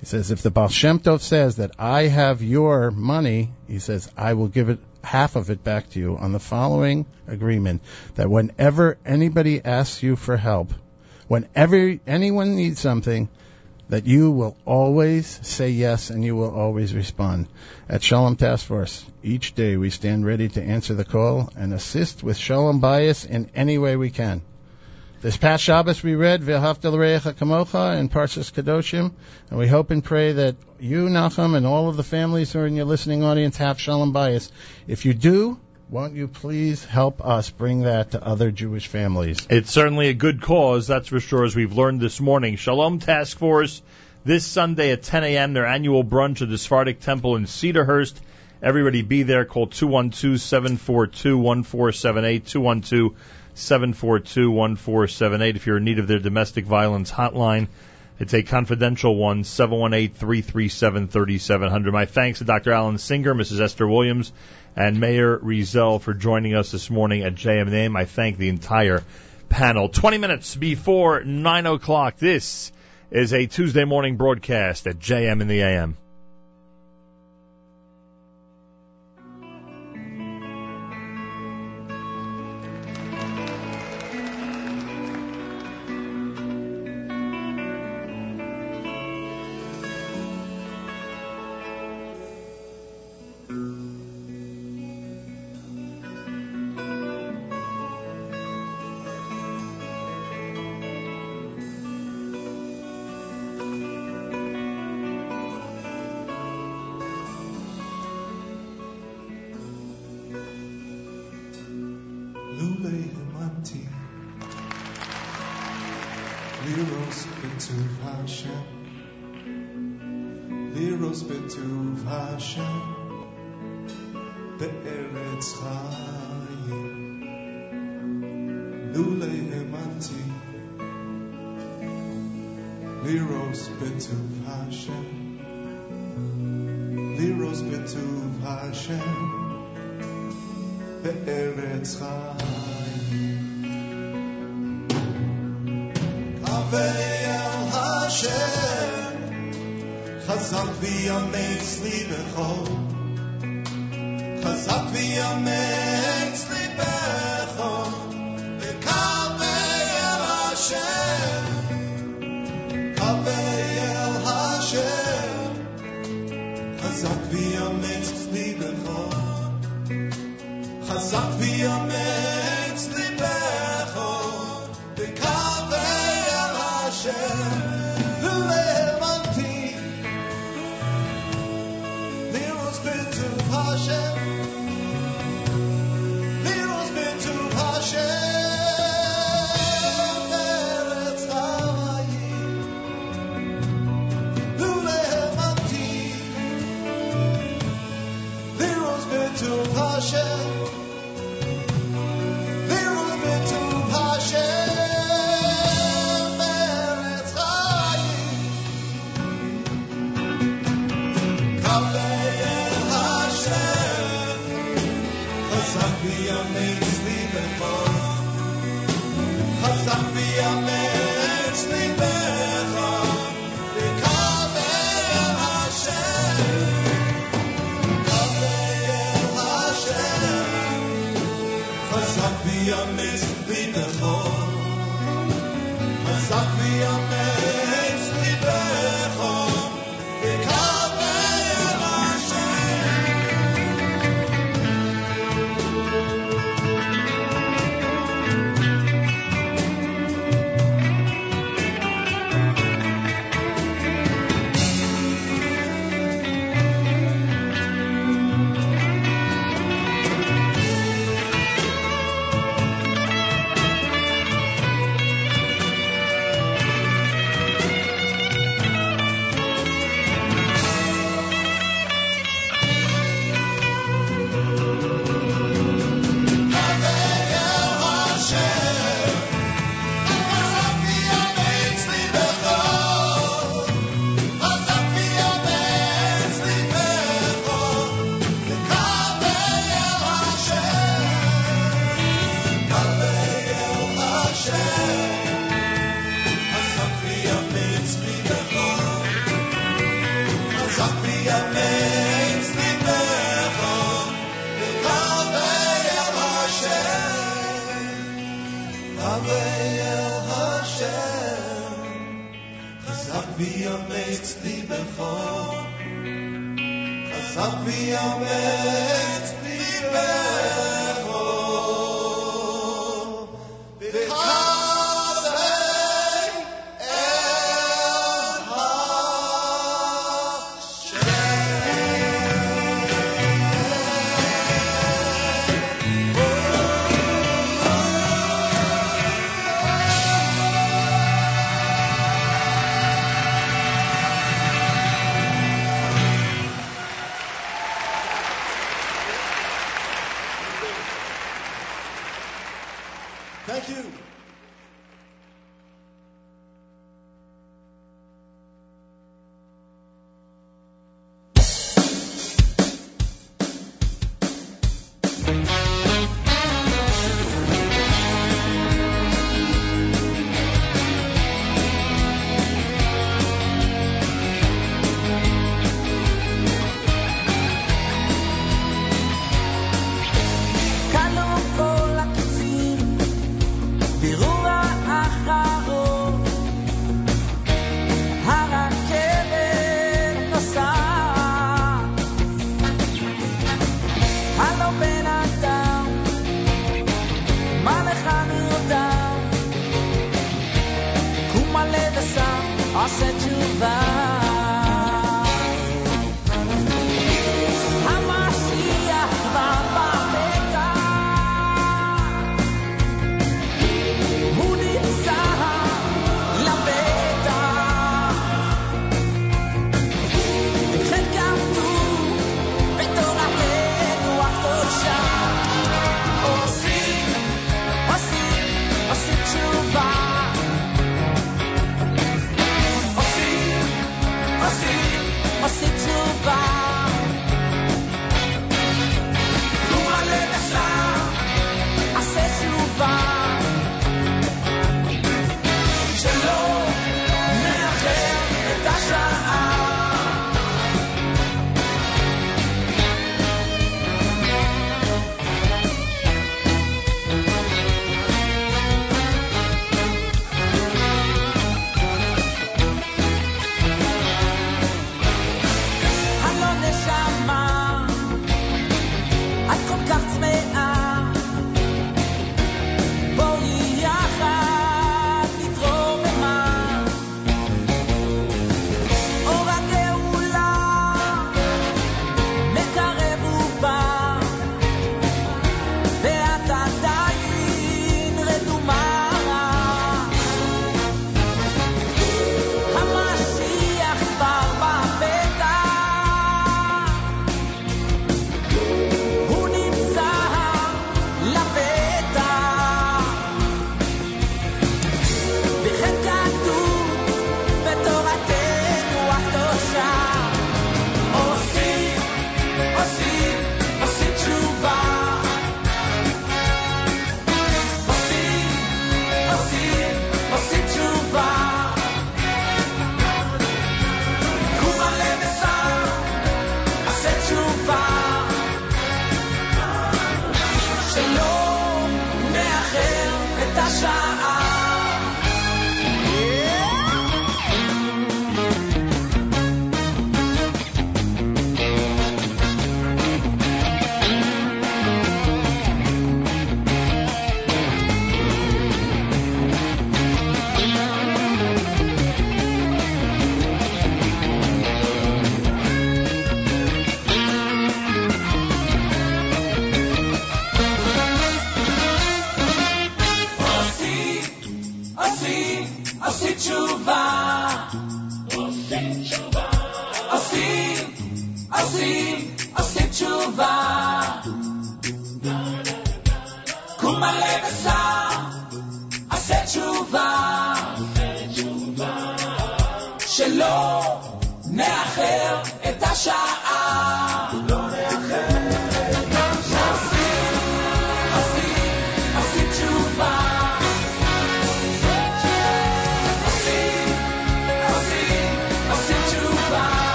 He says, "If the Baal Shem Tov says that I have your money, he says I will give it half of it back to you on the following agreement: that whenever anybody asks you for help, whenever anyone needs something." that you will always say yes and you will always respond. At Shalom Task Force, each day we stand ready to answer the call and assist with Shalom bayis in any way we can. This past Shabbos we read V'ahavta l'reich kamocha in Parshas Kedoshim, and we hope and pray that you, Nachum, and all of the families who are in your listening audience have Shalom bayis. If you do, won't you please help us bring that to other Jewish families? It's certainly a good cause, that's for sure, as we've learned this morning. Shalom Task Force, this Sunday at 10 a.m., their annual brunch at the Sephardic Temple in Cedarhurst. Everybody be there. Call 212-742-1478, 212-742-1478 if you're in need of their domestic violence hotline. It's a confidential one, 718-337-3700. My thanks to Dr. Alan Singer, Mrs. Esther Williams, and Meir Rizel for joining us this morning at JM in the AM. I thank the entire panel. 20 minutes before 9 o'clock. This is a Tuesday morning broadcast at JM in the AM. Cause I'll be a man. Hasafia means leaving home. Hasafia means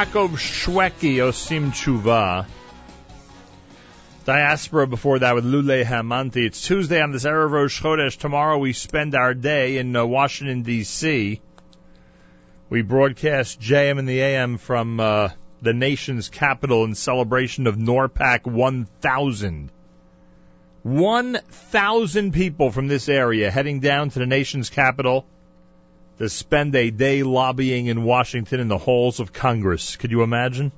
Yaakov Shwekey, Osim Chuva. Diaspora before that with Lule Hamanti. It's Tuesday on this Erev Rosh Chodesh. Tomorrow we spend our day in uh, Washington, D.C. We broadcast JM in the AM from uh, the nation's capital in celebration of NORPAC 1000. 1,000 people from this area heading down to the nation's capital to spend a day lobbying in Washington in the halls of Congress. Could you imagine?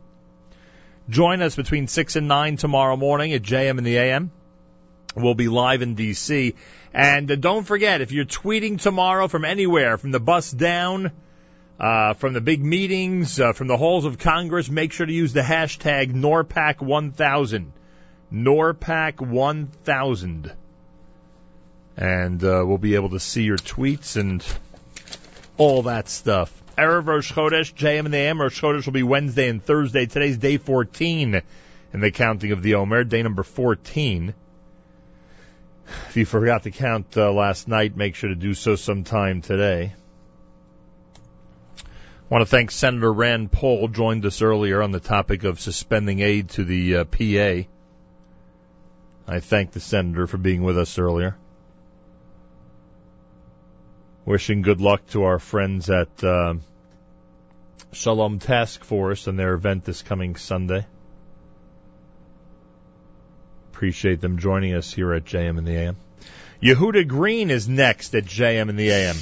Join us between 6 and 9 tomorrow morning at JM in the AM. We'll be live in DC. And uh, don't forget, if you're tweeting tomorrow from anywhere, from the bus down, uh, from the big meetings, uh, from the halls of Congress, make sure to use the hashtag NORPAC1000. NORPAC1000. And uh, we'll be able to see your tweets and all that stuff. Erev Rosh Chodesh, JM in the AM. Rosh Chodesh will be Wednesday and Thursday. Today's day 14 in the counting of the Omer, day number 14. If you forgot to count uh, last night, make sure to do so sometime today. I want to thank Senator Rand Paul, joined us earlier on the topic of suspending aid to the uh, PA. I thank the senator for being with us earlier. Wishing good luck to our friends at uh, Shalom Task Force and their event this coming Sunday. Appreciate them joining us here at JM in the AM. Yehuda Green is next at JM in the AM.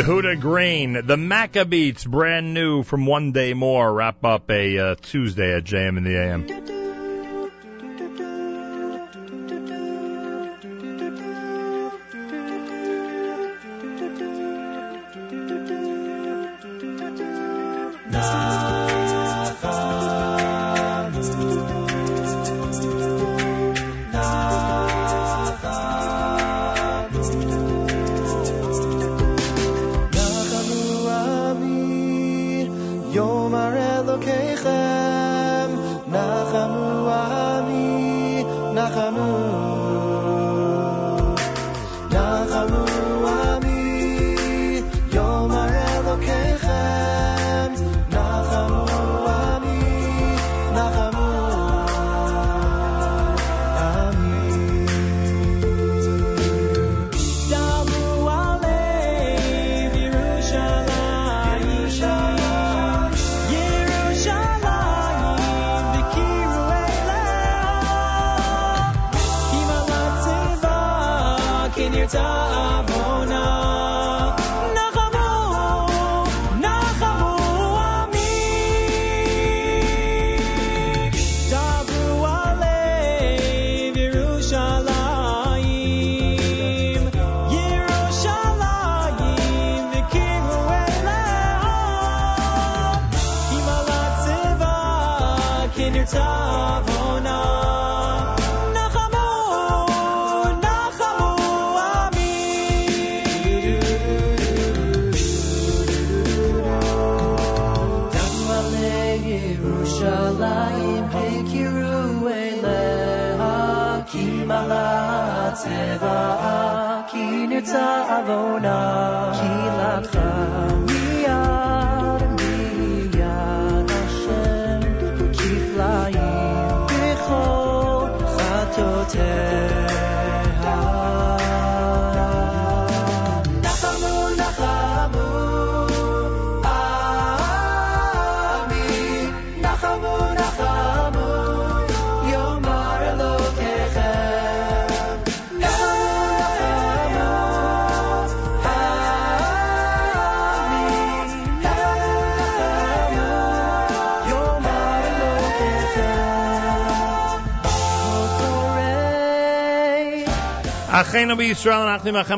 Yehuda Green, the Maccabeats, brand new from One Day More, wrap up a uh, Tuesday at JM in the AM.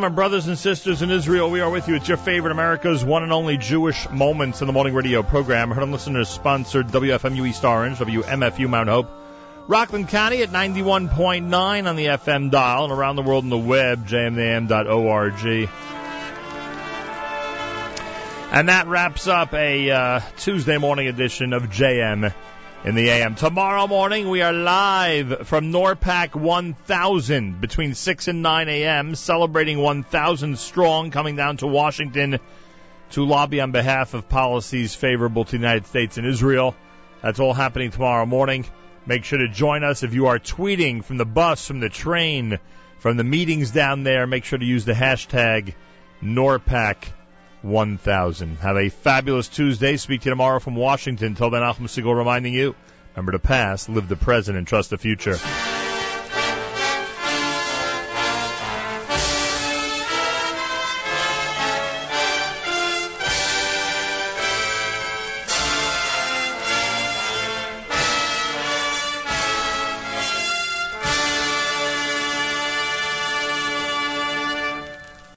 Our brothers and sisters in Israel, we are with you. It's your favorite America's one and only Jewish Moments in the Morning Radio program. Heard on listeners sponsored WFMU East Orange, WMFU Mount Hope, Rockland County at 91.9 on the FM dial and around the world on the web, jmam.org. And that wraps up a uh, Tuesday morning edition of JM in the AM. Tomorrow morning we are live from NORPAC 1000 between 6 and 9 a.m. celebrating 1000 strong coming down to Washington to lobby on behalf of policies favorable to the United States and Israel. That's all happening tomorrow morning. Make sure to join us if you are tweeting from the bus, from the train, from the meetings down there. Make sure to use the hashtag NORPAC 1000. Have a fabulous Tuesday. Speak to you tomorrow from Washington. Till then, Nachum reminding you, remember to pass, live the present, and trust the future.